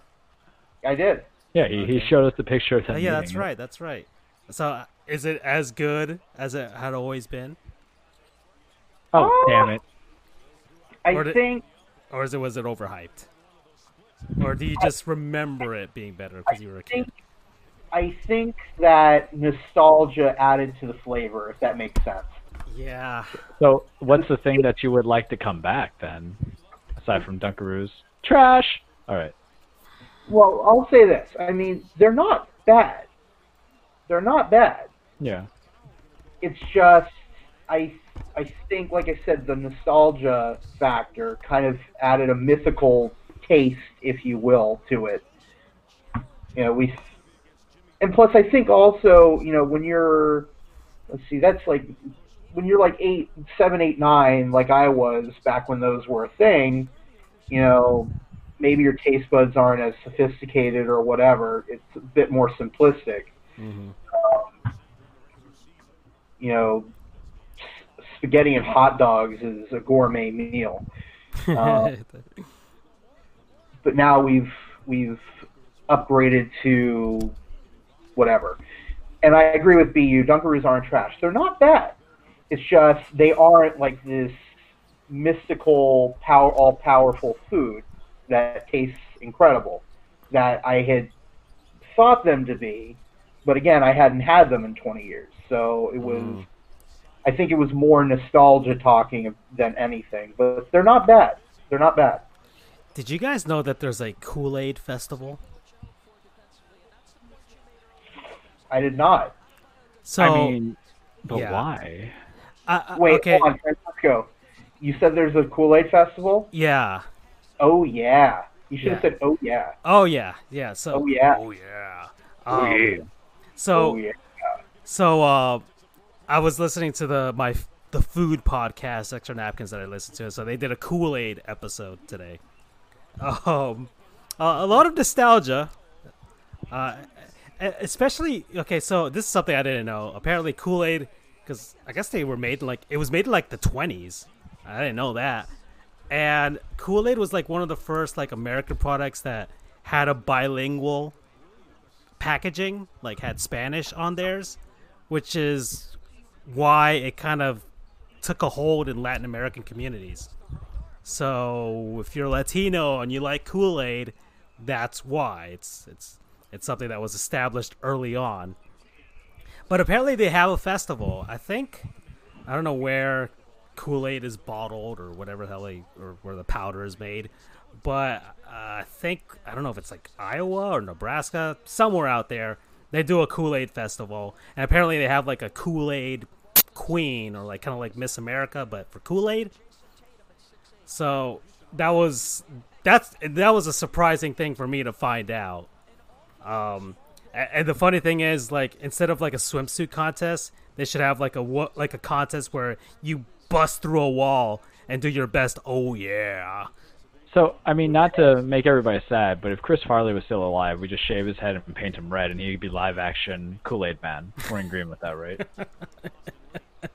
I did. yeah, he, he showed us the picture of Oh, yeah, eating that's it. right. That's right. So, uh, is it as good as it had always been, Oh, Oh. damn it! I Or did- think or is it was it overhyped, or do you just remember it being better because you were a kid? I think that nostalgia added to the flavor, if that makes sense. Yeah. So, what's the thing that you would like to come back then, aside from Dunkaroos? Trash. All right. Well, I'll say this. I mean, they're not bad. They're not bad. Yeah. it's just I I think, like I said, the nostalgia factor kind of added a mythical taste, if you will, to it. You know, we and plus I think also, you know, when you're let's see, that's like when you're like eight, seven, eight, nine, like I was back when those were a thing, you know, maybe your taste buds aren't as sophisticated or whatever. It's a bit more simplistic. Mm-hmm. Um, you know, spaghetti and hot dogs is a gourmet meal. Uh, but now we've we've upgraded to whatever. And I agree with BU. Dunkaroos aren't trash. They're not bad. It's just they aren't like this mystical, power, all powerful food that tastes incredible that I had thought them to be. But again, I hadn't had them in 20 years, so it was. Mm. I think it was more nostalgia talking than anything, but they're not bad. They're not bad. Did you guys know that there's a Kool Aid festival? I did not. So I mean, but yeah. why? I- I- Wait, okay, hold on, Francisco. You said there's a Kool Aid festival? yeah. Oh yeah. You should have said oh yeah. Oh yeah, yeah. So Oh yeah. oh yeah. Oh Um, yeah. So Oh yeah. So uh, I was listening to the my the food podcast, extra napkins that I listened to. So they did a Kool Aid episode today. Um, uh, a lot of nostalgia. Uh, especially okay. So this is something I didn't know. Apparently Kool Aid, because I guess they were made like it was made in like the twenties. I didn't know that. And Kool Aid was like one of the first like American products that had a bilingual packaging, like had Spanish on theirs, which is why it kind of took a hold in Latin American communities. So if you're Latino and you like Kool Aid, that's why it's it's it's something that was established early on. But apparently they have a festival. I think I don't know where Kool Aid is bottled or whatever the hell they, or where the powder is made, but uh, I think I don't know if it's like Iowa or Nebraska, somewhere out there. They do a Kool Aid festival, and apparently they have like a Kool Aid queen or like kind of like Miss America, but for Kool Aid. So that was that's that was a surprising thing for me to find out. Um, and the funny thing is, like instead of like a swimsuit contest, they should have like a like a contest where you bust through a wall and do your best. Oh yeah. So, I mean, not to make everybody sad, but if Chris Farley was still alive, we just shave his head and paint him red, and he'd be live action Kool Aid Man. We're in agreement with that, right?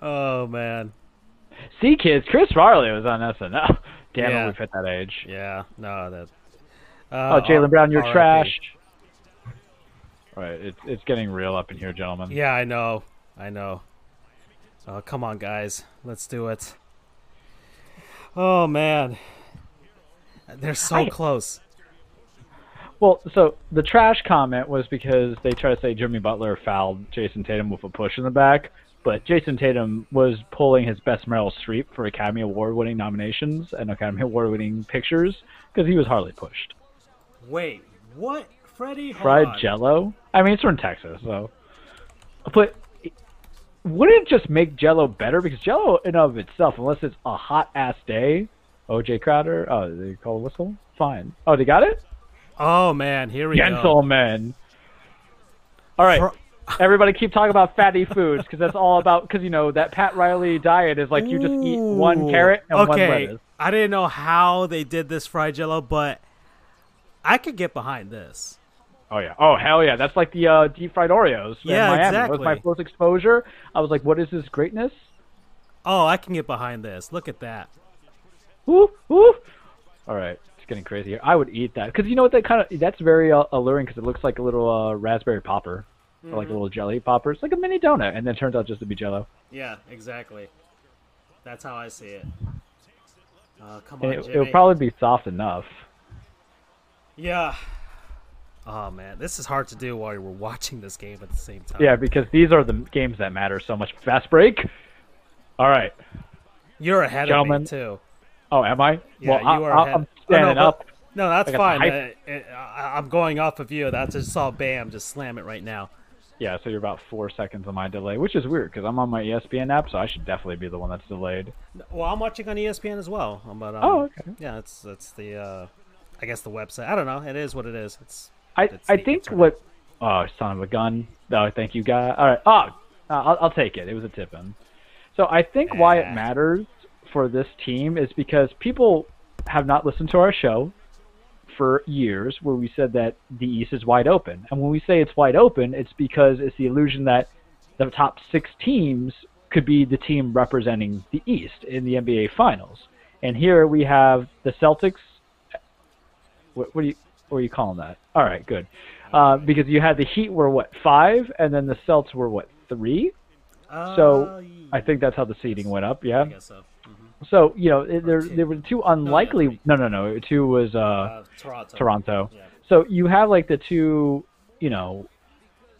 Oh man. See, kids, Chris Farley was on SNL. Damn Yeah. it, we've hit that age. Yeah. No. That. Oh, Uh, Jaylen Brown, you're trash. Right, it's it's getting real up in here, gentlemen. Yeah, I know. I know. Oh, come on, guys. Let's do it. Oh man. They're so I- close. Well, so the trash comment was because they try to say Jimmy Butler fouled Jayson Tatum with a push in the back, but Jayson Tatum was pulling his best Meryl Streep for Academy Award winning nominations and Academy Award winning pictures because he was hardly pushed. Wait, what? Freddie? Fried on. Jello? I mean, it's from Texas, so. But wouldn't it just make Jello better? Because Jello, in of itself, unless it's a hot ass day, OJ Crowder. Oh, they call a whistle. Fine. Oh, they got it. Oh man, here we go. Gentlemen. All right. Fr- Everybody keep talking about fatty foods because that's all about because you know that Pat Riley diet is like you just eat one carrot and one okay. lettuce. I didn't know how they did this fried jello, but I could get behind this. Oh yeah. Oh hell yeah. That's like the uh, deep fried Oreos. in Yeah, Miami. That was my first exposure. I was like, what is this greatness? Oh, I can get behind this. Look at that. Woo woo. All right. It's getting crazy here. I would eat that because you know what that kind of that's very uh, alluring because it looks like a little uh, raspberry popper or like a little jelly popper. It's like a mini donut, and then it turns out just to be Jello. Yeah, exactly. That's how I see it. Uh, come on, it, it'll probably be soft enough. Yeah. Oh man, this is hard to do while we're watching this game at the same time. Yeah, because these are the games that matter so much. Fast break. All right. You're ahead Gentlemen. of me too. Oh, am I? Yeah, well, I, you are I, ahead. I'm Oh, no, standing but- up. No, that's I the fine. Uh, uh, I- I'm going off of you. That's just saw Bam just slam it right now. Yeah, so you're about four seconds on my delay, which is weird because I'm on my ESPN app, so I should definitely be the one that's delayed. Well, I'm watching on ESPN as well. But um, Oh, okay. Yeah, it's it's the uh, I guess the website. I don't know. It is what it is. It's I It's I think internet. what. Oh, son of a gun! No, thank you, guy. All right. Oh, uh, I'll, I'll take it. It was a tip in. So I think why it matters for this team is because people have not listened to our show for years, where we said that the East is wide open, and when we say it's wide open, it's because it's the illusion that the top six teams could be the team representing the East in the NBA Finals. And here we have the Celtics. What, what do you what are you calling that? All right, good. Uh, because you had the Heat were what five, and then the Celts were what three. So, uh, I think that's how the seeding went up. Yeah. I guess so. So you know there two. there were two unlikely. three. No, no, no. Two was uh, Uh, Toronto. Toronto. Yeah. So you have like the two, you know,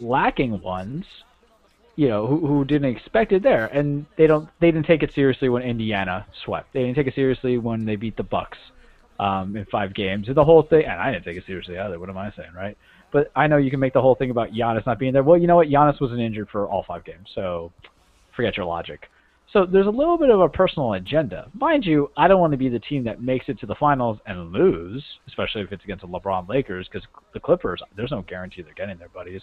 lacking ones, you know, who, who didn't expect it there, and they don't they didn't take it seriously when Indiana swept. They didn't take it seriously when they beat the Bucks um, in five games. The whole thing, and I didn't take it seriously either. What am I saying, right? But I know you can make the whole thing about Giannis not being there. Well, you know what? Giannis wasn't injured for all five games, so forget your logic. So there's a little bit of a personal agenda. Mind you, I don't want to be the team that makes it to the finals and lose, especially if it's against the LeBron Lakers, because the Clippers, there's no guarantee they're getting there, buddies.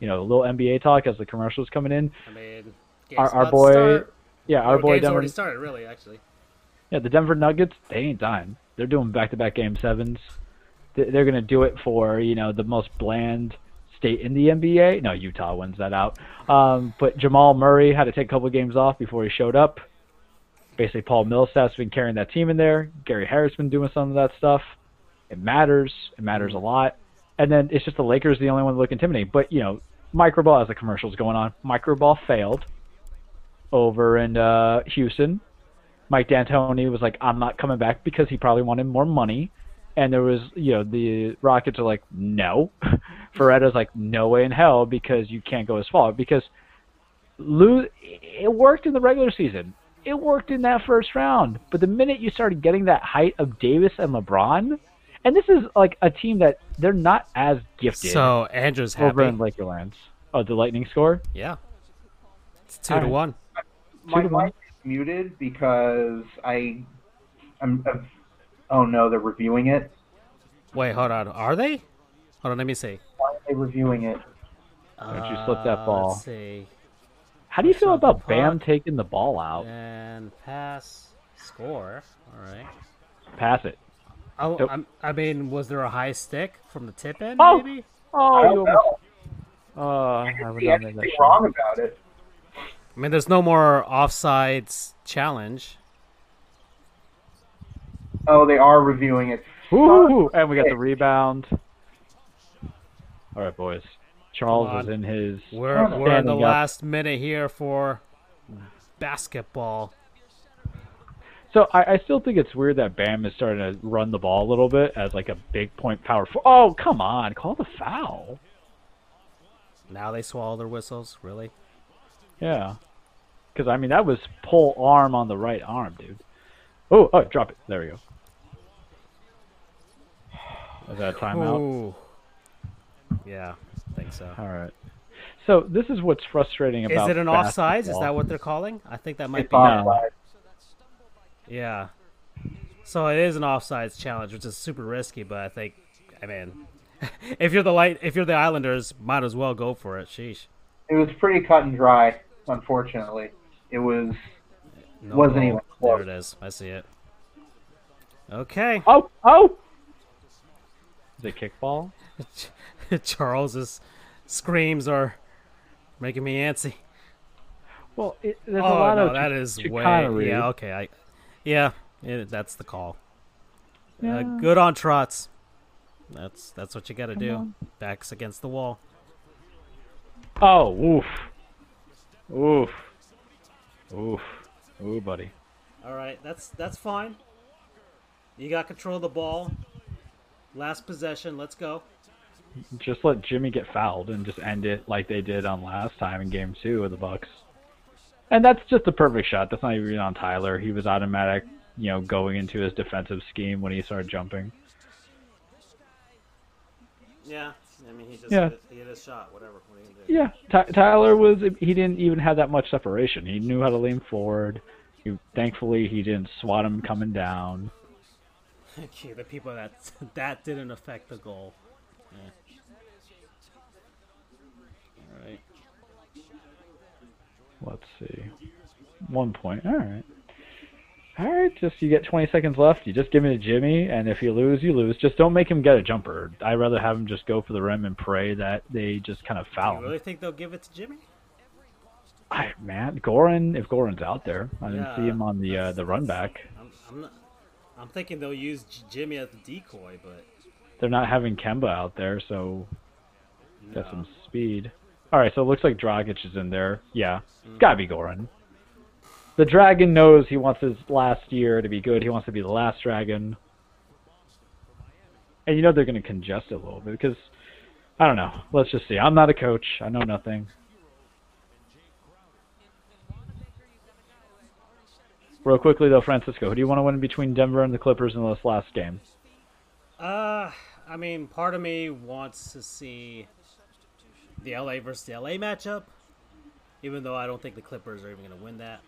You know, a little NBA talk as the commercials coming in. I mean, Our, our boy, yeah, our Or boy game's Denver, already started. Really, actually. yeah, the Denver Nuggets, they ain't dying. They're doing back-to-back game sevens. They're gonna do it for you know the most bland state in the NBA. No, Utah wins that out. Um, but Jamal Murray had to take a couple of games off before he showed up. Basically, Paul Millsap's been carrying that team in there. Gary Harris been doing some of that stuff. It matters. It matters a lot. And then it's just the Lakers the only one that look intimidating. But you know, microball as the commercials going on. Microball failed over in uh, Houston. Mike D'Antoni was like, "I'm not coming back" because he probably wanted more money. And there was, you know, the Rockets are like, "No." Fertitta's like, "No way in hell," because you can't go as far because lose. It worked in the regular season. It worked in that first round. But the minute you started getting that height of Davis and LeBron, and this is like a team that they're not as gifted So Andrew's over happy. in Lakerlands. Oh, the Lightning score. Yeah. It's two All to right. one. My to one. mic is muted because I, I'm. I've, oh no, they're reviewing it. Wait, hold on. Are they? Hold on. Let me see. Why they reviewing it? Don't you slip that Uh, ball. Let's see. How do you That's feel about Bam taking the ball out? And pass, score. All right. Pass it. Oh, Yep. I'm, I mean, was there a high stick from the tip end? Oh! Maybe. Oh, I you don't almost. know. Uh, I I would see not make anything that shot. wrong about it. I mean, there's no more offsides challenge. Oh, they are reviewing it. Ooh, and we got the rebound. All right, boys. Charles is in his. We're we're in the up. last minute here for basketball. So I, I still think it's weird that Bam is starting to run the ball a little bit as like a big point power. For- oh, come on, call the foul. Now they swallow their whistles. Really? Yeah, because I mean that was pull arm on the right arm, dude. Oh, oh, drop it. There we go. Is that a timeout? Ooh. Yeah, I think so. All right. So this is what's frustrating about. Is about. it an offsides? Is that what they're calling? I think that might It's be. offside. Yeah. So it is an offsides challenge, which is super risky. But I think, I mean, if you're the light, if you're the Islanders, might as well go for it. Sheesh. It was pretty cut and dry. Unfortunately, it was. No Wasn't goal. even There it is. I see it. Okay. Oh, oh. Is it kickball? Charles's screams are making me antsy. Well, it, there's oh a lot no, of that is way. Yeah. Okay. I. Yeah. It, that's the call. Uh, good on Trotz. That's that's what you got to do. on. Backs against the wall. Oh, oof, oof, oof, ooh, buddy. All right, that's that's fine. You got control of the ball. Last possession. Let's go. Just let Jimmy get fouled and just end it like they did on last time in Game Two of the Bucks. And that's just a perfect shot. That's not even on Tyler. He was automatic, you know, going into his defensive scheme when he started jumping. Yeah. I mean, he just Yeah. hit, he hit his shot. Whatever. What are you gonna do? Yeah, Ty- Tyler was. He didn't even have that much separation. He knew how to lean forward. He, thankfully, he didn't swat him coming down. Okay, the people that that didn't affect the goal. Yeah. All right. Let's see. One point. All right. All right. Just you get 20 seconds left. You just give me to Jimmy, and if you lose, you lose. Just don't make him get a jumper. I'd rather have him just go for the rim and pray that they just kind of foul You him. really think they'll give it to Jimmy? I, man, Goran. If Goran's out there, I didn't Yeah, see him on the uh, the run back. I'm, I'm not. I'm thinking they'll use Jimmy as the decoy, but They're not having Kemba out there, so got no. some speed. All right, so it looks like Dragic is in there. Yeah, it's gotta be Goran. The Dragon knows he wants his last year to be good. He wants to be the last Dragon. And you know they're going to congest it a little bit because, I don't know. Let's just see. I'm not a coach. I know nothing. Real quickly though, Francisco, who do you want to win between Denver and the Clippers in this last game? Uh, I mean, part of me wants to see the LA versus the LA matchup, even though I don't think the Clippers are even going to win that.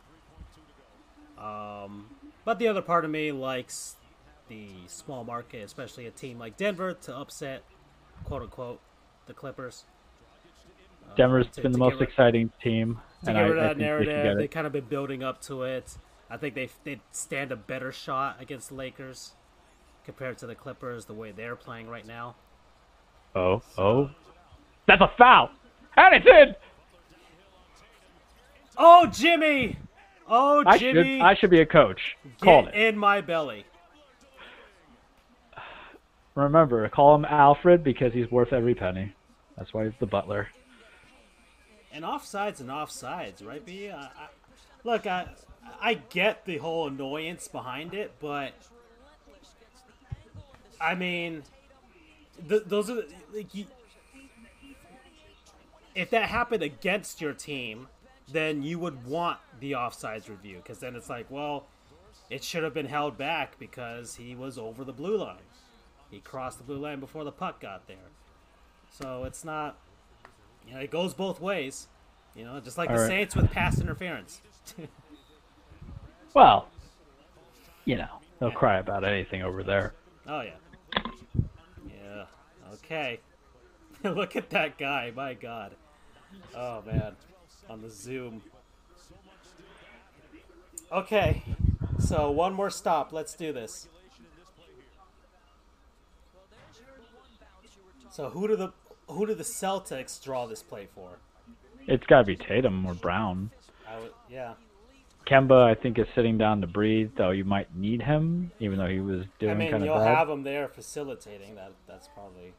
Um, but the other part of me likes the small market, especially a team like Denver, to upset, quote unquote, the Clippers. Uh, Denver's to- been the most rid- exciting team, to and get I, rid of I that think they should narrative. They it. kind of been building up to it. I think they they stand a better shot against the Lakers compared to the Clippers the way they're playing right now. Oh, oh, that's a foul, and it's in. Oh, Jimmy! Oh, I Jimmy! should I should be a coach. Call it. in my belly. Remember, call him Alfred because he's worth every penny. That's why he's the butler. And offsides and offsides, right? B. I, I, look, I I get the whole annoyance behind it, but I mean, th- those are the- like you. If that happened against your team, then you would want the offsides review because then it's like, well, it should have been held back because he was over the blue line. He crossed the blue line before the puck got there. So it's not you know, it goes both ways. You know, just like All the right. Saints with pass interference. Well, you know they'll cry about anything over there. Oh yeah. Yeah. Okay. Look at that guy. My God. Oh man. On the Zoom. Okay. So one more stop. Let's do this. So who do the who do the Celtics draw this play for? It's got to be Tatum or Brown. I would, yeah. Kemba, I think, is sitting down to breathe, though you might need him, even though he was doing I mean, kind of you'll bad. have him there facilitating. That that's probably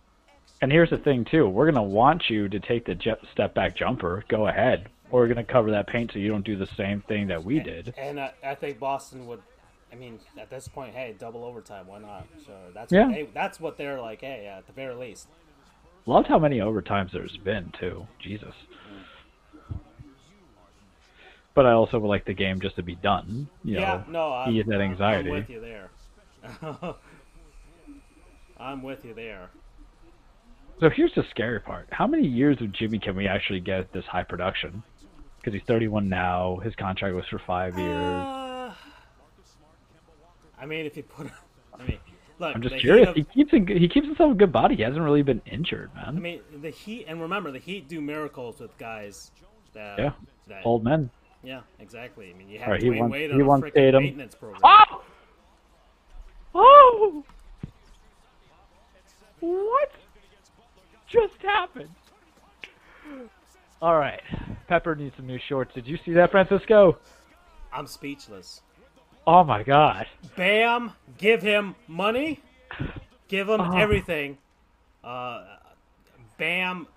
And here's the thing, too. We're gonna want you to take the jet step back jumper. Go ahead. We're gonna cover that paint so you don't do the same thing that we did. And I, I think Boston would. I mean, at this point, hey, double overtime, why not? So that's Yeah. what they, that's what they're like. Hey, at the very least, Loved how many overtimes there's been too. Jesus. But I also would like the game just to be done. You yeah, know, no, I'm, ease that anxiety. I'm with you there. I'm with you there. So here's the scary part. How many years of Jimmy can we actually get this high production? Because he's 31 now. His contract was for five years. Uh, I mean, if you put, I mean, look, I'm just curious. He keeps a, he keeps himself a good body. He hasn't really been injured, man. I mean, the Heat, and remember, the Heat do miracles with guys that. Yeah. That, Old men. Yeah, exactly. I mean, you have right, he wants- Wade he on a wants freaking Tatum. maintenance program. Oh! Oh! What just happened? All right. Pepper needs some new shorts. Did you see that, Francisco? I'm speechless. Oh my god. Bam, give him money, give him Oh. everything. Uh, Bam,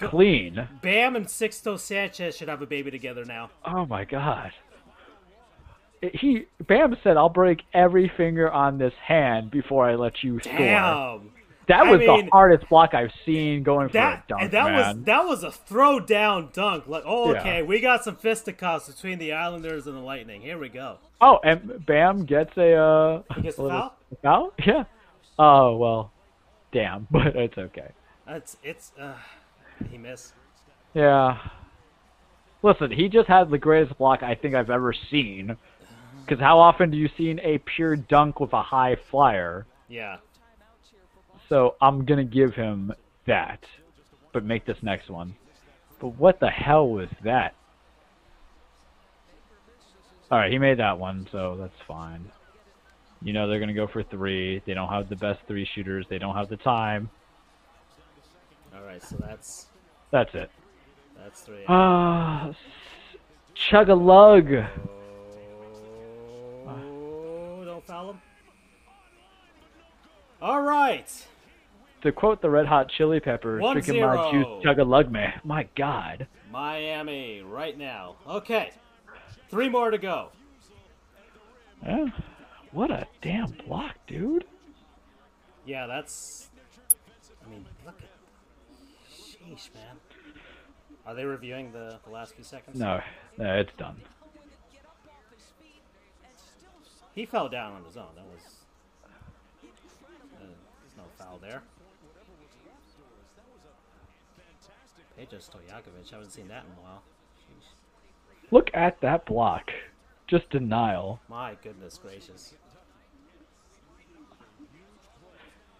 Clean. Bam and Sixto Sanchez should have a baby together now. Oh my god. He Bam said, "I'll break every finger on this hand before I let you score." That I was mean, the hardest block I've seen going for that a dunk, and that man. was that was a throw down dunk. Like, oh, Yeah. okay, we got some fisticuffs between the Islanders and the Lightning. Here we go. Oh, and Bam gets a uh, He gets a foul? a foul? Yeah. Oh well, damn, but it's okay. It's it's uh, he missed. Yeah. Listen, he just had the greatest block I think I've ever seen. Because how often do you see a pure dunk with a high flyer? Yeah. So I'm gonna give him that, but make this next one. But what the hell was that? All right, he made that one, so that's fine. You know they're gonna go for three. They don't have the best three shooters. They don't have the time. All right, so that's That's it. that's three. Ah, chug a lug. Oh, don't foul him. All right. To quote the Red Hot Chili Peppers, One drinking my juice, chug a lug, man. My God. Miami right now. Okay. Three more to go. Yeah. What a damn block, dude. Yeah, that's. I mean, look at. Sheesh, man. Are they reviewing the, the last few seconds? No, no, it's done. He fell down on his own. That was. Uh, there's no foul there. Pedro Stojakovic. Haven't seen that in a while. Sheesh. Look at that block. Just denial. My goodness gracious.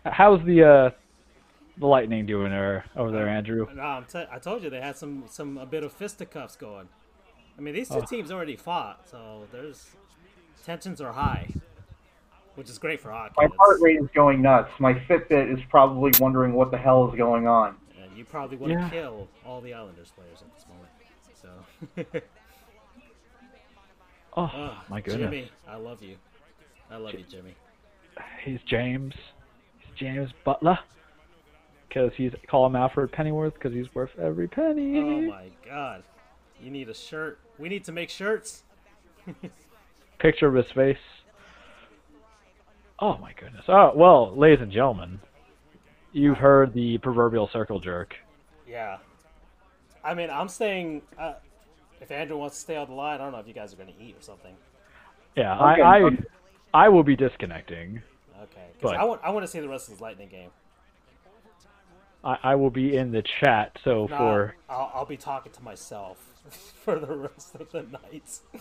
How's the uh the lightning doing there over there, Andrew? No, I'm t- I told you they had some some a bit of fisticuffs going. I mean, these two Oh. teams already fought, so there's tensions are high, which is great for hockey. My heart rate is going nuts. My Fitbit is probably wondering what the hell is going on. And you probably want to Yeah. kill all the Islanders players at this moment. So, Oh Ah, my goodness. Jimmy, I love you. I love you, Jimmy. He's James. He's James Butler. Because he's call him Alfred Pennyworth because he's worth every penny. Oh my God, you need a shirt. We need to make shirts. Picture of his face. Oh my goodness. Oh well, ladies and gentlemen, you've heard the proverbial circle jerk. Yeah. I mean, I'm staying. Uh, if Andrew wants to stay on the line, I don't know if you guys are going to eat or something. Yeah, Okay, I, I I will be disconnecting. Okay. 'Cause But- I want I want to see the rest of this Lightning game. I, I will be in the chat. So Nah, for I'll, I'll be talking to myself for the rest of the night.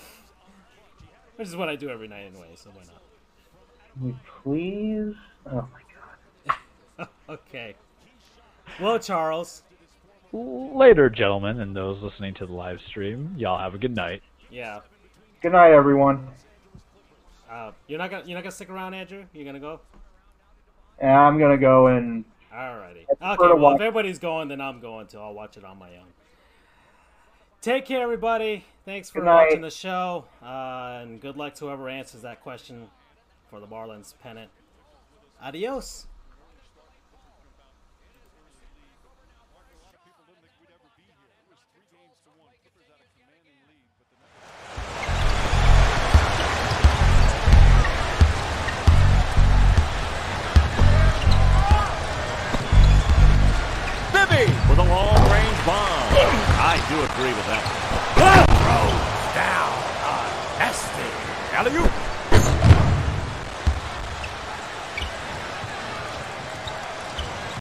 Which is what I do every night anyway, so why not? Can we please? Oh my god. Okay. Well, Charles. later, gentlemen, and those listening to the live stream, y'all have a good night. Yeah. Good night, everyone. Uh, you're not gonna you're not gonna stick around, Andrew. You're gonna go. And I'm gonna go and Alrighty. Okay. Well, watch- if everybody's going, then I'm going to. I'll watch it on my own. Take care, everybody. Thanks for watching the show, uh, and good luck to whoever answers that question for the Marlins pennant. Adios. Agree with that. Throw